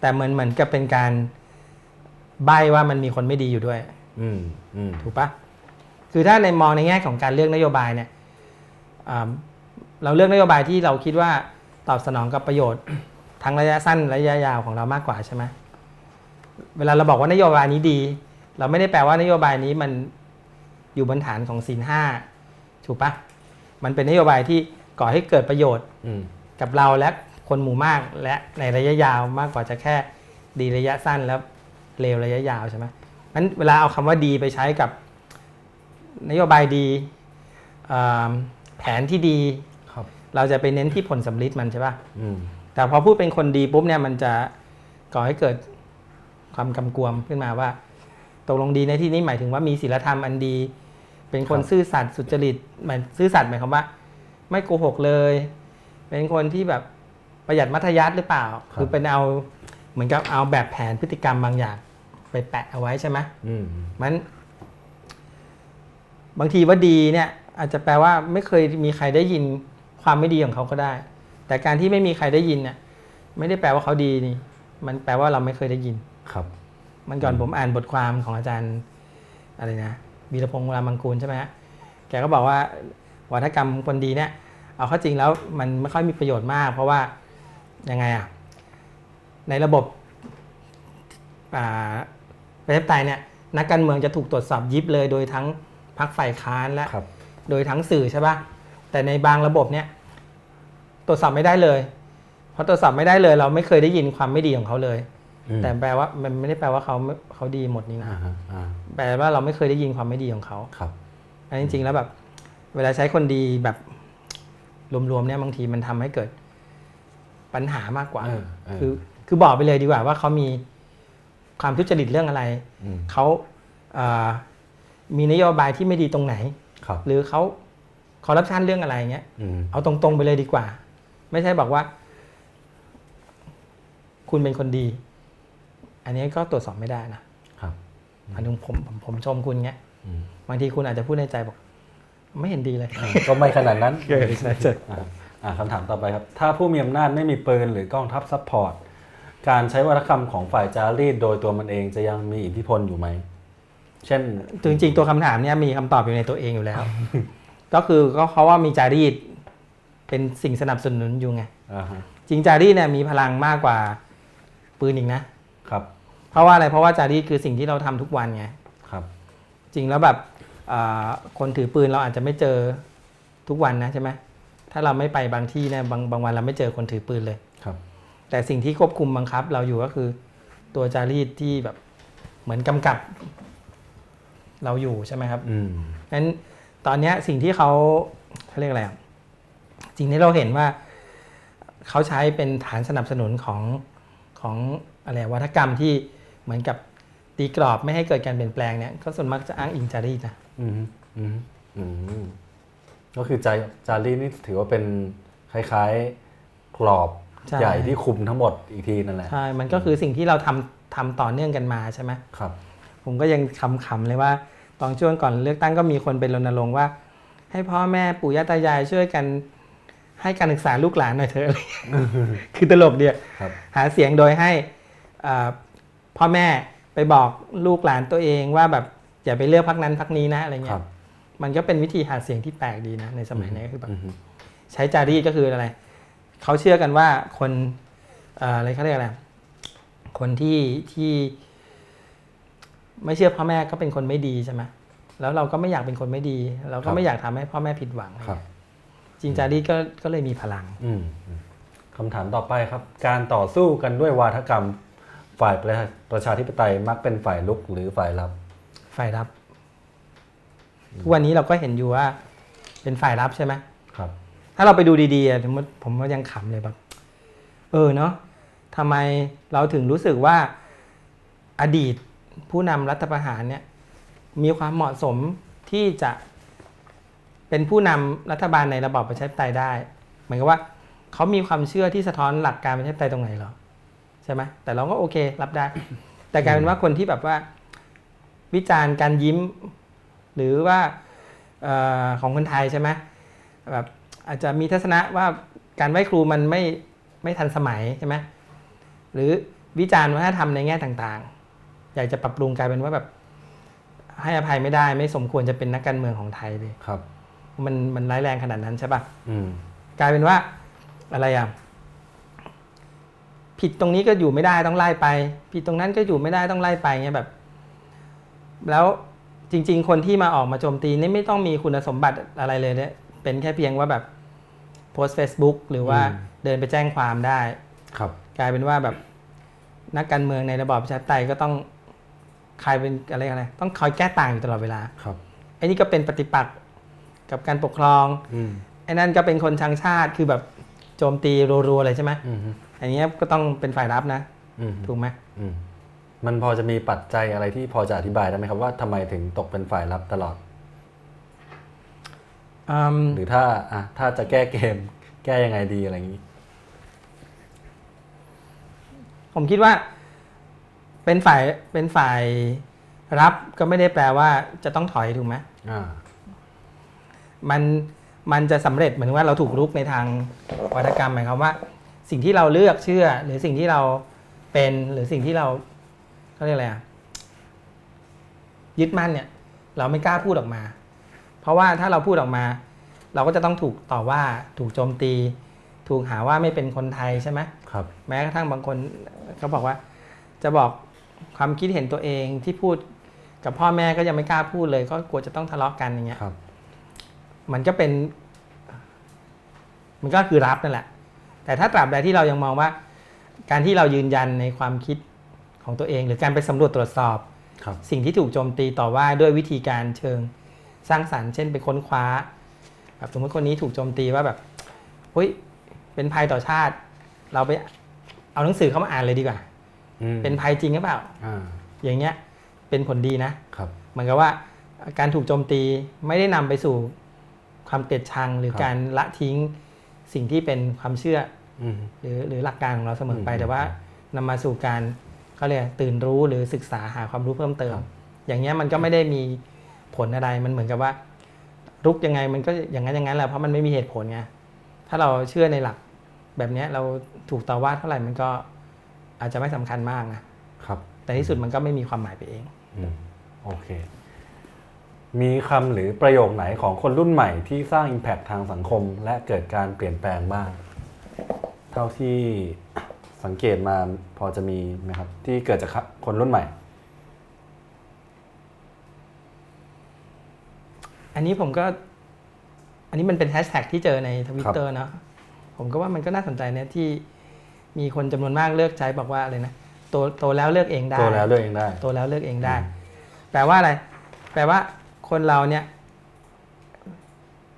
แต่เหมือนเหมือนกับเป็นการใบว่ามันมีคนไม่ดีอยู่ด้วย
อืมอืม
ถูกปะ คือถ้าในมองในแง่ของการเลือกนโยบายเนี่ยอ่าเราเลือกนโยบายที่เราคิดว่าตอบสนองกับประโยชน์ ทั้งระยะสั้นระยะยาวของเรามากกว่าใช่ไหมเวลาเราบอกว่านโยบายนี้ดี เราไม่ได้แปลว่านโยบายนี้มันอยู่บนฐานของศีลห้าถูกปะมันเป็นนโยบายที่ก่อให้เกิดประโยชน์
อืม
กับเราและคนหมู่มากและในระยะยาวมากกว่าจะแค่ดีระยะสั้นแล้วเลวระยะยาวใช่ไหมงั้นเวลาเอาคำว่าดีไปใช้กับ นโยบายดีอ่าแผนที่ดี
ครับ
เราจะไปเน้นที่ผลสำลิดมันใช่ปะ
อืม
แต่พอพูดเป็นคนดีปุ๊บเนี่ยมันจะก่อให้เกิดความกำกวมขึ้นมาว่าตกลงดีในที่นี้หมายถึงว่ามีศีลธรรมอันดี เป็นคนซื่อสัตย์สุจริตหมายซื่อสัตย์หมายความว่า ไม่โกหกเลย เป็นคนที่แบบประหยัดมัธยัสถ์หรือเปล่า คือเป็นเอาเหมือนกับเอาแบบแผนพฤติกรรมบางอย่าง ไปแปะเอาไว้ใช่ไหม
อืม
มัน บางทีว่าดีเนี่ยอาจจะแปลว่าไม่เคยมีใครได้ยินคความไม่ดีของเขาก็ได้ แต่การที่ไม่มีใครได้ยินเนี่ยไม่ได้แปลว่าเขาดีนี่ มันแปลว่าเราไม่เคยได้ยิน
ครับ
มันก่อนผมอ่านบทความของอาจารย์อะไรนะวีรพงศ์รามังกูลใช่ไหมฮะแกก็บอกว่าวัฒกรรมคนดีเนี่ย เอาเข้าจริงแล้วมันไม่ค่อยมีประโยชน์มาก เพราะว่ายังไงอะในระบบอ่าประชาธิปไตยเนี่ยนักการเมืองจะถูกตรวจสอบยิบเลยโดยทั้ง พรรคฝ่ายค้านและ
ครับ
โดยทั้งสื่อใช่ปะแต่ในบางระบบเนี่ยตรวจสอบไม่ได้เลย เพราะตรวจสอบไม่ได้เลย เราไม่เคยได้ยินความไม่ดีของเขาเลย
อืม
แต่แปลว่ามันไม่ได้แปลว่าเขาเขาดีหมดนี่นะ
อ่าฮะอ่า
แปลว่าเราไม่เคยได้ยินความไม่ดีของเขา
ครับ
อันนี้จริงๆแล้วแบบ เวลาใช้คนดีแบบรวมๆเนี่ยบางทีมันทำให้เกิดปัญหามากกว่า
เออเออ
คือ คือบอกไปเลยดีกว่าว่าเขามีความทุจริตเรื่องอะไร
อืม
เขาเอ่อ มีนโยบายที่ไม่ดีตรงไหน
ครับ
หรือเขาคอร์รัปชันเรื่องอะไรเงี้ย
อืม
เอาตรงๆไปเลยดีกว่า ไม่ใช่บอกว่า คุณเป็นคนดี อันนี้ก็ตรวจสอบไม่ได้นะครับอันนึงผมผมผมชมคุณเงี้ย
อืม
บางทีคุณอาจจะพูดในใจบอก ไม่เห็นดีเลย
เออก็ไม่ขนาดนั้น
ใช่ใช่ใช่
อ่าอ่าคำถามต่อไปครับ ถ้าผู้มีอำนาจไม่มีปืนหรือกองทัพ support การใช้วาทกรรมของฝ่ายจารีตโดยตัวมันเองจะยังมีอิทธิพลอยู่ไหม เช่น
จริงๆตัวคำถามเนี่ยมีคำตอบอยู่ในตัวเองอยู่แล้ว ก็คือก็เขาว่ามีจารีตเป็นสิ่งสนับสนุนอยู่ไง
อ่าฮะ
จริงจารีตเนี่ยมีพลังมากกว่าปืนอีกนะ
ครับ
เพราะว่าอะไรเพราะว่าจารีตคือสิ่งที่เราทำทุกวันไง
ครับ
จริงแล้วแบบอ่าคนถือปืนเราอาจจะไม่เจอทุกวันนะใช่ไหมถ้าเราไม่ไปบางที่เนี่ยบางบางวันเราไม่เจอคนถือปืนเลย
ครับ
แต่สิ่งที่ควบคุมบังคับ เราอยู่ก็คือตัวจารีตที่แบบเหมือนกำกับ เราอยู่ใช่ไหมครับ
อืม
นั้นตอนเนี้ยสิ่งที่เขาเขาเรียกอะไรอะสิ่งที่เราเห็นว่าเขาใช้เป็นฐานสนับสนุนของของอะไรวัฒกรรมที่เหมือนกับตีกรอบไม่ให้เกิดการเปลี่ยนแปลงเนี่ยก็ส่วนมากจะอ้างอิงจารีตนะ
อืมอืมอืมก็คือจาจารีตนี่ถือว่าเป็นคล้ายๆกรอบ
ใช่
ใหญ่ที่คุมทั้งหมดอีกทีนั่นแหละ
ใช่มันก็คือสิ่งที่เราทำทำต่อเนื่องกันมาใช่ไหม
ครับ
ผมก็ยังขำๆเลยว่า ตอนช่วงก่อนเลือกตั้งก็มีคนเป็นรณรงค์ว่า ให้พ่อแม่ปู่ย่าตายายช่วยกันให้การศึกษาลูกหลานหน่อยเถอะอะไรอย่างเงี้ยคือตลกเดีย
ครับ
หาเสียงโดยให้อ่าพ่อแม่ไปบอกลูกหลานตัวเองว่าแบบอย่าไปเลือกพักนั้นพักนี้นะอะไร
ค
เงี้
รั
ย
บ
มันก็เป็นวิธีหาเสียงที่แปลกดีนะในสมัยนี้คือแบบ
อืม
ใช้จารีตก็คืออะไรเขาเชื่อกันว่าคนเอ่ออะไรเขาเรียกอะไรคนที่ที่ ไม่เชื่อพ่อแม่ก็เป็นคนไม่ดีใช่ไหมแล้วเราก็ไม่อยากเป็นคนไม่ดี เราก็ไม่อยากทำให้พ่อแม่ผิดหวัง
ครับ
จริงจารีตก็ก็เลยมีพลัง
อืมอืมคำถามต่อไปครับ การต่อสู้กันด้วยวาทกรรม ฝ่ายประชาประชาธิปไตยมักเป็นฝ่ายลุกหรือฝ่ายรับ
ฝ่ายรับทุกวันนี้เราก็เห็นอยู่ว่า เป็นฝ่ายรับใช่ไหม
ครับ
ถ้าเราไปดูดีๆอะผมว่าผมก็ยังขำเลยแบบเออเนาะทำไมเราถึงรู้สึกว่าอดีต ผู้นำรัฐประหารเนี่ยมีความเหมาะสมที่จะเป็นผู้นำรัฐบาลในระบอบประชาธิปไตยได้ เหมือนกับว่าเขามีความเชื่อที่สะท้อนหลักการประชาธิปไตยตรงไหนหรอใช่ไหมแต่เราก็โอเครับได้ แต่กลายเป็นว่าคนที่แบบว่า วิจารณ์การยิ้ม หรือว่าออของคนไทยใช่ไหมแบบอาจจะมีทัศนะว่าการไหว้ครูมันไม่ไม่ทันสมัยใช่ไหมหรือวิจารณ์วัฒนธรรมในแง่ต่าง อยากจะปรับปรุงกลายเป็นว่าแบบ ให้อภัยไม่ได้ไม่สมควรจะเป็นนักการเมืองของไทยเลย
ครับ
มันมันร้ายแรงขนาดนั้นใช่ปะ
อืม
กลายเป็นว่า อะไรอะผิดตรงนี้ก็อยู่ไม่ได้ต้องไล่ไป ผิดตรงนั้นก็อยู่ไม่ได้ต้องไล่ไปเงี้ยแบบ แล้วจริง ๆ คนที่มาออกมาโจมตีนี่ไม่ต้องมีคุณสมบัติอะไรเลยเนี่ยเป็นแค่เพียงว่าแบบโพสต์ Facebook หรือว่าเดินไปแจ้งความได้
ครับ
กลายเป็นว่าแบบนักการเมืองในระบอบประชาธิปไตยก็ต้อง ใครเป็นอะไรอะไรต้องคอยแก้ต่างอยู่ตลอดเวลา
ครับ
ไอ้นี่ก็เป็นปฏิปักษ์กับการปกครอง
อืม
ไอ้นั่นก็เป็นคนชังชาติคือแบบโจมตีรัวๆเลยใช่ไหม
อืม
อันนี้ก็ต้องเป็นฝ่ายรับนะ
อืม
ถูกไหม
อืมมันพอจะมีปัจจัยอะไรที่พอจะอธิบายได้ไหมครับว่าทำไมถึงตกเป็นฝ่ายรับตลอด
อืม
หรือถ้าอะถ้าจะแก้เกม แก้ยังไงดีอะไรอย่างนี้
ผมคิดว่า เป็นฝ่ายเป็นฝ่ายรับก็ไม่ได้แปลว่าจะต้องถอยถูกไหม
อ่า
มันมันจะสำเร็จเหมือนว่าเราถูกรุกในทางวัฒกรรมหมายความว่า สิ่งที่เราเลือกเชื่อ หรือสิ่งที่เราเป็นหรือสิ่งที่เราเขาเรียกอะไรอะยึดมั่นเนี่ย เราไม่กล้าพูดออกมา เพราะว่าถ้าเราพูดออกมา เราก็จะต้องถูกต่อว่าถูกโจมตี ถูกหาว่าไม่เป็นคนไทยใช่ไหม
ครับ
แม้กระทั่งบางคนเขาบอกว่า จะบอก ความคิดเห็นตัวเองที่พูดกับพ่อแม่ก็ยังไม่กล้าพูดเลย ก็กลัวจะต้องทะเลาะกันอย่างเงี้ย
ครับ
มันก็เป็น มันก็คือรับนั่นแหละ แต่ถ้าตราบใดที่เรายังมองว่า การที่เรายืนยันในความคิดของตัวเอง หรือการไปสำรวจตรวจสอบ
ครับ
สิ่งที่ถูกโจมตีต่อว่าด้วยวิธีการเชิงสร้างสรรค์เช่นไปค้นคว้าแบบสมมติคนนี้ถูกโจมตีว่าแบบเฮ้ยเป็นภัยต่อชาติ เราไปเอาหนังสือเข้ามาอ่านเลยดีกว่า
อืม
เป็นภัยจริงหรือเปล่า
อ่า
อย่างเงี้ยเป็นผลดีนะ
ครับ
เหมือนกับว่าการถูกโจมตีไม่ได้นำไปสู่ความเกลียดชังหรือ
ครับ
การละทิ้งสิ่งที่เป็นความเชื่อ
อืม
หรือหรือหลักการของเราเสมอไป
อืม
แต่ว่านำมาสู่การเขาเรียกตื่นรู้หรือศึกษาหาความรู้เพิ่มเติม
ครับ
อย่างเงี้ยมันก็ไม่ได้มีผลอะไรมันเหมือนกับว่า รุกยังไงมันก็อย่างนั้นอย่างนั้นแหละเพราะมันไม่มีเหตุผลไงถ้าเราเชื่อในหลักแบบเนี้ยเราถูกต่อว่าเท่าไหร่มันก็ อาจจะไม่สำคัญมากนะครับ แต่ที่สุดมันก็ไม่มีความหมายไปเอง
อืมโอเค มีคำหรือประโยคไหนของคนรุ่นใหม่ที่สร้าง Impact ทางสังคม และเกิดการเปลี่ยนแปลงบ้าง เท่าที่สังเกตมาพอจะมีไหมครับ ที่เกิดจากคนรุ่นใหม่
อันนี้ผมก็ อันนี้มันเป็นแฮชแท็กที่เจอในทวิตเตอร์เนาะผมก็ว่ามันก็น่าสนใจเนี่ยที่ มีคนจำนวนมากเลือกใช้บอกว่าอะไรนะโตโตแล้วเลือกเองได้
ตัวแล้วเลือกเองได้
โตแล้วเลือกเองได้ แปลว่าอะไร แปลว่าคนเราเนี่ย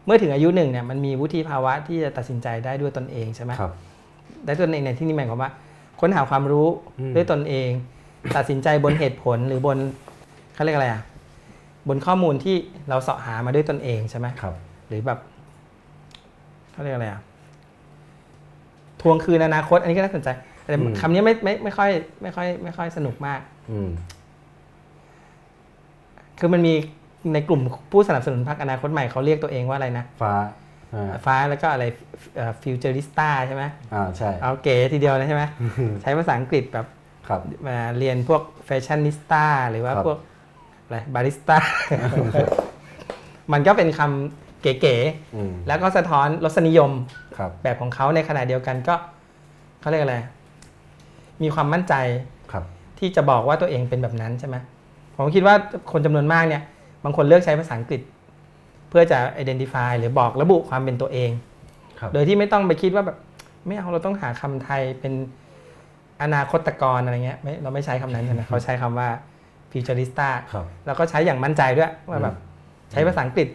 เมื่อถึงอายุหนึ่งเนี่ยมันมีวุฒิภาวะที่จะตัดสินใจได้ด้วยตนเองใช่ไหม
ครับ
ได้ด้วยตนเองในที่นี้หมายความว่า ค้นหาความรู้
อืม
ด้วยตนเอง ตัดสินใจบนเหตุผลหรือบนเขาเรียกอะไรอะบนข้อมูลที่เราเสาะหามาด้วยตนเองใช่ไหม
ครับ
หรือแบบเขาเรียกอะไรอะ ทวงคืนอนาคต อันนี้ก็น่าสนใจแต่
อืม
คำนี้ไม่ไม่ไม่ค่อยไม่ค่อยไม่ค่อยสนุกมาก
อืม
คือมันมีในกลุ่มผู้สนับสนุนพรรคอนาคตใหม่เขาเรียกตัวเองว่าอะไรนะ
ฟ้าอ่า
ฟ้าแล้วก็อะไรฟิวเจอริสต้าใช่ไหม
อ่าใช่
เอาเก๋ทีเดียวเลยใช่ไหมใช้ภาษาอังกฤษแบบ
ครับ
มาเรียนพวกแฟชั่นนิสต้าหรือว่า
ครับ
พวกอะไรบาริสต้ามันก็เป็นคำ เก๋
อืม
ๆแล้วก็สะท้อนรสนิยม
ครับ
แบบของเขาในขณะเดียวกันก็เขาเรียกอะไรมีความมั่นใจ
ครับ
ที่จะบอกว่าตัวเองเป็นแบบนั้นใช่ไหมผมคิดว่าคนจำนวนมากเนี่ย บางคนเลือกใช้ภาษาอังกฤษ เพื่อจะ identify หรือบอกระบุความเป็นตัวเอง
ครับ
โดยที่ไม่ต้องไปคิดว่าแบบไม่เอาเราต้องหาคำไทยเป็นอนาคตกรอะไรเงี้ยไม่เราไม่ใช้คำนั้นใช่ไหมเขาใช้คำว่า futurista
ครับ
แล้วก็ใช้อย่างมั่นใจด้วยว่าแบบใช้ภาษาอังกฤษ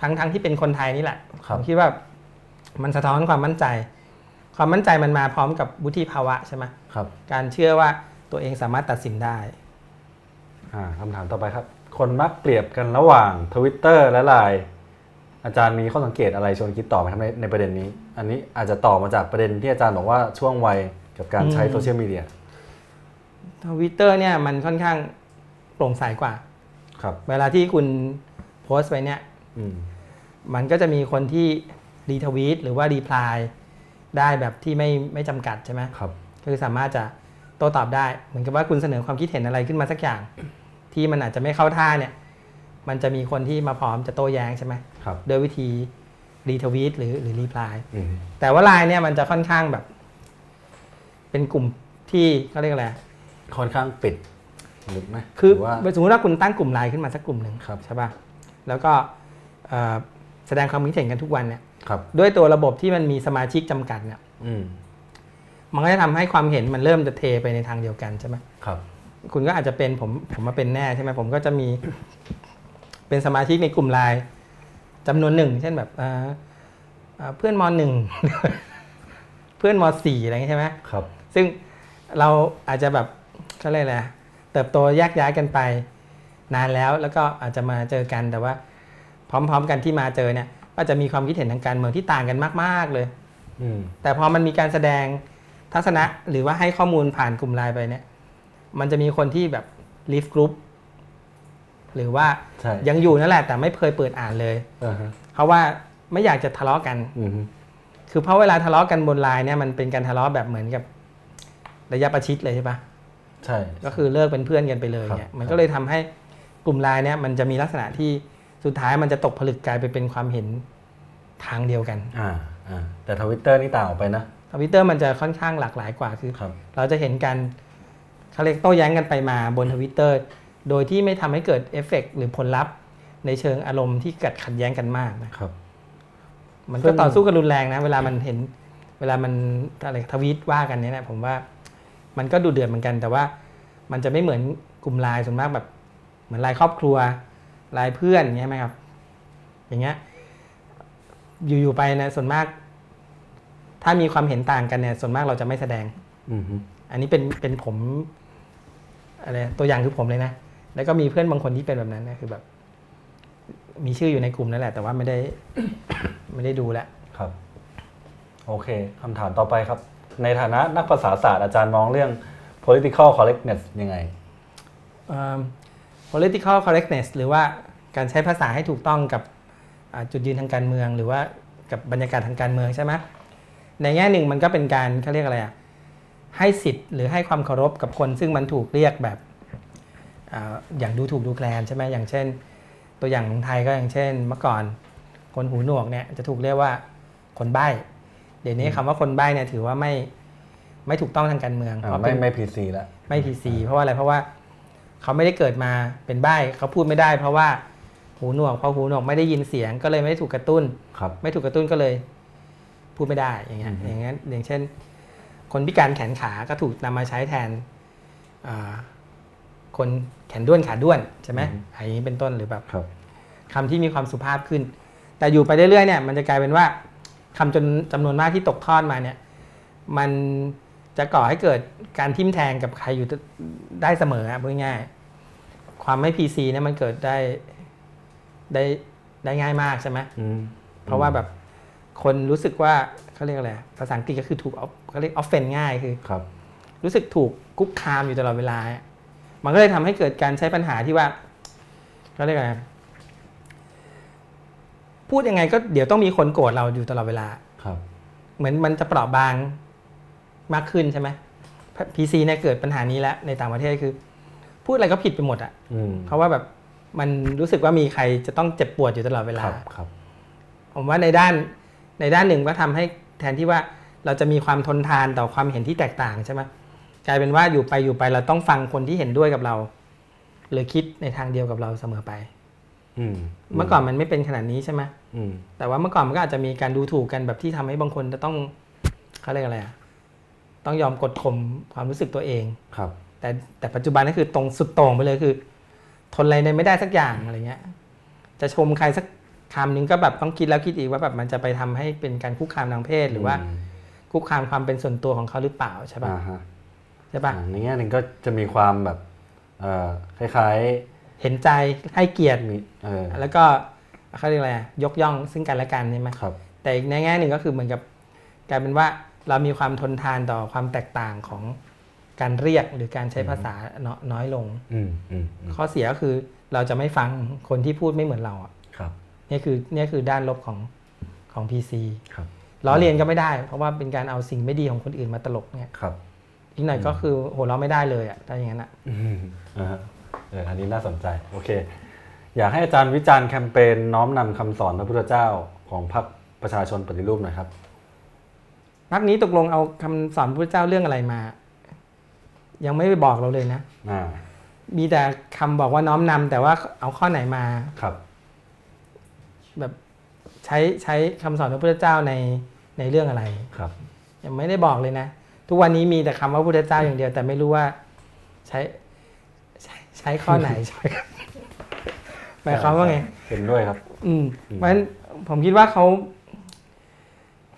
ทั้งทั้งที่เป็นคนไทยนี่แหละ
ครั
ผ
บ
มคิดว่ามันสะท้อนความมั่นใจ ความมั่นใจมันมาพร้อมกับวุฒิภาวะใช่ไหม
ครับ
การเชื่อว่าตัวเองสามารถตัดสินได้
อ่าคำถามต่อไปครับ คนมักเปรียบกันระหว่างทวิตเตอร์และไลน์อาจารย์มีข้อสังเกตอะไรชวนคิดต่อไหมครับในในประเด็นนี้ อันนี้อาจจะต่อมาจากประเด็นที่อาจารย์บอกว่าช่วงวัยกับการใช้
อืม
โซเชียลมีเดีย
ทวิตเตอร์เนี่ยมันค่อนข้างโปร่งใสกว่า
ครับ
เวลาที่คุณโพสต์ไปเนี่ย
อื ม
มันก็จะมีคนที่รีทวีตหรือว่ารีプライได้แบบที่ไม่ไม่จำกัดใช่ไหม
ครับ
คือสามารถจะโต้ตอบได้ เหมือนกับว่าคุณเสนอความคิดเห็นอะไรขึ้นมาสักอย่าง ที่มันอาจจะไม่เข้าท่าเนี่ย มันจะมีคนที่มาพร้อมจะโต้แย้งใช่ไหม
ครับ
โดยวิธีรีทวีตหรือหรือรีプライ
อืม
แต่ว่าไลน์เนี่ยมันจะค่อนข้างแบบ เป็นกลุ่มที่เขาเรียกอะไร
ค่อนข้างปิดหรือไหม
คือ
หรือว่า
สมมติว่าคุณตั้งกลุ่มไลน์ขึ้นมาสักกลุ่มหนึ่ง
ครับ
ใช่ป่ะแล้วก็เอ่อ แสดงความคิดเห็นกันทุกวันเนี่ย
ครับ
ด้วยตัวระบบที่มันมีสมาชิกจำกัดเนี่ย
อืม
มันก็จะทำให้ความเห็นมันเริ่มจะเทไปในทางเดียวกันใช่ไหม
ครับ
คุณก็อาจจะเป็นผมผมมาเป็นแน่ใช่ไหมผมก็จะมีเป็นสมาชิกในกลุ่มไลน์จำนวนหนึ่ง เช่นแบบเอ่อเอ่อเพื่อนมหนึ่งเพื่อนมสี่อะไรอย่างเงี้ยใช่ไหม
ครับ
ซึ่งเราอาจจะแบบเขาเรียกอะไรเติบโตแยกย้ายกันไป นานแล้วแล้วก็อาจจะมาเจอกันแต่ว่า พร้อม ๆ กันที่มาเจอเนี่ย ก็จะมีความคิดเห็นทางการเมืองที่ต่างกันมาก ๆเลย
อืม
แต่พอมันมีการแสดงทัศนะหรือว่าให้ข้อมูลผ่านกลุ่มไลน์ไปเนี่ย มันจะมีคนที่แบบ leave group หรือว่า
ใช่
ยังอยู่นั่นแหละ แต่ไม่เคยเปิดอ่านเลย
อ่าฮะ
เพราะว่าไม่อยากจะทะเลาะกัน
อืม
คือเพราะเวลาทะเลาะกันบนไลน์เนี่ยมันเป็นการทะเลาะแบบเหมือนกับ ระยะประชิดเลยใช่ปะ
ใช่
ก็คือเลิกเป็นเพื่อนกันไปเลยเนี่ย
ครับ
มันก็เลยทำให้กลุ่มไลน์เนี่ยมันจะมีลักษณะที่ สุดท้ายมันจะตกผลึกกลายไปเป็นความเห็นทางเดียวกัน
อ่าอ่าแต่ทวิตเตอร์นี่ต่างออกไปนะ
ทวิตเตอร์มันจะค่อนข้างหลากหลายกว่าคือ
ครับ
เราจะเห็นกันเขาเรียกโต้แย้งกันไปมาบนทวิตเตอร์โดยที่ไม่ทำให้เกิดเอฟเฟกต์หรือผลลัพธ์ ในเชิงอารมณ์ที่กัดขัดแย้งกันมากนะครับ มัน
ซึ่
ก็
ง
ต่อสู้กันรุนแรงนะ เวลามันเห็น เวลามันอะไรทวีตว่ากันเนี่ยนะผมว่ามันก็ดูเดือดเหมือนกัน แต่ว่ามันจะไม่เหมือนกลุ่มไลน์ส่วนมากแบบเหมือนไลน์ครอบครัว ไลน์เพื่อนอย่างเงี้ยไหมครับ อย่างเงี้ยอยู่ๆไปนะส่วนมาก ถ้ามีความเห็นต่างกันเนี่ยส่วนมากเราจะไม่แสดง
อืมฮึ
อันนี้เป็นเป็นผมอะไรตัวอย่างคือผมเลยนะแล้วก็มีเพื่อนบางคนที่เป็นแบบนั้นนะคือแบบ มีชื่ออยู่ในกลุ่มนั่นแหละ แต่ว่าไม่ได้ ไม่ได้ดูแลว
ครับ โอเคคำถามต่อไปครับ ในฐานะนักภาษาศาสตร์อาจารย์มองเรื่อง political correctness ยังไง
เอิ่ม political correctness หรือว่าการใช้ภาษาให้ถูกต้องกับอ่าจุดยืนทางการเมือง หรือว่ากับบรรยากาศทางการเมืองใช่ไหมในแง่หนึ่งมันก็เป็นการเขาเรียกอะไรอะให้สิทธิ์หรือให้ความเคารพกับคนซึ่งมันถูกเรียกแบบอาอย่างดูถูกดูแคลนใช่ไหมอย่างเช่น ตัวอย่างของไทยก็อย่างเช่น เมื่อก่อนคนหูหนวกเนี่ยจะถูกเรียกว่าคนใบ้ เดี๋ยวนี้คำว่าคนใบ้เนี่ยถือว่าไม่ไม่ถูกต้องทางการเมือง
อ่า
เพราะ
ไม่
เป็น
ไม่พีซีแล้ว
ไม่พีซีเพราะว่าอะไรเพราะว่า เขาไม่ได้เกิดมาเป็นใบ้เขาพูดไม่ได้ เพราะว่าหูหนวกพอหูหนวกไม่ได้ยินเสียงก็เลยไม่ได้ถูกกระตุ้น
ครับ
ไม่ถูกกระตุ้นก็เลย พูดไม่ได้อย่างเงี้ย
อือฮึ
อย่างเงี้ยอย่างเช่น คนพิการแขนขาก็ถูกนำมาใช้แทนอ่าคนแขนด้วนขาด้วนใช่ไหมอันนี้เป็นต้นหรือแบบ
ครับ
คำที่มีความสุภาพขึ้น แต่อยู่ไปเรื่อยๆเนี่ย มันจะกลายเป็นว่าคำจนจำนวนมากที่ตกทอดมาเนี่ย มันจะก่อให้เกิดการทิมแทงกับใครอยู่ได้เสมออะพูดง่ายๆ ความไม่ PC เนี่ยมันเกิดได้ได้ได้ง่ายมากใช่ไหม
อืม
เพราะว่าแบบคนรู้สึกว่าเขาเรียกอะไรอะภาษาอังกฤษก็คือถูก off- เขาเรียก offend ง่ายคือ
ครับ
รู้สึกถูกคุกคามอยู่ตลอดเวลา มันก็เลยทำให้เกิดการใช้ปัญหาที่ว่าเขาเรียกอะไรพูดยังไงก็เดี๋ยวต้องมีคนโกรธเราอยู่ตลอดเวลา
ครับ
เหมือนมันจะเปราะบางมากขึ้นใช่ไหมพีซีเนี่ยเกิดปัญหานี้แล้วในต่างประเทศคือ พูดอะไรก็ผิดไปหมดอะ
อืม
เพราะว่าแบบมันรู้สึกว่ามีใครจะต้องเจ็บปวดอยู่ตลอดเวลา
ครับครับ
ผมว่าในด้านในด้านหนึ่งก็ทำให้แทนที่ว่าเราจะมีความทนทานต่อความเห็นที่แตกต่างใช่ไหมกลายเป็นว่าอยู่ไปอยู่ไปเราต้องฟังคนที่เห็นด้วยกับเรา หรือคิดในทางเดียวกับเราเสมอไป
อืม
เมื่อก่อนมันไม่เป็นขนาดนี้ใช่ไหม
อืม
แต่ว่าเมื่อก่อนมันก็อาจจะมีการดูถูกกันแบบที่ทำให้บางคนจะต้องเขาเรียกอะไรอะต้องยอมกดข่มความรู้สึกตัวเอง
ครับ
แต่แต่ปัจจุบันนี่คือตรงสุดโต่งไปเลยคือ ทนอะไรในไม่ได้สักอย่างอะไรเงี้ย จะชมใครสักคำหนึงก็แบบต้องคิดแล้วคิดอีกว่าแบบมันจะไปทำให้เป็นการคุกคามทางเพศหรือว่า
อืม
คุกคามความเป็นส่วนตัวของเขาหรือเปล่าใช่ปะ
อ่าฮะ
ใช่ปะ
อ่าในแง่หนึ่งก็จะมีความแบบเอ่อคล้าย
เห็นใจให้เกียรติ
ๆมีเออ
แล้วก็เขาเรียกอะไรอะยกย่องซึ่งกันและกันใช่ไหม
ครับ
แต่อีกในแง่หนึ่งก็คือเหมือนกับกลายเป็นว่าเรามีความทนทานต่อความแตกต่างของ การเรียกหรือการใช้ภาษาเนาะน้อยลง
อืมอืมอืม
ข้อเสียก็คือเราจะไม่ฟังคนที่พูดไม่เหมือนเราอะ
ครับ
นี่คือนี่คือด้านลบของของ PC
ครับ
ล้อเลียนก็ไม่ได้ เพราะว่าเป็นการเอาสิ่งไม่ดีของคนอื่นมาตลกเนี่ย
ครับ
อีกหน่อยก็คือโหเราะไม่ได้เลยอะถ้าอย่างนั้นอะ
อืมอ่าฮะเอออันนี้น่าสนใจโอเค อยากให้อาจารย์วิจารณ์แคมเปญน้อมนำคำสอนพระพุทธเจ้าของพรรคประชาชนปฏิรูปหน่อยครับ
พักนี้ตกลงเอาคำสอนพระเจ้าเรื่องอะไรมา ยังไม่ไปบอกเราเลยนะ
อ่า
มีแต่คำบอกว่าน้อมนำแต่ว่าเอาข้อไหนมา
ครับ
แบบใช้ใช้คำสอนพระพุทธเจ้าในในเรื่องอะไร
ครับ
ยังไม่ได้บอกเลยนะ ทุกวันนี้มีแต่คำว่าพุทธเจ้าอย่างเดียว แต่ไม่รู้ว่าใช้ใช้ใช้ข้อไหนใช่ครับหมายความว่าไง
เห็นด้วยครับ
อืม
อืม
เพราะฉะนั้นผมคิดว่าเขา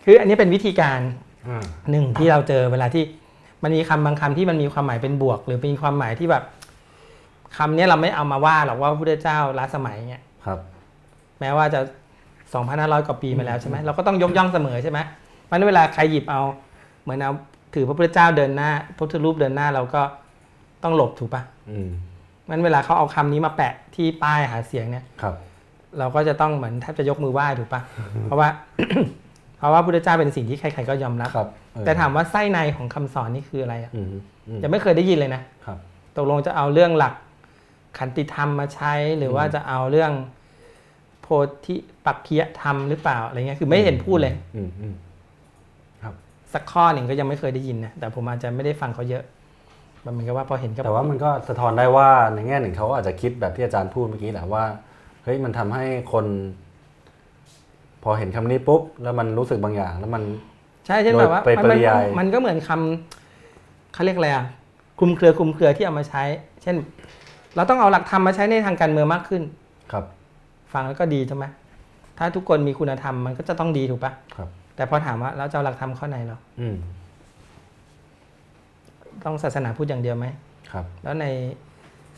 คืออันนี้เป็นวิธีการ
อ่า
หนึ่งที่เราเจอเวลาที่ มันมีคำบางคำที่มันมีความหมายเป็นบวก หรือมีความหมายที่แบบคำเนี้ยเราไม่เอามาว่าหรอกว่าพระพุทธเจ้าล้าสมัยเนี่ย
ครับ
แม้ว่าจะ2,500กว่าปีมาแล้วใช่ไหมเราก็ต้องยกย่องเสมอใช่ไหมเพราะฉะนั้นเวลาใครหยิบเอาเหมือนเอาถือพระพุทธเจ้าเดินหน้าพระพุทธรูปเดินหน้าเราก็ต้องหลบถูกปะ
อืม
งั้นเวลาเขาเอาคำนี้มาแปะที่ป้ายหาเสียงเนี่ย
ครับ
เราก็จะต้องเหมือนแทบจะยกมือไหว้ถูกปะเพราะว่า เพราะว่าพุทธเจ้าเป็นสิ่งที่ใครๆก็ยอมรับ
ครับเออ
แต่ถามว่าไส้ในของคำสอนนี่คืออะไรอะ
อืมอืม
ยังไม่เคยได้ยินเลยนะ
ครับ
ตกลงจะเอาเรื่องหลักขันติธรรมมาใช้หรือว่าจะเอาเรื่องโพธิปักคียธรรมหรือเปล่าอะไรเงี้ยคือไม่เห็นพูดเลย
อืมอืมครับ
สักข้อหนึ่งก็ยังไม่เคยได้ยินนะแต่ผมอาจจะไม่ได้ฟังเขาเยอะมันเหมือนกับว่าพอเห็นก็
แต่ว่ามันก็สะท้อนได้ว่าในแง่หนึ่งเขาอาจจะคิดแบบที่อาจารย์พูดเมื่อกี้แหละว่าเฮ้ยมันทำให้คน พอเห็นคำนี้ปุ๊บแล้วมันรู้สึกบางอย่าง แล้วมัน
ใช่เช่นแบบว่า
โดยไป
มัน
ปริยาย
มันก็เหมือนคำเขาเรียกอะไรอะคลุมเครือคลุมเครือที่เอามาใช้ เช่น เราต้องเอาหลักธรรมมาใช้ในทางการเมืองมากขึ้น
ครับ
ฟังแล้วก็ดีใช่ไหมถ้าทุกคนมีคุณธรรมมันก็จะต้องดีถูกปะ
ครับ
แต่พอถามว่าเราจะเอาหลักธรรมข้อไหนเหรอ
อืม
ต้องศาสนาพูดอย่างเดียวไหม
ครับ
แล้วใน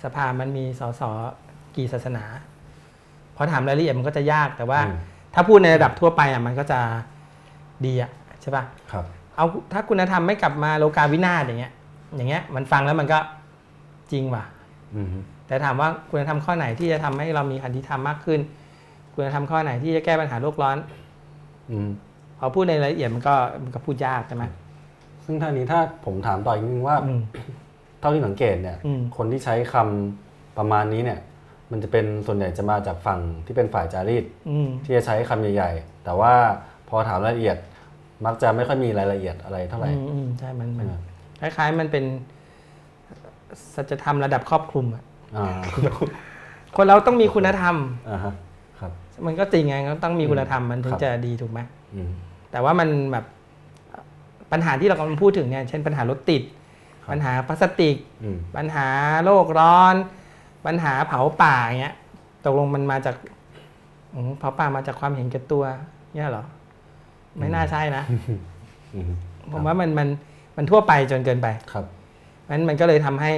สภามันมีสสกี่ศาสนา พอถามรายละเอียดมันก็จะยากแต่ว่า
อืม
ถ้าพูดในระดับทั่วไปอะมันก็จะดีอะใช่ปะ
ครับ
เอาถ้าคุณธรรมไม่กลับมาโลกาวินาศอย่างเงี้ย อย่างเงี้ย มันฟังแล้วมันก็จริงว่ะ
อืม
แต่ถามว่าคุณธรรมข้อไหนที่จะทำให้เรามีขันติธรรมมากขึ้น คุณธรรมข้อไหนที่จะแก้ปัญหาโลกร้อน
อืม
พอพูดในรายละเอียดมันก็มันก็พูดยากใช่ไหม
ซึ่งท่านี้ถ้าผมถามต่ออีกนิดนึงว่า
อืม
เท่าที่สังเกตเนี่ย
อืม
คนที่ใช้คำประมาณนี้เนี่ย มันจะเป็นส่วนใหญ่จะมาจากฝั่งที่เป็นฝ่ายจารีต
อืม
ที่จะใช้คำใหญ่ ๆ แต่ว่าพอถามรายละเอียด มักจะไม่ค่อยมีรายละเอียดอะไรเท่าไหร่
อืมอืมใช่มันมัน
ใช่ไหม
คล้ายๆมันเป็นสัจธรรมระดับครอบคลุมอะ
อ่า
คนเราต้องมีคุณธรรม
อ่าฮะครับ
มันก็จริงไงก็ต้องมีคุณธรรมมันถึ
ค
ง
รับ
จะดีถูกไหม
อืม
แต่ว่ามันแบบปัญหาที่เรากำลังพูดถึงเนี่ยเช่นปัญหารถติด
ครับ
ปัญหาพลาสติก
อืม
ปัญหาโลกร้อน ปัญหาเผาป่าอย่างเงี้ยตกลงมันมาจากอืมเผาป่ามาจากความเห็นแก่ตัวเนี่ยเหรอ ไม่น่าใช่นะ
อืม
ผมว่ามันมันมันทั่วไปจนเกินไป
ครับ
นั้นมันก็เลยทำให้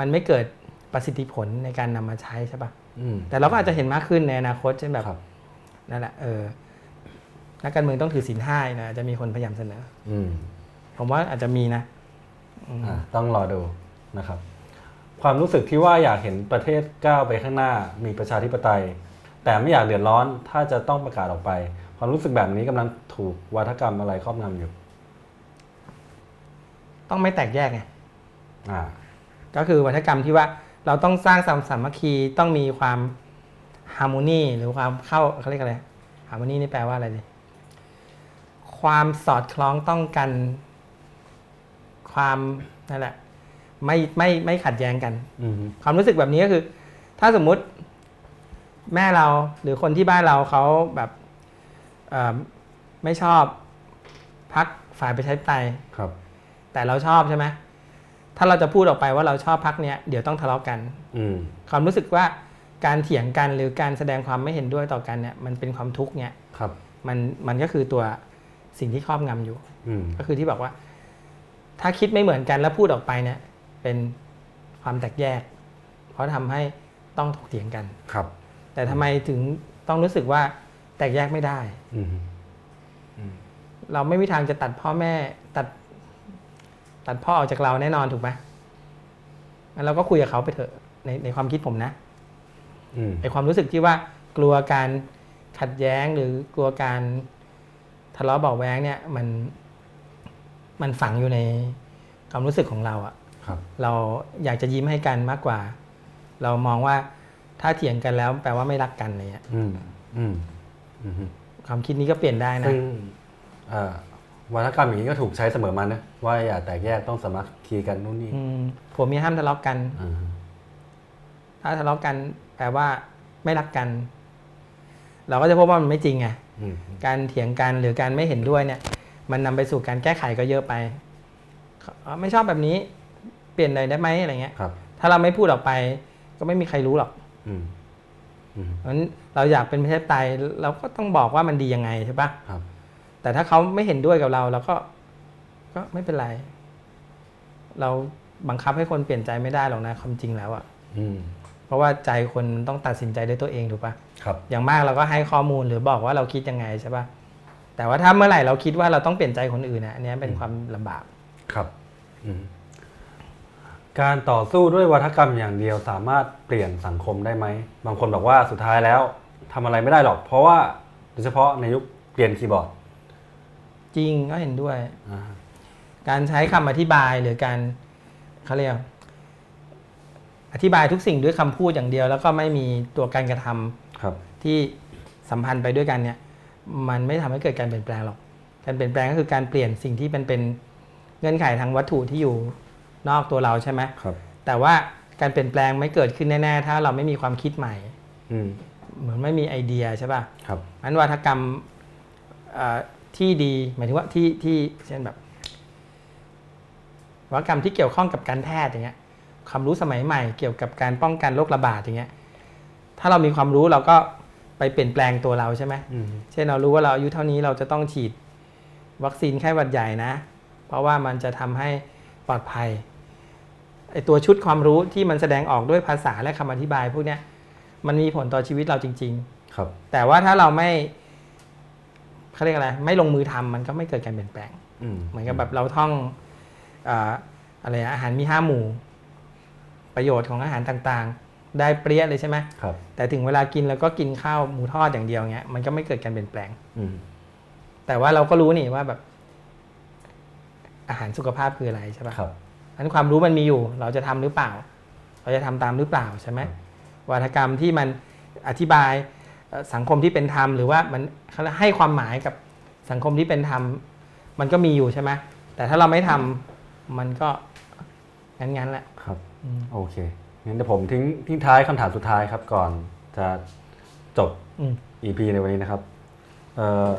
มันไม่เกิดประสิทธิผลในการนำมาใช้ใช่ปะ
อืม
แต่เราก็อาจจะเห็นมากขึ้นในอนาคตเช่นแบบ
ครับ
นั่นแหละเออนักการเมืองต้องถือศีลห้านะอาจจะมีคนพยายามเสนอ
อืม
ผมว่าอาจจะมีนะอืม
อ่าต้องรอดูนะครับ ความรู้สึกที่ว่าอยากเห็นประเทศก้าวไปข้างหน้า มีประชาธิปไตย แต่ไม่อยากเดือดร้อนถ้าจะต้องประกาศออกไป ความรู้สึกแบบนี้กำลังถูกวัฒกรรมอะไรครอบงำอยู่
ต้องไม่แตกแยกไง
อ่า
ก็คือวัฒกรรมที่ว่าเราต้องสร้างสามสามัคคีต้องมีความฮาร์โมนีหรือความเข้าเขาเรียกอะไรฮาร์โมนีนี่แปลว่าอะไรดิความสอดคล้องต้องกันความนั่นแหละ ไม่ไม่ไม่ขัดแย้งกัน
อืม
ความรู้สึกแบบนี้ก็คือ ถ้าสมมุติแม่เราหรือคนที่บ้านเราเขาแบบเอ่อ ไม่ชอบพักฝ่ายประชาธิปไตย
ครับ
แต่เราชอบใช่ไหมถ้าเราจะพูดออกไปว่าเราชอบพักเนี้ยเดี๋ยวต้องทะเลาะกัน
อืม
ความรู้สึกว่าการเถียงกันหรือการแสดงความไม่เห็นด้วยต่อกันเนี่ยมันเป็นความทุกข์เนี่ย
ครับ
มันมันก็คือตัวสิ่งที่ครอบงำอยู่
อืม
ก็คือที่บอกว่า ถ้าคิดไม่เหมือนกันแล้วพูดออกไปเนี่ย เป็นความแตกแยก เพราะทำให้ต้องถกเถียงกัน
ครับ
แต่ทำไมถึงต้องรู้สึกว่า แตกแยกไม่ได้
อืม
เราไม่มีทางจะตัดพ่อแม่ ตัด ตัดพ่อออกจากเราแน่นอนถูกไหมงั้นเราก็คุยกับเขาไปเถอะในในความคิดผมนะ
อืม
ไอความรู้สึกที่ว่า กลัวการขัดแย้งหรือกลัวการทะเลาะเบาะแว้งเนี่ย มันมันฝังอยู่ในความรู้สึกของเราอะ
ครับ
เราอยากจะยิ้มให้กันมากกว่า เรามองว่าถ้าเถียงกันแล้ว แปลว่าไม่รักกันอะไรเงี้ย
อืม อืมอืม
ความคิดนี้ก็เปลี่ยนได้นะ
ซึ่งเอ่อวัฒกรรมอย่างนี้ก็ถูกใช้เสมอมานะว่าอย่าแตกแยกต้องสามัคคีกันนู่นนี่
อืมผัวเมียห้ามทะเลาะกัน
อ่า
ถ้าทะเลาะกันแปลว่าไม่รักกัน เราก็จะพบว่ามันไม่จริงไง
อืม
การเถียงกันหรือการไม่เห็นด้วยเนี่ย มันนำไปสู่การแก้ไขก็เยอะไปอ๋อไม่ชอบแบบนี้ เปลี่ยนเลยได้ไหมอะไรเงี้ย
ครับ
ถ้าเราไม่พูดออกไป ก็ไม่มีใครรู้หรอก
อืมอืม
เพราะฉะนั้น เราอยากเป็นประชาธิปไตยเราก็ต้องบอกว่ามันดียังไงใช่ปะ
ครับ
แต่ถ้าเขาไม่เห็นด้วยกับเราเราก็ก็ไม่เป็นไร เราบังคับให้คนเปลี่ยนใจไม่ได้หรอกนะความจริงแล้วอะ
อืม
เพราะว่าใจคนมันต้องตัดสินใจด้วยตัวเองถูกปะ
ครับ
อย่างมากเราก็ให้ข้อมูลหรือบอกว่าเราคิดยังไงใช่ปะแต่ว่าถ้าเมื่อไหร่เราคิดว่าเราต้องเปลี่ยนใจคนอื่นนะอันเนี้ยเป็นความลำบาก
ครับอืมการต่อสู้ด้วยวัฒกรรมอย่างเดียวสามารถเปลี่ยนสังคมได้ไหม บางคนบอกว่าสุดท้ายแล้ว ทำอะไรไม่ได้หรอก เพราะว่าโดยเฉพาะในยุคเปลี่ยนคีย์บอร์ด
จริงก็เห็นด้วย
อ่า
การใช้คำอธิบายหรือการเขาเรียกอธิบายทุกสิ่งด้วยคำพูดอย่างเดียว แล้วก็ไม่มีตัวการกระทำ
ครับ
ที่สัมพันธ์ไปด้วยกันเนี่ย มันไม่ทำให้เกิดการเปลี่ยนแปลงหรอก การเปลี่ยนแปลงก็คือการเปลี่ยนสิ่งที่เป็นเป็นเงื่อนไขทางวัตถุที่อยู่นอกตัวเราใช่ไหม
ครับ
แต่ว่าการเปลี่ยนแปลงไม่เกิดขึ้นแน่ๆ ถ้าเราไม่มีความคิดใหม่
อืม
เหมือนไม่มีไอเดียใช่ป่ะ
ครับ
อันวัฒกรรมเอ่อที่ดีหมายถึงว่าที่ที่เช่นแบบวัฒกรรมที่เกี่ยวข้องกับการแพทย์อย่างเงี้ยความรู้สมัยใหม่เกี่ยวกับการป้องกันโรคระบาดอย่างเงี้ยถ้าเรามีความรู้เราก็ไปเปลี่ยนแปลงตัวเราใช่ไหม
อืม
เช่นเรารู้ว่าเราอายุเท่านี้เราจะต้องฉีดวัคซีนไข้หวัดใหญ่นะ เพราะว่ามันจะทำให้ปลอดภัยไอตัวชุดความรู้ที่มันแสดงออกด้วยภาษาและคำอธิบายพวกเนี้ย มันมีผลต่อชีวิตเราจริง ๆ
ครับ
แต่ว่าถ้าเราไม่เขาเรียกอะไรไม่ลงมือทำมันก็ไม่เกิดการเปลี่ยนแปลง
อืม
เหมือนกับแบบเราท่องอ่าอะไรอะอาหารมีห้าหมู่ ประโยชน์ของอาหารต่างๆ ได้เปรี้ยเลยใช่ไหม
ครับ
แต่ถึงเวลากินแล้วก็กินข้าวหมูทอดอย่างเดียวเงี้ยมันก็ไม่เกิดการเปลี่ยนแปลง
อืม
แต่ว่าเราก็รู้นี่ว่าแบบ อาหารสุขภาพคืออะไรใช่ปะ
ครับ
อันความรู้มันมีอยู่ เราจะทำหรือเปล่า เราจะทำตามหรือเปล่าใช่ไหม วาทกรรมที่มันอธิบายเอ่อสังคมที่เป็นธรรมหรือว่ามันเขาเรียกให้ความหมายกับสังคมที่เป็นธรรมมันก็มีอยู่ใช่ไหมแต่ถ้าเราไม่ทำมันก็งั้นๆแหละ
ครับ
อืม
โอเคงั้นเดี๋ยวผมทิ้งทิ้งท้ายคำถามสุดท้ายครับก่อนจะจบ
อืม
EP ในวันนี้นะครับเอ่อ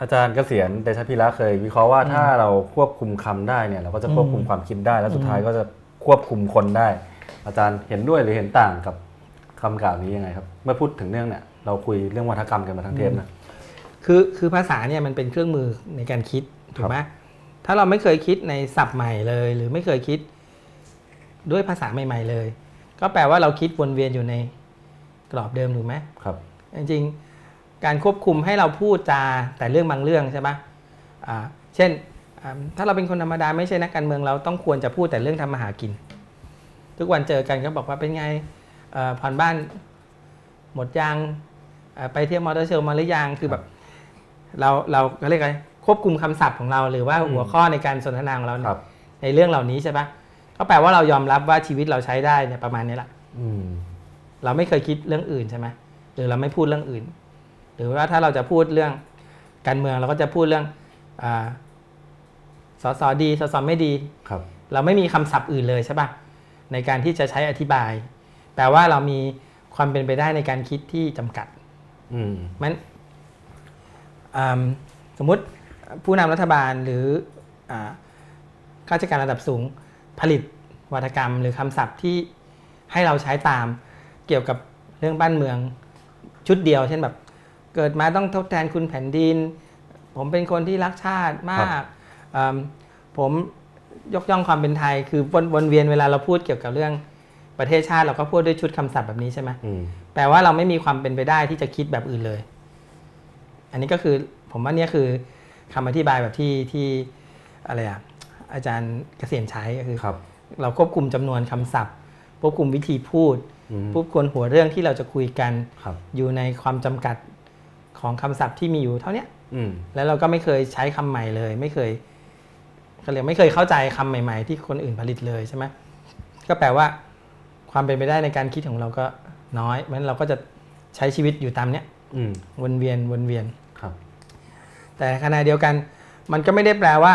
อาจารย์เกษียณเดชพิระเคย วิเคราะห์ว่าถ้าเราควบคุมคำได้เนี่ย เราก็จะควบคุมความคิดได้ แล้วสุดท้ายก็จะควบคุมคนได้ อาจารย์เห็นด้วยหรือเห็นต่างกับ คำกล่าวนี้ยังไงครับ เมื่อพูดถึงเรื่องเนี่ยเราคุยเรื่องวัฒกรรมกันมาทั้งเทปนะ
คือคือภาษาเนี่ยมันเป็นเครื่องมือในการคิดถูกไหมถ้าเราไม่เคยคิดในศัพท์ใหม่เลย หรือไม่เคยคิดด้วยภาษาใหม่ ๆ เลย ก็แปลว่าเราคิดวนเวียนอยู่ในกรอบเดิมถูกไหม
ครับ
จริงๆการควบคุมให้เราพูดจาแต่เรื่องบางเรื่องใช่ปะอ่าเช่นอ่าถ้าเราเป็นคนธรรมดาไม่ใช่นักการเมืองเราต้องควรจะพูดแต่เรื่องทำมาหากิน ทุกวันเจอกันก็บอกว่าเป็นไงเอ่อ ผ่อนบ้านหมดยังเอ่อไปเที่ยวมอเตอร์เชลมาหรือยังคือแบบ เราเราก็เรียกอะไรควบคุมคำศัพท์ของเรา หรือว่า
อืม
หัวข้อในการสนทนาของเรา
ครับ
ในเรื่องเหล่านี้ใช่ปะก็แปลว่าเรายอมรับว่าชีวิตเราใช้ได้เนี่ยประมาณนี้แหละ
อืม
เราไม่เคยคิดเรื่องอื่นใช่ไหมหรือเราไม่พูดเรื่องอื่น หรือว่าถ้าเราจะพูดเรื่องการเมืองเราก็จะพูดเรื่องอาสสดีสสไม่ดี
ครับ
เราไม่มีคำศัพท์อื่นเลยใช่ปะในการที่จะใช้อธิบาย แปลว่าเรามีความเป็นไปได้ในการคิดที่จำกัด
อืม
มันอืมสมมุติผู้นำรัฐบาลหรืออาข้าราชการระดับสูงผลิตวัฒกรรม หรือคำศัพท์ที่ให้เราใช้ตามเกี่ยวกับเรื่องบ้านเมืองชุดเดียว เช่นแบบ เกิดมาต้องทดแทนคุณแผ่นดิน ผมเป็นคนที่รักชาติมากอืมผมยกย่องความเป็นไทยคือวนวนเวียนเวลาเราพูดเกี่ยวกับเรื่อง ประเทศชาติเราก็พูดด้วยชุดคำศัพท์แบบนี้ใช่ไหม
อืม
แปลว่าเราไม่มีความเป็นไปได้ที่จะคิดแบบอื่นเลย อันนี้ก็คือผมว่าเนี่ยคือคำอธิบายแบบที่ที่อะไรอะอาจารย์เกษียณใช้ก็คือ
ครับ
เราควบคุมจำนวนคำศัพท์ ควบคุมวิธีพูด
อืม
ควบคุมหัวเรื่องที่เราจะคุยกัน
ครับ
อยู่ในความจำกัดของคำศัพท์ที่มีอยู่เท่าเนี้ย
อืม
แล้วเราก็ไม่เคยใช้คำใหม่เลย ไม่เคยเขาเรียกไม่เคยเข้าใจคำใหม่ ๆ ที่คนอื่นผลิตเลยใช่ไหมก็แปลว่า ความเป็นไปได้ในการคิดของเราก็น้อยเพราะฉะนั้นเราก็จะใช้ชีวิตอยู่ตามเนี้ย
อืม
วนเวียนวนเวียน
ครับ
แต่ขณะเดียวกัน มันก็ไม่ได้แปลว่า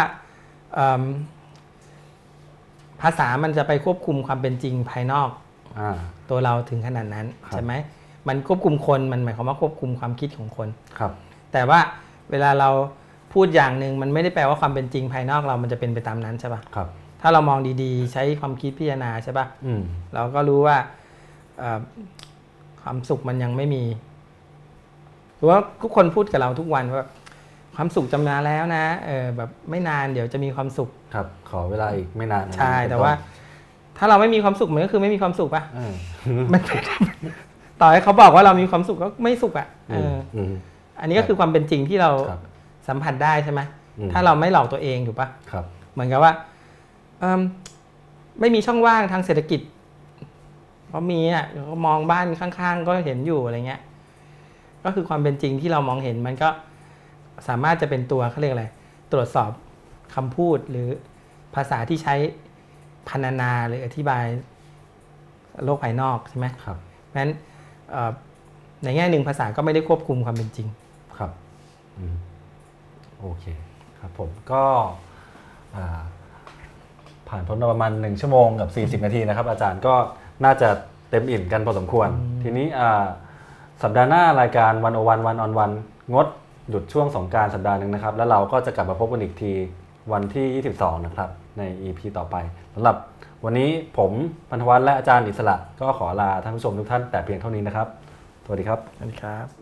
เอิ่มภาษามันจะไปควบคุมความเป็นจริงภายนอก
อ่า
ตัวเราถึงขนาดนั้น
ครับ
ใช่ไหมมันควบคุมคนมันหมายความว่าควบคุมความคิดของคน
ครับ
แต่ว่าเวลาเราพูดอย่างหนึ่งมันไม่ได้แปลว่าความเป็นจริงภายนอกเรามันจะเป็นไปตามนั้นใช่ปะ
ครับ
ถ้าเรามองดีๆ ใช้ความคิดพิจารณาใช่ปะ
อืม
เราก็รู้ว่าเอ่อความสุขมันยังไม่มีหรือว่าทุกคนพูดกับเราทุกวันว่า ความสุขจำนาแล้วนะเออแบบไม่นานเดี๋ยวจะมีความสุข
ครับ ขอเวลาอีกไม่นานนะ
ใช่
เป็น
แต่
น
ว่า ถ้าเราไม่มีความสุขมันก็คือไม่มีความสุขปะ
เออ
มันต่อให้เขาบอกว่าเรามีความสุขก็ไม่สุขอะเอ
อืม
อ
อืม
อันนี้ก็คือความเป็นจริงที่เรา
ครับ
สัมผัสได้ใช่ไหม
อืม
ถ้าเราไม่หลอกตัวเองถูกปะ
ครับ
เหมือนกับว่าเอิ่ม ไม่มีช่องว่างทางเศรษฐกิจเพราะมีอะก็มองบ้านข้างๆ ก็เห็นอยู่อะไรเงี้ย ก็คือความเป็นจริงที่เรามองเห็นมันก็สามารถจะเป็นตัวเขาเรียกอะไร ตรวจสอบคำพูดหรือภาษาที่ใช้พรรณนาหรืออธิบายโลกภายนอกใช่ไหม
ครับ
เพราะฉะนั้นเอ่อในแง่หนึ่งภาษาก็ไม่ได้ควบคุมความเป็นจริง
ครับอืมโอเคครับผมก็อ่า ผ่านพ้นมาประมาณหนึ่งชั่วโมงกับ 40 นาทีนะครับ อาจารย์ก็น่าจะเต็มอิ่มกันพอสมควร ทีนี้อ่าสัปดาห์หน้ารายการวันโอวันวันออนวันงดหยุดช่วงสงกรารสัปดาห์หนึ่งนะครับ แล้วเราก็จะกลับมาพบกันอีกทีวันที่ 22 นะครับ ใน EP ต่อไปสำหรับวันนี้ผมพันธวัฒน์และอาจารย์อิสระ ก็ขอลาท่านผู้ชมทุกท่านแต่เพียงเท่านี้นะครับ สวัสดีครับ
นะครับ